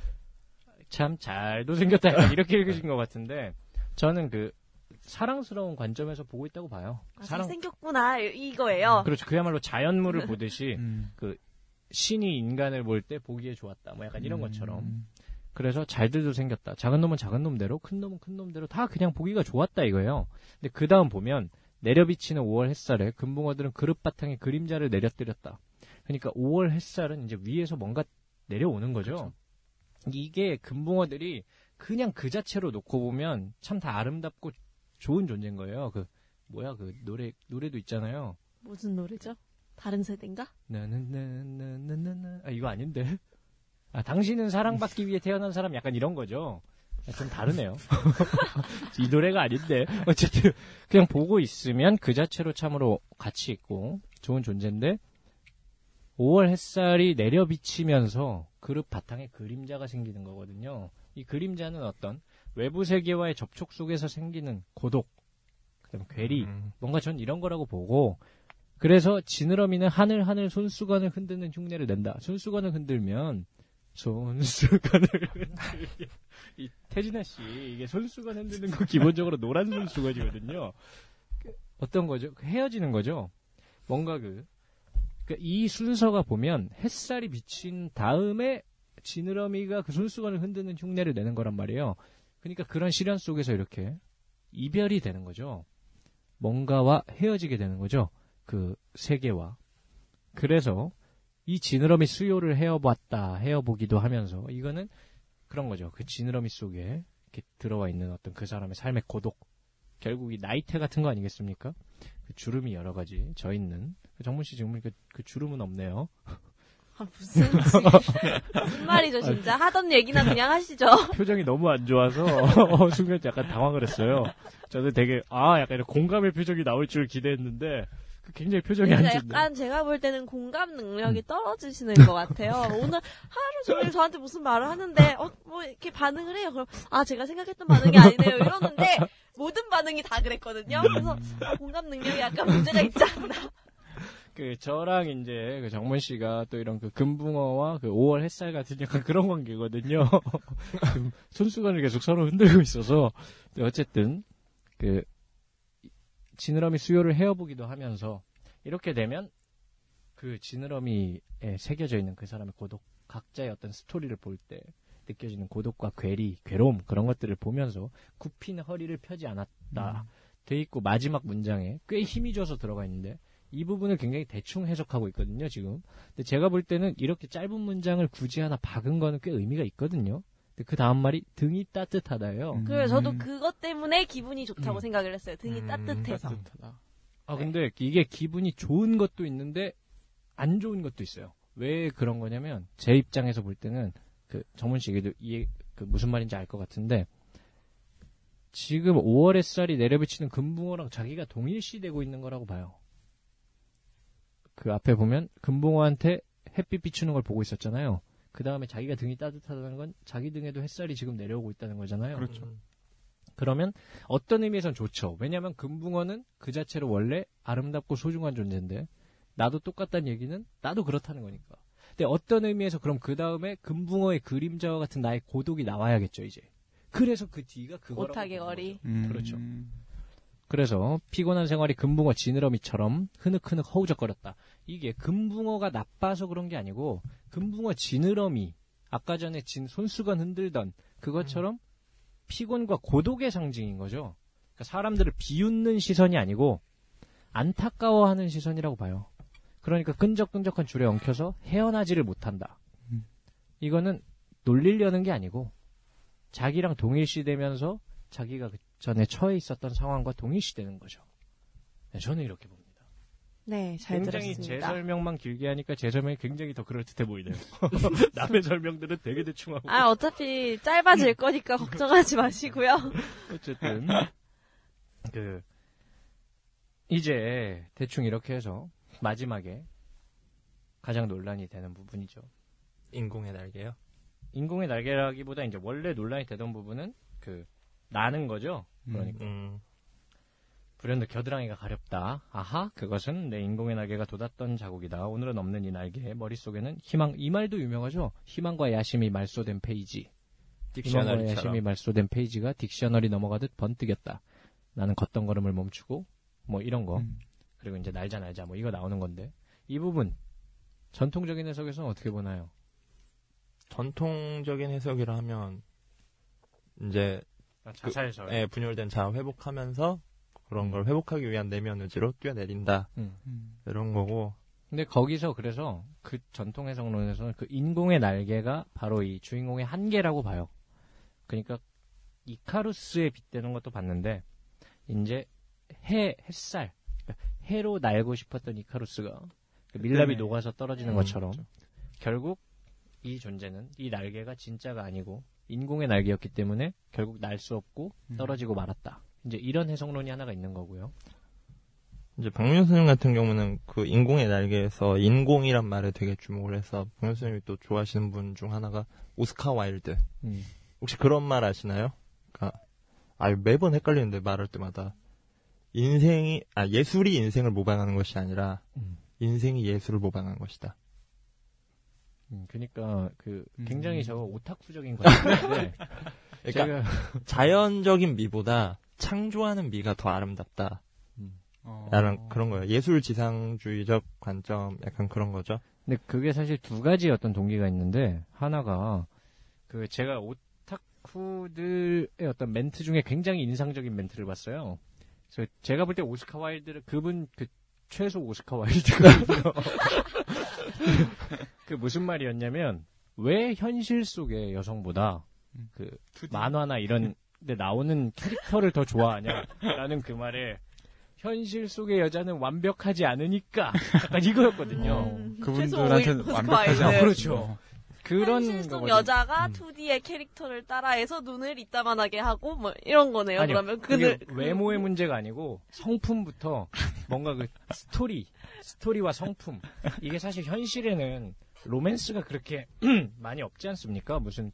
참 잘도 생겼다 이렇게 읽으신 것 같은데 저는 그 사랑스러운 관점에서 보고 있다고 봐요. 아, 잘생겼구나 이거예요. 그렇죠. 그야말로 자연물을 보듯이 음. 신이 인간을 볼 때 보기에 좋았다. 뭐 약간 이런 음. 것처럼. 그래서 잘들도 생겼다. 작은 놈은 작은 놈대로, 큰 놈은 큰 놈대로 다 그냥 보기가 좋았다 이거예요. 근데 그 다음 보면 내려비치는 5월 햇살에 금붕어들은 그릇 바탕에 그림자를 내려뜨렸다. 그러니까 5월 햇살은 이제 위에서 뭔가 내려오는 거죠. 이게 금붕어들이 그냥 그 자체로 놓고 보면 참 다 아름답고 좋은 존재인 거예요. 그 뭐야 그 노래 노래도 있잖아요. 무슨 노래죠? 다른 세대인가? 나나나나나나 아 이거 아닌데 아 당신은 사랑받기 위해 태어난 사람 약간 이런 거죠 아, 좀 다르네요 이 노래가 아닌데 어쨌든 그냥 보고 있으면 그 자체로 참으로 가치 있고 좋은 존재인데 5월 햇살이 내려 비치면서 그릇 바탕에 그림자가 생기는 거거든요 이 그림자는 어떤 외부 세계와의 접촉 속에서 생기는 고독 그다음 괴리 음. 뭔가 전 이런 거라고 보고 그래서 지느러미는 하늘 하늘 손수건을 흔드는 흉내를 낸다. 손수건을 흔들면 손수건을 이 태진아 씨 이게 손수건 흔드는 거 기본적으로 노란 손수건이거든요. 그 어떤 거죠? 그 헤어지는 거죠. 뭔가 그, 그이 순서가 보면 햇살이 비친 다음에 지느러미가 그 손수건을 흔드는 흉내를 내는 거란 말이에요. 그러니까 그런 시련 속에서 이렇게 이별이 되는 거죠. 뭔가와 헤어지게 되는 거죠. 그 세계와. 그래서 이 지느러미 수요를 헤어봤다, 헤어보기도 하면서 이거는 그런 거죠. 그 지느러미 속에 들어와 있는 어떤 그 사람의 삶의 고독. 결국 이 나이테 같은 거 아니겠습니까? 그 주름이 여러 가지 져 있는. 그 정문 씨 지금 그, 그 주름은 없네요. 아, 무슨 지- 무슨 말이죠 진짜 하던 얘기나 그냥 하시죠. 표정이 너무 안 좋아서 순간 약간 당황을 했어요. 저는 되게 아 약간 공감의 표정이 나올 줄 기대했는데 그 굉장히 표정이 안 그러니까 좋네. 약간 제가 볼 때는 공감 음. 능력이 떨어지시는 것 같아요. 오늘 하루 종일 저한테 무슨 말을 하는데 어 뭐 이렇게 반응을 해요. 그럼 아 제가 생각했던 반응이 아니네요. 이러는데 모든 반응이 다 그랬거든요. 그래서 아, 공감 능력이 약간 문제가 있지 않나. 그 저랑 이제 그 정문 씨가 또 이런 그 금붕어와 그 5월 햇살 같은 약간 그런 관계거든요. 손수건을 계속 서로 흔들고 있어서 어쨌든 그 지느러미 수요를 헤어보기도 하면서 이렇게 되면 그 지느러미에 새겨져 있는 그 사람의 고독 각자의 어떤 스토리를 볼 때 느껴지는 고독과 괴리, 괴로움 그런 것들을 보면서 굽힌 허리를 펴지 않았다 돼 있고 마지막 문장에 꽤 힘이 줘서 들어가 있는데 이 부분을 굉장히 대충 해석하고 있거든요 지금. 근데 제가 볼 때는 이렇게 짧은 문장을 굳이 하나 박은 거는 꽤 의미가 있거든요. 근데 그 다음 말이 등이 따뜻하다예요. 음. 그래 저도 그것 때문에 기분이 좋다고 음. 생각을 했어요. 등이 음, 따뜻해서. 따뜻하다. 아 근데 이게 기분이 좋은 것도 있는데 안 좋은 것도 있어요. 왜 그런 거냐면 제 입장에서 볼 때는 그 정문 씨 얘기도 이해 그 무슨 말인지 알 것 같은데 지금 5월 햇살이 내려비치는 금붕어랑 자기가 동일시되고 있는 거라고 봐요. 그 앞에 보면 금붕어한테 햇빛 비추는 걸 보고 있었잖아요. 그 다음에 자기가 등이 따뜻하다는 건 자기 등에도 햇살이 지금 내려오고 있다는 거잖아요. 그렇죠. 음. 그러면 어떤 의미에선 좋죠. 왜냐하면 금붕어는 그 자체로 원래 아름답고 소중한 존재인데 나도 똑같다는 얘기는 나도 그렇다는 거니까. 근데 어떤 의미에서 그럼 그 다음에 금붕어의 그림자와 같은 나의 고독이 나와야겠죠 이제. 그래서 그 뒤가 그거라고 오타게 거리. 음. 그렇죠. 그래서 피곤한 생활이 금붕어 지느러미처럼 흐느흐느 허우적거렸다. 이게 금붕어가 나빠서 그런 게 아니고 금붕어 지느러미 아까 전에 진 손수건 흔들던 그것처럼 피곤과 고독의 상징인 거죠. 그러니까 사람들을 비웃는 시선이 아니고 안타까워하는 시선이라고 봐요. 그러니까 끈적끈적한 줄에 엉켜서 헤어나지를 못한다. 음. 이거는 놀리려는 게 아니고 자기랑 동일시되면서 자기가 그 전에 처해 있었던 상황과 동일시되는 거죠. 네, 저는 이렇게 봅니다. 네, 잘 굉장히 제 들었습니다. 설명만 길게 하니까 제 설명이 굉장히 더 그럴듯해 보이네요. 남의 설명들은 되게 대충하고. 아, 어차피 짧아질 거니까 걱정하지 마시고요. 어쨌든 그 이제 대충 이렇게 해서 마지막에 가장 논란이 되는 부분이죠. 인공의 날개요. 인공의 날개라기보다 이제 원래 논란이 되던 부분은 그 나는 거죠. 그러니까 음. 불현듯 겨드랑이가 가렵다. 아하, 그것은 내 인공의 날개가 돋았던 자국이다. 오늘은 없는 이 날개. 머릿속에는 희망, 이 말도 유명하죠? 희망과 야심이 말소된 페이지. 희망과 야심이. 말소된 페이지가 딕셔너리 넘어가듯 번뜩였다. 나는 걷던 걸음을 멈추고, 뭐 이런 거. 음. 그리고 이제 날자 날자 뭐 이거 나오는 건데. 이 부분, 전통적인 해석에서는 어떻게 보나요? 전통적인 해석이라 하면 이제 아, 자살설. 예, 분열된 자아 회복하면서 그런 걸 회복하기 위한 내면 의지로 뛰어내린다 음. 음. 이런 거고 근데 거기서 그래서 그 전통 해석론에서는 그 인공의 날개가 바로 이 주인공의 한계라고 봐요. 그러니까 이카루스에 빗대는 것도 봤는데 이제 해 햇살 그러니까 해로 날고 싶었던 이카루스가 그 밀랍이 때문에. 녹아서 떨어지는 음, 것처럼 결국 이 존재는 이 날개가 진짜가 아니고 인공의 날개였기 때문에 결국 날 수 없고 음. 떨어지고 말았다. 이제 이런 해석론이 하나가 있는 거고요. 이제 박민호 선생님 같은 경우는 그 인공의 날개에서 인공이란 말에 되게 주목을 해서 박민호 선생님이 또 좋아하시는 분 중 하나가 오스카 와일드 음. 혹시 그런 말 아시나요? 그러니까 아 매번 헷갈리는데 말할 때마다 인생이 아 예술이 인생을 모방하는 것이 아니라 음. 인생이 예술을 모방하는 것이다. 음, 그러니까 그 굉장히 음. 저거 오타쿠적인 관점인데 그러니까 제가 자연적인 미보다 창조하는 미가 더 아름답다. 어. 라는 그런 거예요. 예술 지상주의적 관점 약간 그런 거죠. 근데 그게 사실 두 가지 어떤 동기가 있는데 하나가 그 제가 오타쿠들의 어떤 멘트 중에 굉장히 인상적인 멘트를 봤어요. 그래서 제가 볼 때 오스카 와일드를 그분 그 최소 오스카 와일드거든요. 그 무슨 말이었냐면 왜 현실 속의 여성보다 음. 그 2D. 만화나 이런 데 나오는 캐릭터를 더 좋아하냐 라는 그 말에 현실 속의 여자는 완벽하지 않으니까 약간 이거였거든요. 음, 그분들한테는 완벽하지 않고 그렇죠. 그런 현실 속. 여자가 음. 2D의 캐릭터를 따라해서 눈을 이따만하게 하고 뭐 이런 거네요. 아니요, 그러면 그들 외모의 문제가 아니고 성품부터 뭔가 그 스토리, 스토리와 성품 이게 사실 현실에는 로맨스가 그렇게 많이 없지 않습니까? 무슨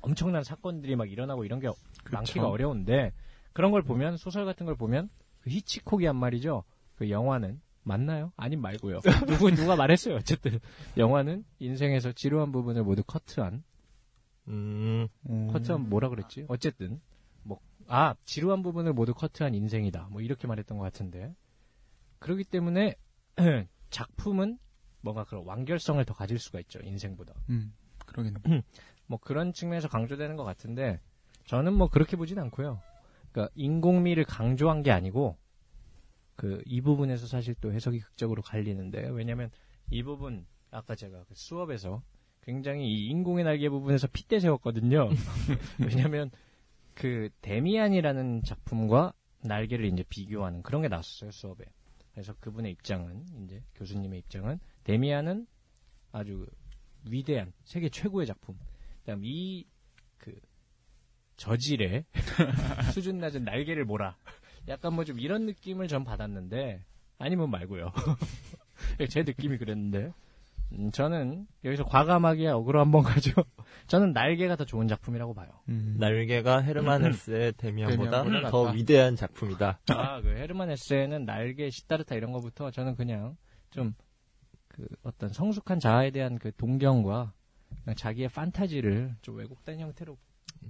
엄청난 사건들이 막 일어나고 이런 게 많기가 어려운데 그런 걸 보면 소설 같은 걸 보면 그 히치콕이 한 말이죠. 그 영화는 맞나요? 아님 말고요. 누구 누가 말했어요. 어쨌든 영화는 인생에서 지루한 부분을 모두 커트한 음, 음. 커트한 뭐라 그랬지? 어쨌든 뭐 아 지루한 부분을 모두 커트한 인생이다. 뭐 이렇게 말했던 것 같은데 그렇기 때문에 작품은 뭔가 그런 완결성을 더 가질 수가 있죠 인생보다. 음. 그러겠네. 뭐 그런 측면에서 강조되는 것 같은데 저는 뭐 그렇게 보진 않고요. 그러니까 인공미를 강조한 게 아니고 그 이 부분에서 사실 또 해석이 극적으로 갈리는데 왜냐면 이 부분 아까 제가 그 수업에서 굉장히 이 인공의 날개 부분에서 핏대 세웠거든요. 왜냐면 그 데미안이라는 작품과 날개를 이제 비교하는 그런 게 나왔었어요 수업에. 그래서 그분의 입장은 이제 교수님의 입장은 데미안은 아주 위대한 세계 최고의 작품. 그다음 이그 저질의 수준 낮은 날개를 몰아. 약간 뭐 좀 이런 느낌을 전 받았는데 아니면 말고요. 제 느낌이 그랬는데 음, 저는 여기서 과감하게 어그로 한번 가죠. 저는 날개가 더 좋은 작품이라고 봐요. 음. 날개가 헤르만 헤스의 데미안보다 더. 위대한 작품이다. 아, 그 헤르만 헤세는 날개, 시타르타 이런 거부터 저는 그냥 좀 그 어떤 성숙한 자아에 대한 그 동경과 자기의 판타지를 좀 왜곡된 형태로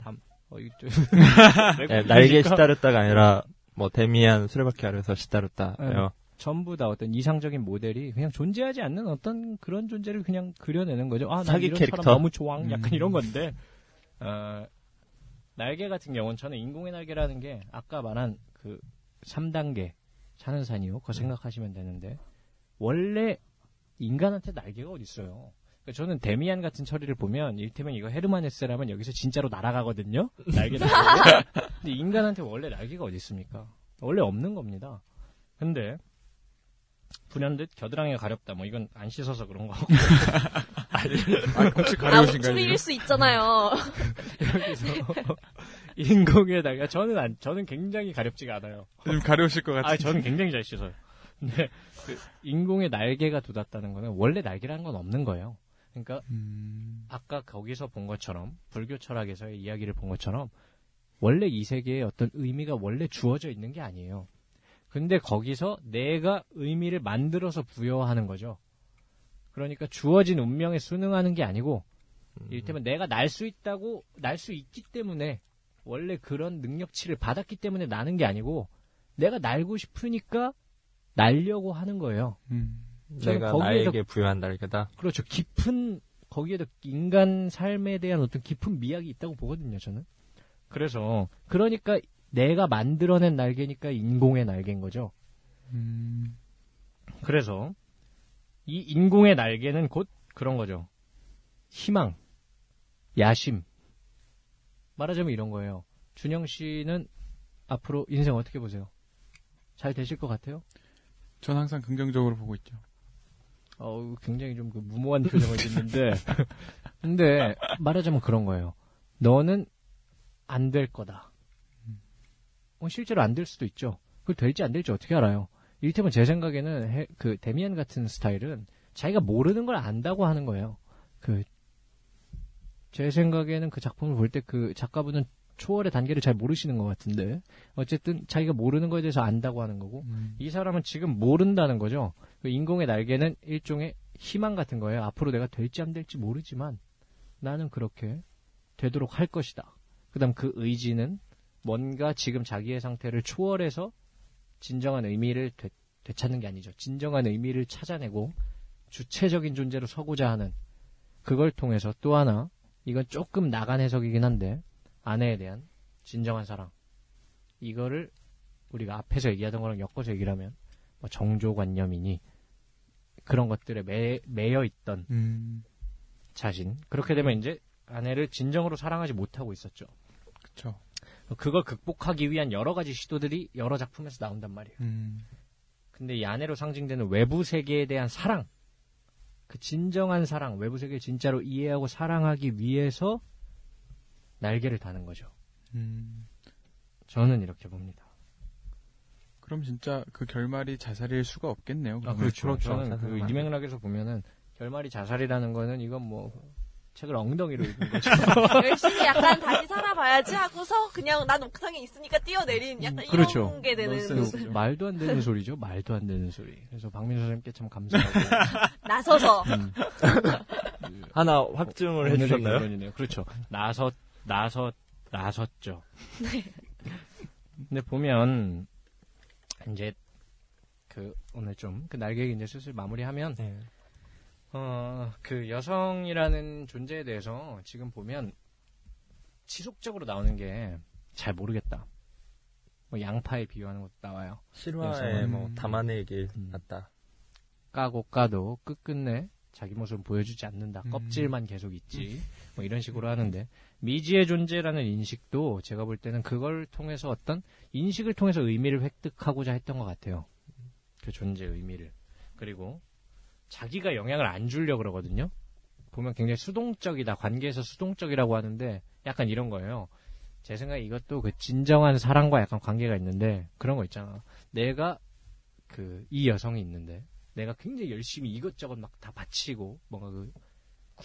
담, 어, 이거 좀. 네, 날개 왜곡이니까 시타르타가 아니라 뭐 데미안 수레바퀴 아래서 시타르타예요. 전부 다 어떤 이상적인 모델이 그냥 존재하지 않는 어떤 그런 존재를 그냥 그려내는 거죠. 아, 나 사기 이런 캐릭터. 사람 너무 좋아. 약간 음. 이런 건데, 어, 날개 같은 경우는 저는 인공의 날개라는 게 아까 말한 그 3단계 차는 산이요. 그거 생각하시면 되는데, 원래 인간한테 날개가 어딨어요. 그러니까 저는 데미안 같은 처리를 보면 일테면 이거 헤르만 헤세라면 여기서 진짜로 날아가거든요. 날개 달고. 근데 인간한테 원래 날개가 어디 있습니까? 원래 없는 겁니다. 근데 불현듯 겨드랑이가 가렵다. 뭐 이건 안 씻어서 그런 거. 아, 혹시 아, 가려우신가요? 우쭐일 수 있잖아요. 여기서 인공의 날개. 저는 안, 저는 굉장히 가렵지가 않아요. 좀 가려우실 것 아, 같아요. 저는 굉장히 잘 씻어요. 근데 그 인공의 날개가 돋았다는 거는 원래 날개라는 건 없는 거예요. 그러니까 음. 아까 거기서 본 것처럼 불교 철학에서의 이야기를 본 것처럼 원래 이 세계에 어떤 의미가 원래 주어져 있는 게 아니에요. 근데 거기서 내가 의미를 만들어서 부여하는 거죠. 그러니까 주어진 운명에 순응하는 게 아니고 이를테면 내가 날 수 있다고 날 수 있기 때문에 원래 그런 능력치를 받았기 때문에 나는 게 아니고 내가 날고 싶으니까 날려고 하는 거예요. 음. 내가 나에게 부여한 날개다. 그렇죠. 깊은 거기에도 인간 삶에 대한 어떤 깊은 미학이 있다고 보거든요. 저는. 그래서 그러니까 내가 만들어낸 날개니까 인공의 날개인 거죠. 음. 그래서 이 인공의 날개는 곧 그런 거죠. 희망, 야심. 말하자면 이런 거예요. 준영 씨는 앞으로 인생 어떻게 보세요? 잘 되실 것 같아요? 전 항상 긍정적으로 보고 있죠. 어우, 굉장히 좀 그 무모한 표정을 짓는데. 근데, 말하자면 그런 거예요. 너는 안 될 거다. 어, 실제로 안 될 수도 있죠. 그걸 될지 안 될지 어떻게 알아요? 이를테면 제 생각에는 해- 그 데미안 같은 스타일은 자기가 모르는 걸 안다고 하는 거예요. 그, 제 생각에는 그 작품을 볼 때 그 작가분은 초월의 단계를 잘 모르시는 것 같은데, 어쨌든 자기가 모르는 거에 대해서 안다고 하는 거고, 음. 이 사람은 지금 모른다는 거죠. 그 인공의 날개는 일종의 희망 같은 거예요. 앞으로 내가 될지 안 될지 모르지만 나는 그렇게 되도록 할 것이다. 그다음 그 의지는 뭔가 지금 자기의 상태를 초월해서 진정한 의미를 되, 되찾는 게 아니죠. 진정한 의미를 찾아내고 주체적인 존재로 서고자 하는 그걸 통해서 또 하나 이건 조금 나간 해석이긴 한데 아내에 대한 진정한 사랑 이거를 우리가 앞에서 얘기하던 거랑 엮어서 얘기를 하면 뭐 정조관념이니 그런 것들에 매, 매여 있던 음. 자신 그렇게 되면 이제 아내를 진정으로 사랑하지 못하고 있었죠. 그쵸. 그걸 극복하기 위한 여러 가지 시도들이 여러 작품에서 나온단 말이에요. 음. 근데 이 아내로 상징되는 외부 세계에 대한 사랑, 그 진정한 사랑, 외부 세계를 진짜로 이해하고 사랑하기 위해서 날개를 다는 거죠. 음. 저는 이렇게 봅니다. 그럼 진짜 그 결말이 자살일 수가 없겠네요. 아. 그렇죠. 그렇죠. 저는 그 자살은 안이 맥락에서 보면은 결말이 자살이라는 거는 이건 뭐 책을 엉덩이로 읽은 거죠. 열심히 약간 다시 살아봐야지 하고서 그냥 난 옥상에 있으니까 뛰어내린 약간 그렇죠. 이런 게 되는. 그 말도 안 되는 소리죠. 말도 안 되는 소리. 그래서 박민수 선생님께 참 감사하고 나서서 음, 하나 확증을 해주셨나요? 결론이네요. 그렇죠. 나섰 나섰 나섰죠. 근데 보면 이제 그 오늘 좀 그 날개 이제 슬슬 마무리하면 네. 어, 그 여성이라는 존재에 대해서 지금 보면 지속적으로 나오는 게 잘 모르겠다. 뭐 양파에 비유하는 것도 나와요. 실화에 뭐 음. 담아내길 음. 같다. 까고 까도 끝끝내 자기 모습을 보여주지 않는다. 음. 껍질만 계속 있지. 뭐 이런 식으로 하는데 미지의 존재라는 인식도 제가 볼 때는 그걸 통해서 어떤 인식을 통해서 의미를 획득하고자 했던 것 같아요. 그 존재의 의미를. 그리고 자기가 영향을 안 주려 그러거든요. 보면 굉장히 수동적이다. 관계에서 수동적이라고 하는데 약간 이런 거예요. 제 생각에 이것도 그 진정한 사랑과 약간 관계가 있는데 그런 거 있잖아. 내가 그 이 여성이 있는데 내가 굉장히 열심히 이것저것 막 다 바치고 뭔가 그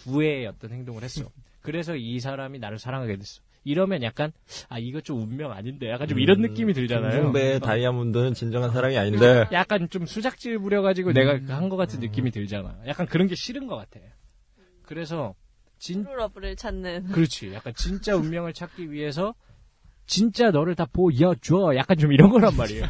구애의 어떤 행동을 했어. 그래서 이 사람이 나를 사랑하게 됐어. 이러면 약간 아 이거 좀 운명 아닌데 약간 좀 이런 음, 느낌이 들잖아요. 김종배의 어. 다이아몬드는 진정한 사랑이 아닌데. 약간 좀 수작질 부려가지고 내가 음. 한것 같은 느낌이 들잖아. 약간 그런 게 싫은 것 같아. 그래서 진 true love를 찾는. 그렇지. 약간 진짜 운명을 찾기 위해서 진짜 너를 다 보여줘. 약간 좀 이런 거란 말이에요.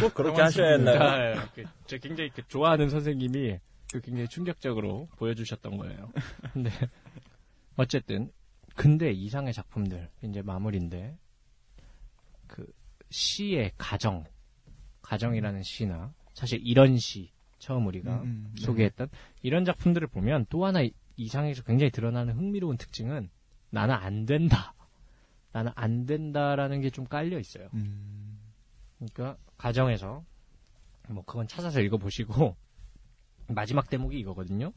꼭 그렇게 하셔야 했나요? 아, 그, 저 굉장히 그 좋아하는 선생님이 그 굉장히 충격적으로 보여주셨던 거예요. 근데 어쨌든 근데 이상의 작품들 이제 마무리인데 그 시의 가정 가정이라는 시나 사실 이런 시 처음 우리가 음, 음, 네. 소개했던 이런 작품들을 보면 또 하나 이- 이상에서 굉장히 드러나는 흥미로운 특징은 나는 안 된다. 나는 안 된다라는 게 좀 깔려 있어요. 음, 그러니까 가정에서 뭐 그건 찾아서 읽어보시고 마지막 대목이 이거거든요.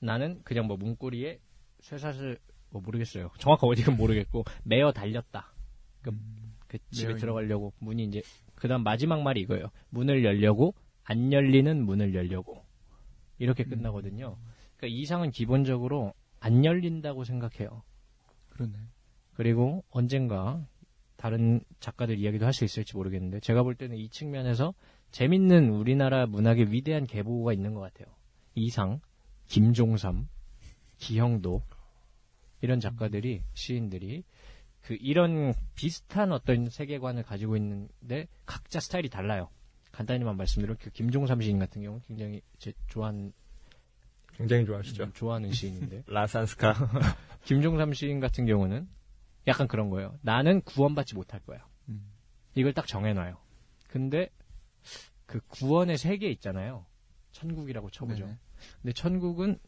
나는 그냥 뭐 문고리에 쇠사슬 뭐 모르겠어요. 정확한 어디는 모르겠고 매어 달렸다. 그, 그 집에 매어 들어가려고 문이 이제 그다음 마지막 말이 이거예요. 문을 열려고 안 열리는 문을 열려고 이렇게 끝나거든요. 그러니까 이상은 기본적으로 안 열린다고 생각해요. 그러네. 그리고 언젠가 다른 작가들 이야기도 할 수 있을지 모르겠는데 제가 볼 때는 이 측면에서 재밌는 우리나라 문학의 위대한 계보가 있는 것 같아요. 이상, 김종삼, 기형도 이런 작가들이 시인들이 그 이런 비슷한 어떤 세계관을 가지고 있는데 각자 스타일이 달라요. 간단히만 말씀드리면 그 김종삼 시인 같은 경우 는 굉장히 제 좋아하는 굉장히 좋아하시죠. 좋아하는 시인인데 라산스카. 김종삼 시인 같은 경우는 약간 그런 거예요. 나는 구원받지 못할 거야. 음. 이걸 딱 정해놔요. 근데 그 구원의 세계 있잖아요. 천국이라고 쳐보죠. 네네. 근데 천국은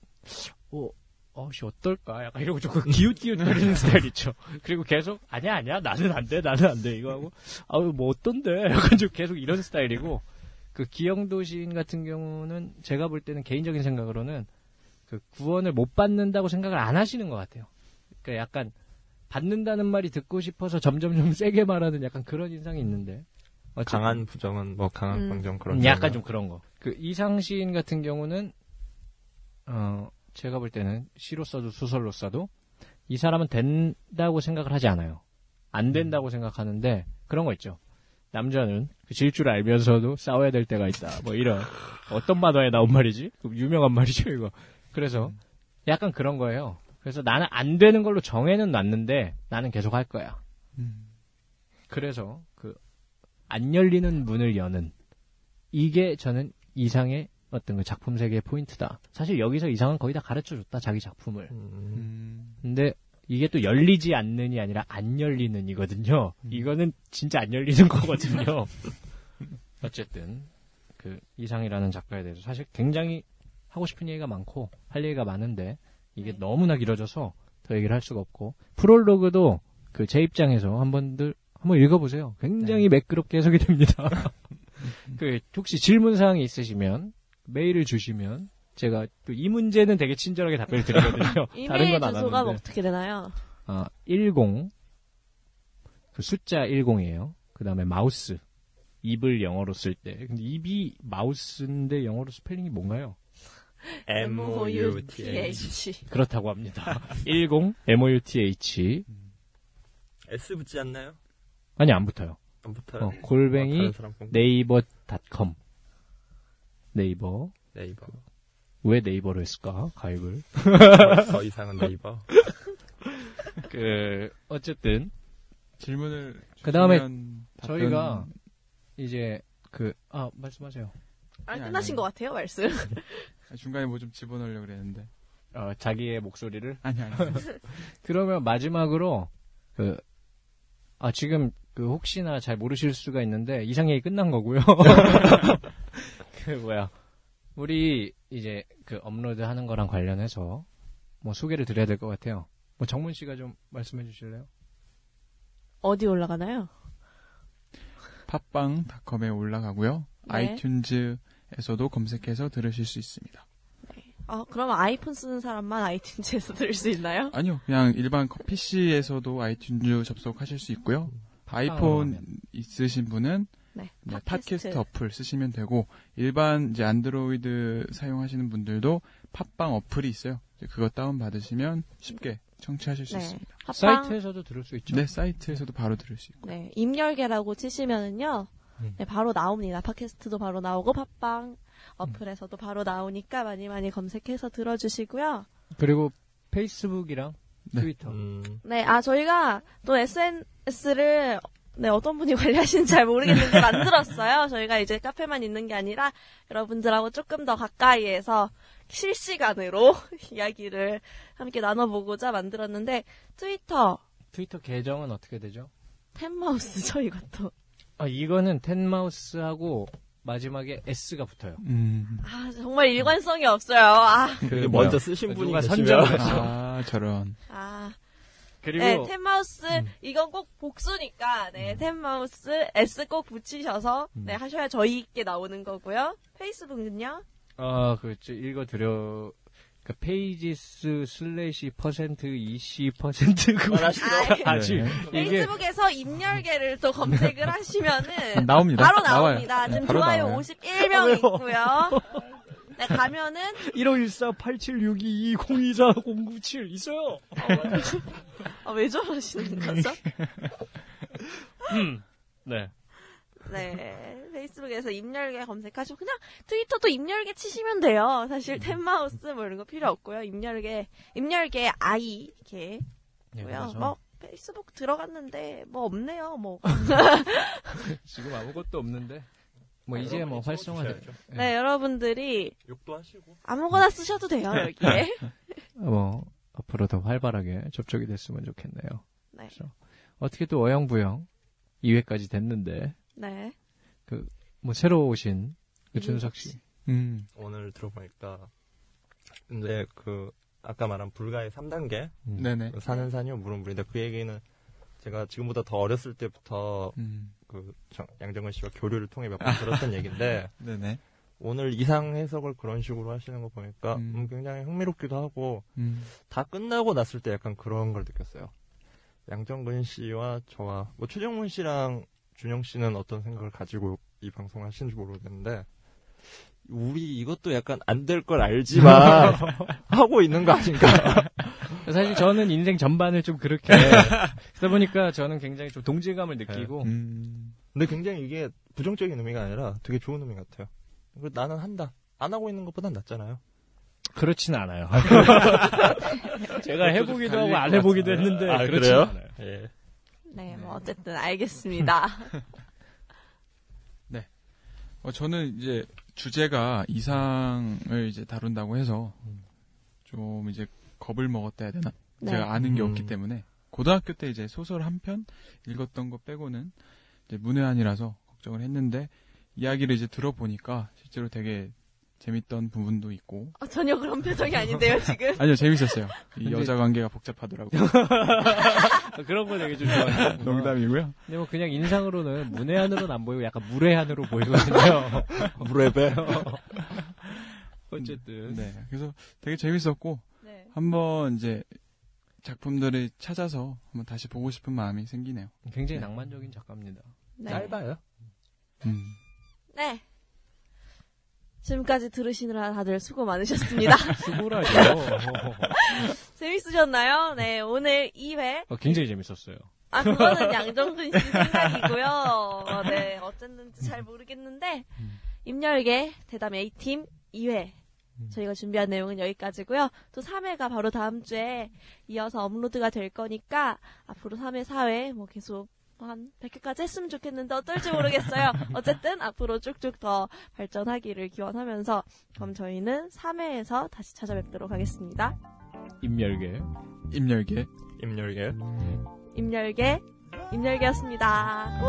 어, 어씨 어떨까? 약간 이러고 조금 기웃기웃거리는 스타일 있죠. 그리고 계속 아니야 아니야 나는 안 돼 나는 안 돼 이거 하고 아우 뭐 어떤데? 약간 좀 계속 이런 스타일이고 그 기영도 시인 같은 경우는 제가 볼 때는 개인적인 생각으로는 그 구원을 못 받는다고 생각을 안 하시는 것 같아요. 그러니까 약간 받는다는 말이 듣고 싶어서 점점 좀 세게 말하는 약간 그런 인상이 있는데 어쨌든 강한 부정은 뭐 강한 음. 방정 그런. 음, 약간. 좀 그런 거. 그 이상 시인 같은 경우는 어 제가 볼 때는 시로 써도 소설로 써도 이 사람은 된다고 생각을 하지 않아요. 안 된다고 생각하는데 그런 거 있죠. 남자는 그 질 줄 알면서도 싸워야 될 때가 있다. 뭐 이런 어떤 만화에 나온 말이지? 그 유명한 말이죠 이거. 그래서 약간 그런 거예요. 그래서 나는 안 되는 걸로 정해는 놨는데 나는 계속 할 거야. 음. 그래서 그 안 열리는 문을 여는 이게 저는 이상의 어떤 그 작품 세계의 포인트다. 사실 여기서 이상은 거의 다 가르쳐 줬다 자기 작품을. 음. 음. 근데 이게 또 열리지 않는이 아니라 안 열리는이거든요. 이거는 진짜 안 열리는 거거든요. 어쨌든 그 이상이라는 작가에 대해서 사실 굉장히 하고 싶은 얘기가 많고 할 얘기가 많은데 이게 네. 너무나 길어져서 더 얘기를 할 수가 없고 프롤로그도 그 제 입장에서 한 번들 한번 읽어보세요. 굉장히 매끄럽게 해석이 됩니다. 그 혹시 질문 사항이 있으시면 메일을 주시면 제가 또 이 문제는 되게 친절하게 답변을 드리거든요. 다른 이메일 건안 주소가 하는데. 어떻게 되나요? 아, 10. 그 숫자 10이에요. 그 다음에 mouth. 입을 영어로 쓸 때. 근데 입이 mouth인데 영어로 스펠링이 뭔가요? M O U T H. M-O-U-T-H. 그렇다고 합니다. 10 MOUTH. S 붙지 않나요? 아니, 안 붙어요. 안 붙어요. 어, 골뱅이 공- 네이버닷컴. 네이버. 네이버. 왜 네이버로 했을까? 가입을. 더, 더 이상은 네이버. 그, 어쨌든, 질문을 그 다음에 저희가 이제, 그, 아, 말씀하세요. 아, 아니, 끝나신 아니. 것 같아요, 말씀. 중간에 뭐 좀 집어넣으려고 그랬는데. 어, 자기의 목소리를. 아니, 아니. 그러면 마지막으로 그 아, 지금 그 혹시나 잘 모르실 수가 있는데 이상 얘기 끝난 거고요. 그 뭐야? 우리 이제 그 업로드 하는 거랑 관련해서 뭐 소개를 드려야 될 것 같아요. 뭐 정문 씨가 좀 말씀해 주실래요? 어디 올라가나요? 팟빵닷컴에 올라가고요. 네. 아이튠즈에서도 검색해서 들으실 수 있습니다. 아, 그러면 아이폰 쓰는 사람만 아이튠즈에서 들을 수 있나요? 아니요, 그냥 일반 PC에서도 아이튠즈 접속하실 수 있고요. 아이폰. 있으신 분은 네. 네, 팟캐스트 어플 쓰시면 되고 일반 이제 안드로이드 사용하시는 분들도 팟빵 어플이 있어요. 이제 그거 다운 받으시면 쉽게 청취하실 수 네. 있습니다. 팟빵. 사이트에서도 들을 수 있죠. 네, 사이트에서도 바로 들을 수 있고. 네, 임열계라고 치시면은요, 음. 네, 바로 나옵니다. 팟캐스트도 바로 나오고, 팟빵 어플에서도 바로 나오니까 많이 많이 검색해서 들어주시고요. 그리고 페이스북이랑 네. 트위터. 음, 네, 아, 저희가 또 SNS를, 네, 어떤 분이 관리하시는지 잘 모르겠는데 만들었어요. 저희가 이제 카페만 있는 게 아니라 여러분들하고 조금 더 가까이에서 실시간으로 이야기를 함께 나눠보고자 만들었는데, 트위터, 트위터 계정은 어떻게 되죠? 템마우스죠, 이것도. 아, 이거는 텐마우스하고 마지막에 S가 붙어요. 음. 아, 정말 일관성이 없어요. 아, 뭐야? 먼저 쓰신 분이 계시면? 아, 저런. 아. 그리고 네, 템마우스, 음. 이건 꼭 복수니까, 네, 템마우스, S 꼭 붙이셔서, 음. 네, 하셔야 저희께 나오는 거고요. 페이스북은요? 아, 그, 저 읽어드려. 그, 페이지스 슬래시 퍼센트 이시 퍼센트 그거 아, 아직 네. 이게 페이스북에서 임열계를 또 검색을 하시면은, 나옵니다. 바로 나와요. 나옵니다. 네, 지금 바로 좋아요 나와요. 51명 있고요. 네, 가면은, 1514 8762 024 097 있어요. 아, 왜 저러시는 거죠? 네. 네, 페이스북에서 임열계 검색하시고 그냥 트위터도 임열계 치시면 돼요. 사실 템마우스 뭐 이런 거 필요 없고요. 임열계, 임열계 아이 개 네, 고요. 그래서 뭐 페이스북 들어갔는데 뭐 없네요. 뭐. 지금 아무것도 없는데 뭐 이제 뭐 활성화돼. 네, 여러분들이 욕도 하시고. 아무거나 쓰셔도 돼요 여기에. 뭐 앞으로 더 활발하게 접촉이 됐으면 좋겠네요. 네, 어떻게 또 어영부영 2회까지 됐는데 네. 뭐 새로 오신 그 준석 씨. 음. 오늘 들어보니까 근데 그 아까 말한 불가의 3단계 음. 네네. 그 사는 산이요 물은 물인데 그 얘기는 제가 지금보다 더 어렸을 때부터 음. 그 정- 양정근 씨와 교류를 통해 몇 번 들었던 얘기인데 네네. 오늘 이상 해석을 그런 식으로 하시는 거 보니까 음. 음, 굉장히 흥미롭기도 하고 음. 다 끝나고 났을 때 약간 그런 걸 느꼈어요. 양정근 씨와 저와 뭐 최정문 씨랑 준영 씨는 어떤 생각을 가지고 이 방송을 하시는지 모르겠는데 우리 이것도 약간 안 될 걸 알지만 하고 있는 거 아닌가? 사실 저는 인생 전반을 좀 그렇게 그러다 보니까 저는 굉장히 좀 동질감을 느끼고 음. 근데 굉장히 이게 부정적인 의미가 아니라 되게 좋은 의미 같아요. 나는 한다. 안 하고 있는 것보단 낫잖아요. 그렇진 않아요. 제가 해보기도 하고 안 해보기도 같은데. 했는데 아, 그렇진 그래요? 않아요. 예. 네, 뭐 어쨌든 알겠습니다. 어, 저는 이제 주제가 이상을 이제 다룬다고 해서 좀 이제 겁을 먹었다 해야 되나? 네. 제가 아는 게 음. 없기 때문에 고등학교 때 이제 소설 한 편 읽었던 거 빼고는 이제 문외한이라서 걱정을 했는데 이야기를 이제 들어보니까 실제로 되게 재밌던 부분도 있고 어, 전혀 그런 표정이 아닌데요 지금. 아니요 재밌었어요. 이 여자 관계가 복잡하더라고요. 그런 거 되게 좀 좋아해요. 농담이고요. 근데 뭐 그냥 인상으로는 문외한으로는 안 보이고 약간 무례한으로 보이거든요. 무레배. 어쨌든 네, 그래서 되게 재밌었고 네. 한번 이제 작품들을 찾아서 한번 다시 보고 싶은 마음이 생기네요. 굉장히 낭만적인 작가입니다. 네. 짧아요. 음. 네. 지금까지 들으시느라 다들 수고 많으셨습니다. 수고라죠. 재밌으셨나요? 네, 오늘 2회. 어, 굉장히 재밌었어요. 아, 그거는 양정근 씨 생각이고요. 어, 네, 어쨌는지 잘 모르겠는데, 임열계 대담 A팀 2회. 저희가 준비한 내용은 여기까지고요. 또 3회가 바로 다음 주에 이어서 업로드가 될 거니까 앞으로 3회, 4회 뭐 계속 한 100회까지 했으면 좋겠는데 어떨지 모르겠어요. 어쨌든 앞으로 쭉쭉 더 발전하기를 기원하면서 그럼 저희는 3회에서 다시 찾아뵙도록 하겠습니다. 임열계. 임열계. 임열계. 임열계, 임열계였습니다.